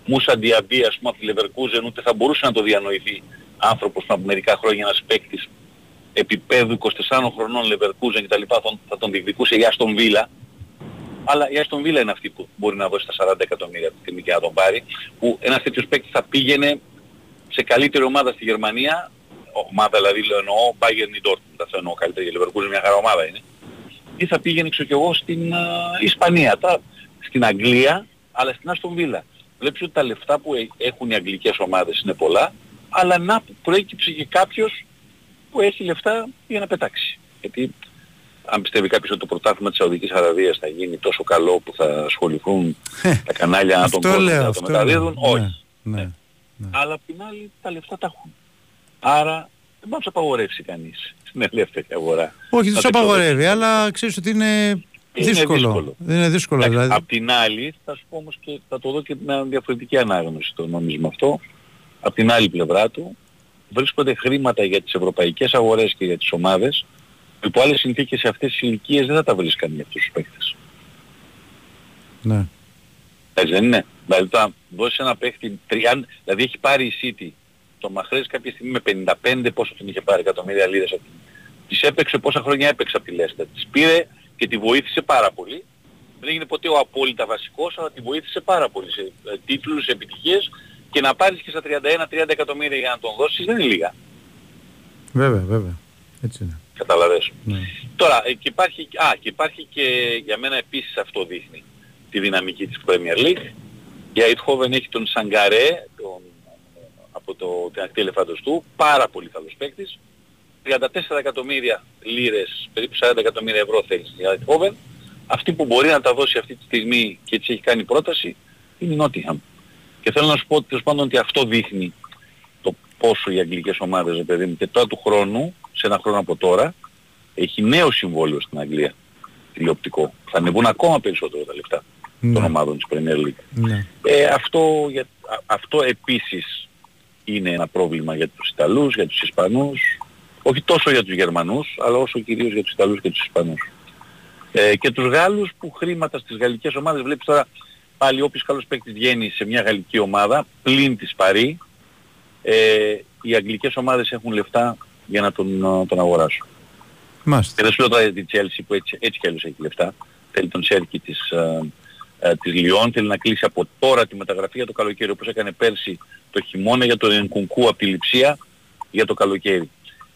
Μούσα Διαμπή, ας πούμε, από τη Leverkusen, ούτε θα μπορούσε να το διανοηθεί άνθρωπος πριν από μερικά χρόνια ένας παίκτης επίπεδου 24 χρονών Leverkusen κτλ. Θα, τον- θα τον διεκδικούσε η Aston Villa. Αλλά η Aston Villa είναι αυτή που μπορεί να δώσει τα 40 εκατομμύρια τη στιγμή και να τον πάρει. Που ένας τέτοιος παίκτης θα πήγαινε σε καλύτερη ομάδα στη Γερμανία, ομάδα δηλαδή λέω εννοώ Bayern ή Dortmund, δεν θα εννοώ καλύτερη η Leverkusen μια χαρά ομάδα είναι, ή θα πήγαινε ξέρω κι εγώ στην α, Ισπανία, τα, στην Αγγλία, αλλά στην Aston Villa. Βλέπεις ότι τα λεφτά που έ- έχουν οι αγγλικές ομάδες είναι πολλά, αλλά να που προέκυψε και κάποιος που έχει λεφτά για να πετάξει. Γιατί αν πιστεύει κάποιος ότι το πρωτάθλημα της Σαουδικής Αραβίας θα γίνει τόσο καλό που θα ασχοληθούν τα κανάλια να τον Αυτό κόσμο και λέω, να το αυτό μεταδίδουν, λέω. όχι. Ναι, ναι. Αλλά απ' την άλλη τα λεφτά τα έχουν. Άρα δεν μπορεί να τους απαγορεύσει κανείς στην ελεύθερη αγορά. Όχι, Να τους το απαγορεύει, αλλά ξέρεις ότι είναι, δύσκολο. δύσκολο. Δεν είναι δύσκολο. Εντάξει, Δηλαδή. Απ' την άλλη θα σου πω όμως και θα το δω και μια διαφορετική ανάγνωση το νόμισμα αυτό. Απ' την άλλη πλευρά του βρίσκονται χρήματα για τις ευρωπαϊκές αγορές και για τις ομάδες που υπό άλλες συνθήκες σε αυτές τις ηλικίες δεν θα τα βρίσκαν για αυτούς τους παίκτες. Ναι. Έτσι δεν είναι. Δηλαδή θα δώσεις ένα παίχτη 30, δηλαδή έχει πάρει η City το Μαχρές κάποια στιγμή με 55 πόσο την είχε πάρει εκατομμύρια λίρες από την. Της έπαιξε πόσα χρόνια έπαιξε από τη Λέστερ. Της πήρε και τη βοήθησε πάρα πολύ. Δεν έγινε ποτέ ο απόλυτα βασικός, αλλά τη βοήθησε πάρα πολύ σε ε, τίτλους, σε επιτυχίες και να πάρεις και στα 31-30 εκατομμύρια για να τον δώσεις δεν είναι λίγα. Βέβαια, βέβαια. Έτσι είναι. Καταλαβες. Ναι. Τώρα, ε, και υπάρχει, α, και υπάρχει και για μένα επίσης αυτό δείχνει τη δυναμική της Premier League. Η Eindhoven έχει τον Σαγκαρέ, τον, από το, την ακτή ελεφαντοστού, πάρα πολύ καλός παίκτης. 34 εκατομμύρια λίρες, περίπου 40 εκατομμύρια ευρώ θέλεις στην Eindhoven. Αυτή που μπορεί να τα δώσει αυτή τη στιγμή και της έχει κάνει πρόταση είναι η Nottingham. Και θέλω να σου πω τέλος πάντων ότι αυτό δείχνει το πόσο οι αγγλικές ομάδες, ρε παιδί μου, και τώρα του χρόνου, σε ένα χρόνο από τώρα, έχει νέο συμβόλαιο στην Αγγλία τηλεοπτικό. Θα ανεβούν ακόμα περισσότερο τα λεφτά των ομάδων της Premier League. Ναι. Ε, αυτό, για, α- αυτό επίσης είναι ένα πρόβλημα για τους Ιταλούς, για τους Ισπανούς, όχι τόσο για τους Γερμανούς, αλλά όσο κυρίως για τους Ιταλούς και τους Ισπανούς. Ε, και τους Γάλλους που χρήματα στις γαλλικές ομάδες, βλέπεις τώρα πάλι όποιος καλός παίκτης βγαίνει σε μια γαλλική ομάδα, πλην της Παρή, ε, οι αγγλικές ομάδες έχουν λεφτά για να τον, ε, τον αγοράσουν. Μάλιστα. Και δεν σου λέω τώρα για τη Chelsea που έτσι, έτσι κι αλλιώς έχει λεφτά. Θέλει τον Σέρκι της, ε, ε, της Λιόν, θέλει να κλείσει από τώρα τη μεταγραφή για το καλοκαίρι, όπως έκανε πέρσι το χειμώνα για τον Ενκουνκού από τη Λιψία για το καλοκαίρι.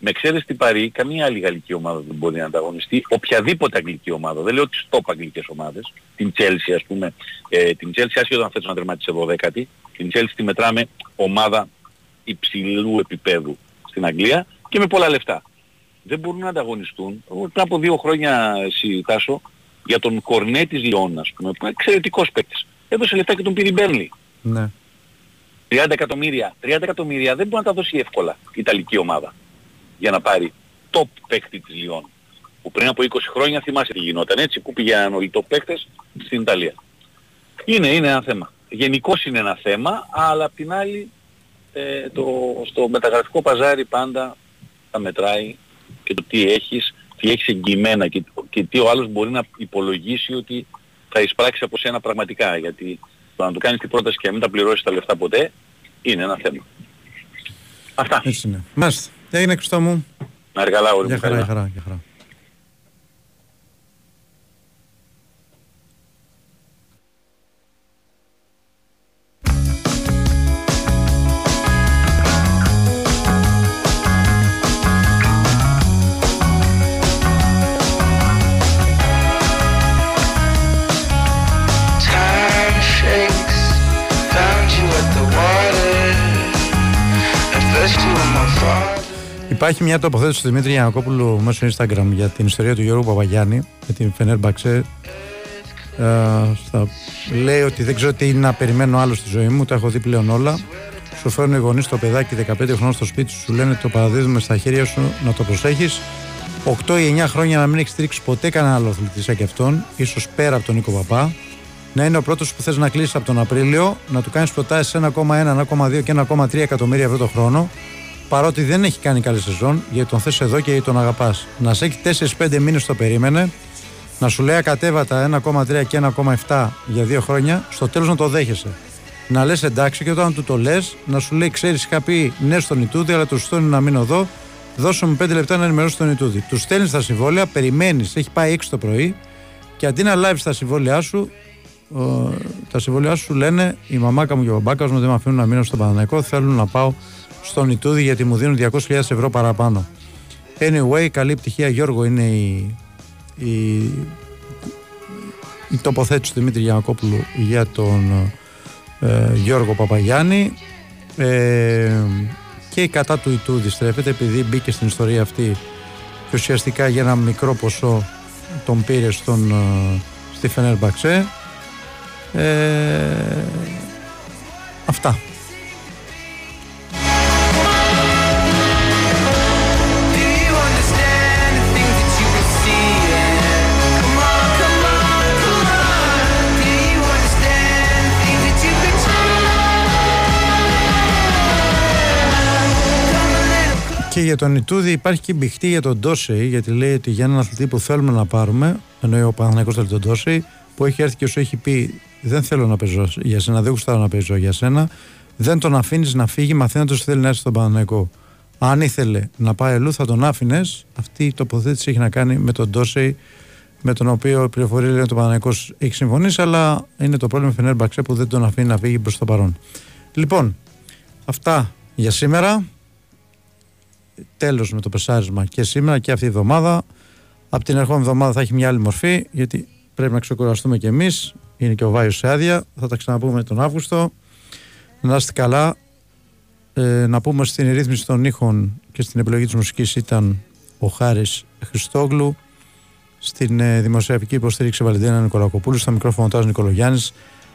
Με εξαίρεση την Παρή, καμία άλλη γαλλική ομάδα δεν μπορεί να ανταγωνιστεί. Οποιαδήποτε αγγλική ομάδα, δεν λέω τις top αγγλικές ομάδες, την Chelsea ας πούμε, ε, την Chelsea άσχετο αν φέτος να τερματίσει 12η, την Chelsea τη μετράμε ομάδα υψηλού επίπεδου στην Αγγλία και με πολλά λεφτά δεν μπορούν να ανταγωνιστούν. Εγώ Πριν από δύο χρόνια εσύ Τάσο, για τον Κορνέ της Λιόν, ας πούμε, που είναι εξαιρετικός παίκτης. Έδωσε λεφτά και τον πήρε η Μπέρνλι. Ναι. 30 εκατομμύρια. 30 εκατομμύρια δεν μπορεί να τα δώσει εύκολα η Ιταλική ομάδα για να πάρει top παίκτη της Λιόν. Που πριν από 20 χρόνια θυμάσαι τι γινόταν έτσι, που πήγαιναν όλοι οι top παίκτες στην Ιταλία. Είναι, είναι ένα θέμα. Γενικώς είναι ένα θέμα, αλλά απ' την άλλη ε, το, στο μεταγραφικό παζάρι πάντα θα μετράει και το τι έχεις, τι έχεις εγγυημένα και, και τι ο άλλος μπορεί να υπολογίσει ότι θα εισπράξει από σένα πραγματικά. Γιατί το να του κάνεις την πρόταση και να μην τα πληρώσεις τα λεφτά ποτέ είναι ένα θέμα. Αυτά. Έτσι είναι. Μάλιστα. Έγινε Χριστό μου. Να εργαλά όλοι Για μου. χαρά, καλά. για χαρά, για χαρά. Υπάρχει μια τοποθέτηση του Δημήτρη Γιανακόπουλου μέσω Instagram για την ιστορία του Γιώργου Παπαγιάννη με την Φενέρ Μπαξέ. Ε, στα... Λέει ότι δεν ξέρω τι είναι να περιμένω άλλο στη ζωή μου, τα έχω δει πλέον όλα. Σου φέρνουν οι γονείς το παιδάκι 15 χρονών στο σπίτι σου, σου λένε το παραδίδουμε στα χέρια σου να το προσέχεις. 8 ή 9 χρόνια να μην έχεις στρίξει ποτέ κανένα άλλο αθλητή σαν και αυτόν, ίσως πέρα από τον Νίκο Παπά. Να είναι ο πρώτος που θες να κλείσεις από τον Απρίλιο, να του κάνεις προτάσεις 1,1, 1,2 και 1,3 εκατομμύρια ευρώ το χρόνο, παρότι δεν έχει κάνει καλή σεζόν, γιατί τον θες εδώ και γιατί τον αγαπάς. Να σε έχει 4-5 μήνες το περίμενε, να σου λέει ακατέβατα 1,3 και 1,7 για δύο χρόνια, στο τέλος να το δέχεσαι. Να λες εντάξει και όταν του το λες, να σου λέει: Ξέρεις, είχα πει ναι στον Ιτούδη, αλλά το σωστό είναι να μείνω εδώ. Δώσε μου 5 λεπτά να ενημερώσω τον Ιτούδη. Τους στέλνεις τα συμβόλαια, περιμένεις, έχει πάει 6 το πρωί και αντί να λάβεις τα συμβόλαιά σου, ο, τα συμβόλαιά σου λένε η μαμάκα μου και ο μπαμπάκας μου δεν με αφήνουν να μείνω στον Παναναϊκό. Θέλουν να πάω στον Ιτούδη γιατί μου δίνουν 200.000 ευρώ παραπάνω. Anyway, καλή πτυχία Γιώργο είναι η, η, η τοποθέτηση του Δημήτρη Γιανακόπουλου για τον ε, Γιώργο Παπαγιάννη ε, και η κατά του Ιτούδη στρέφεται επειδή μπήκε στην ιστορία αυτή και ουσιαστικά για ένα μικρό ποσό τον πήρε στον, ε, στη Φενέρ Μπαξέ ε, αυτά Do you understand the things that you can see? Come on, come on, come on. Do you understand the things that you can Και για τον Ιτούδη υπάρχει και μπηχτή για τον Ντόσεϊ, γιατί λέει ότι για έναν αθλητή που θέλουμε να πάρουμε, εννοεί ο Παναθηναϊκός θέλει τον Ντόσεϊ, που έχει έρθει και σου έχει πει: Δεν θέλω να παίζω για σένα, δεν γουστάρω να παίζω για σένα. Δεν τον αφήνεις να φύγει, μαθαίνοντας ότι θέλει να έρθει στον Παναθηναϊκό. Αν ήθελε να πάει αλλού, θα τον άφηνες. Αυτή η τοποθέτηση έχει να κάνει με τον Ντόσεϊ, με τον οποίο η πληροφορία λέει ότι ο Παναθηναϊκός έχει συμφωνήσει, αλλά είναι το πρόβλημα Φενέρ Μπαξέ που δεν τον αφήνει να φύγει προς το παρόν. Λοιπόν, αυτά για σήμερα τέλος με το πεσάρισμα και σήμερα και αυτή η εβδομάδα. Από την ερχόμενη εβδομάδα θα έχει μια άλλη μορφή, γιατί πρέπει να ξεκουραστούμε κι εμείς. Είναι και ο Βάιος σε άδεια. Θα τα ξαναπούμε τον Αύγουστο. Να είστε καλά. Ε, να πούμε στην ρύθμιση των ήχων και στην επιλογή της μουσικής ήταν ο Χάρης Χριστόγλου. Στην ε, δημοσιογραφική υποστήριξη Βαλεντίνα Νικολακοπούλου. Στο μικρόφωνο Τάζο Νικολογιάννης.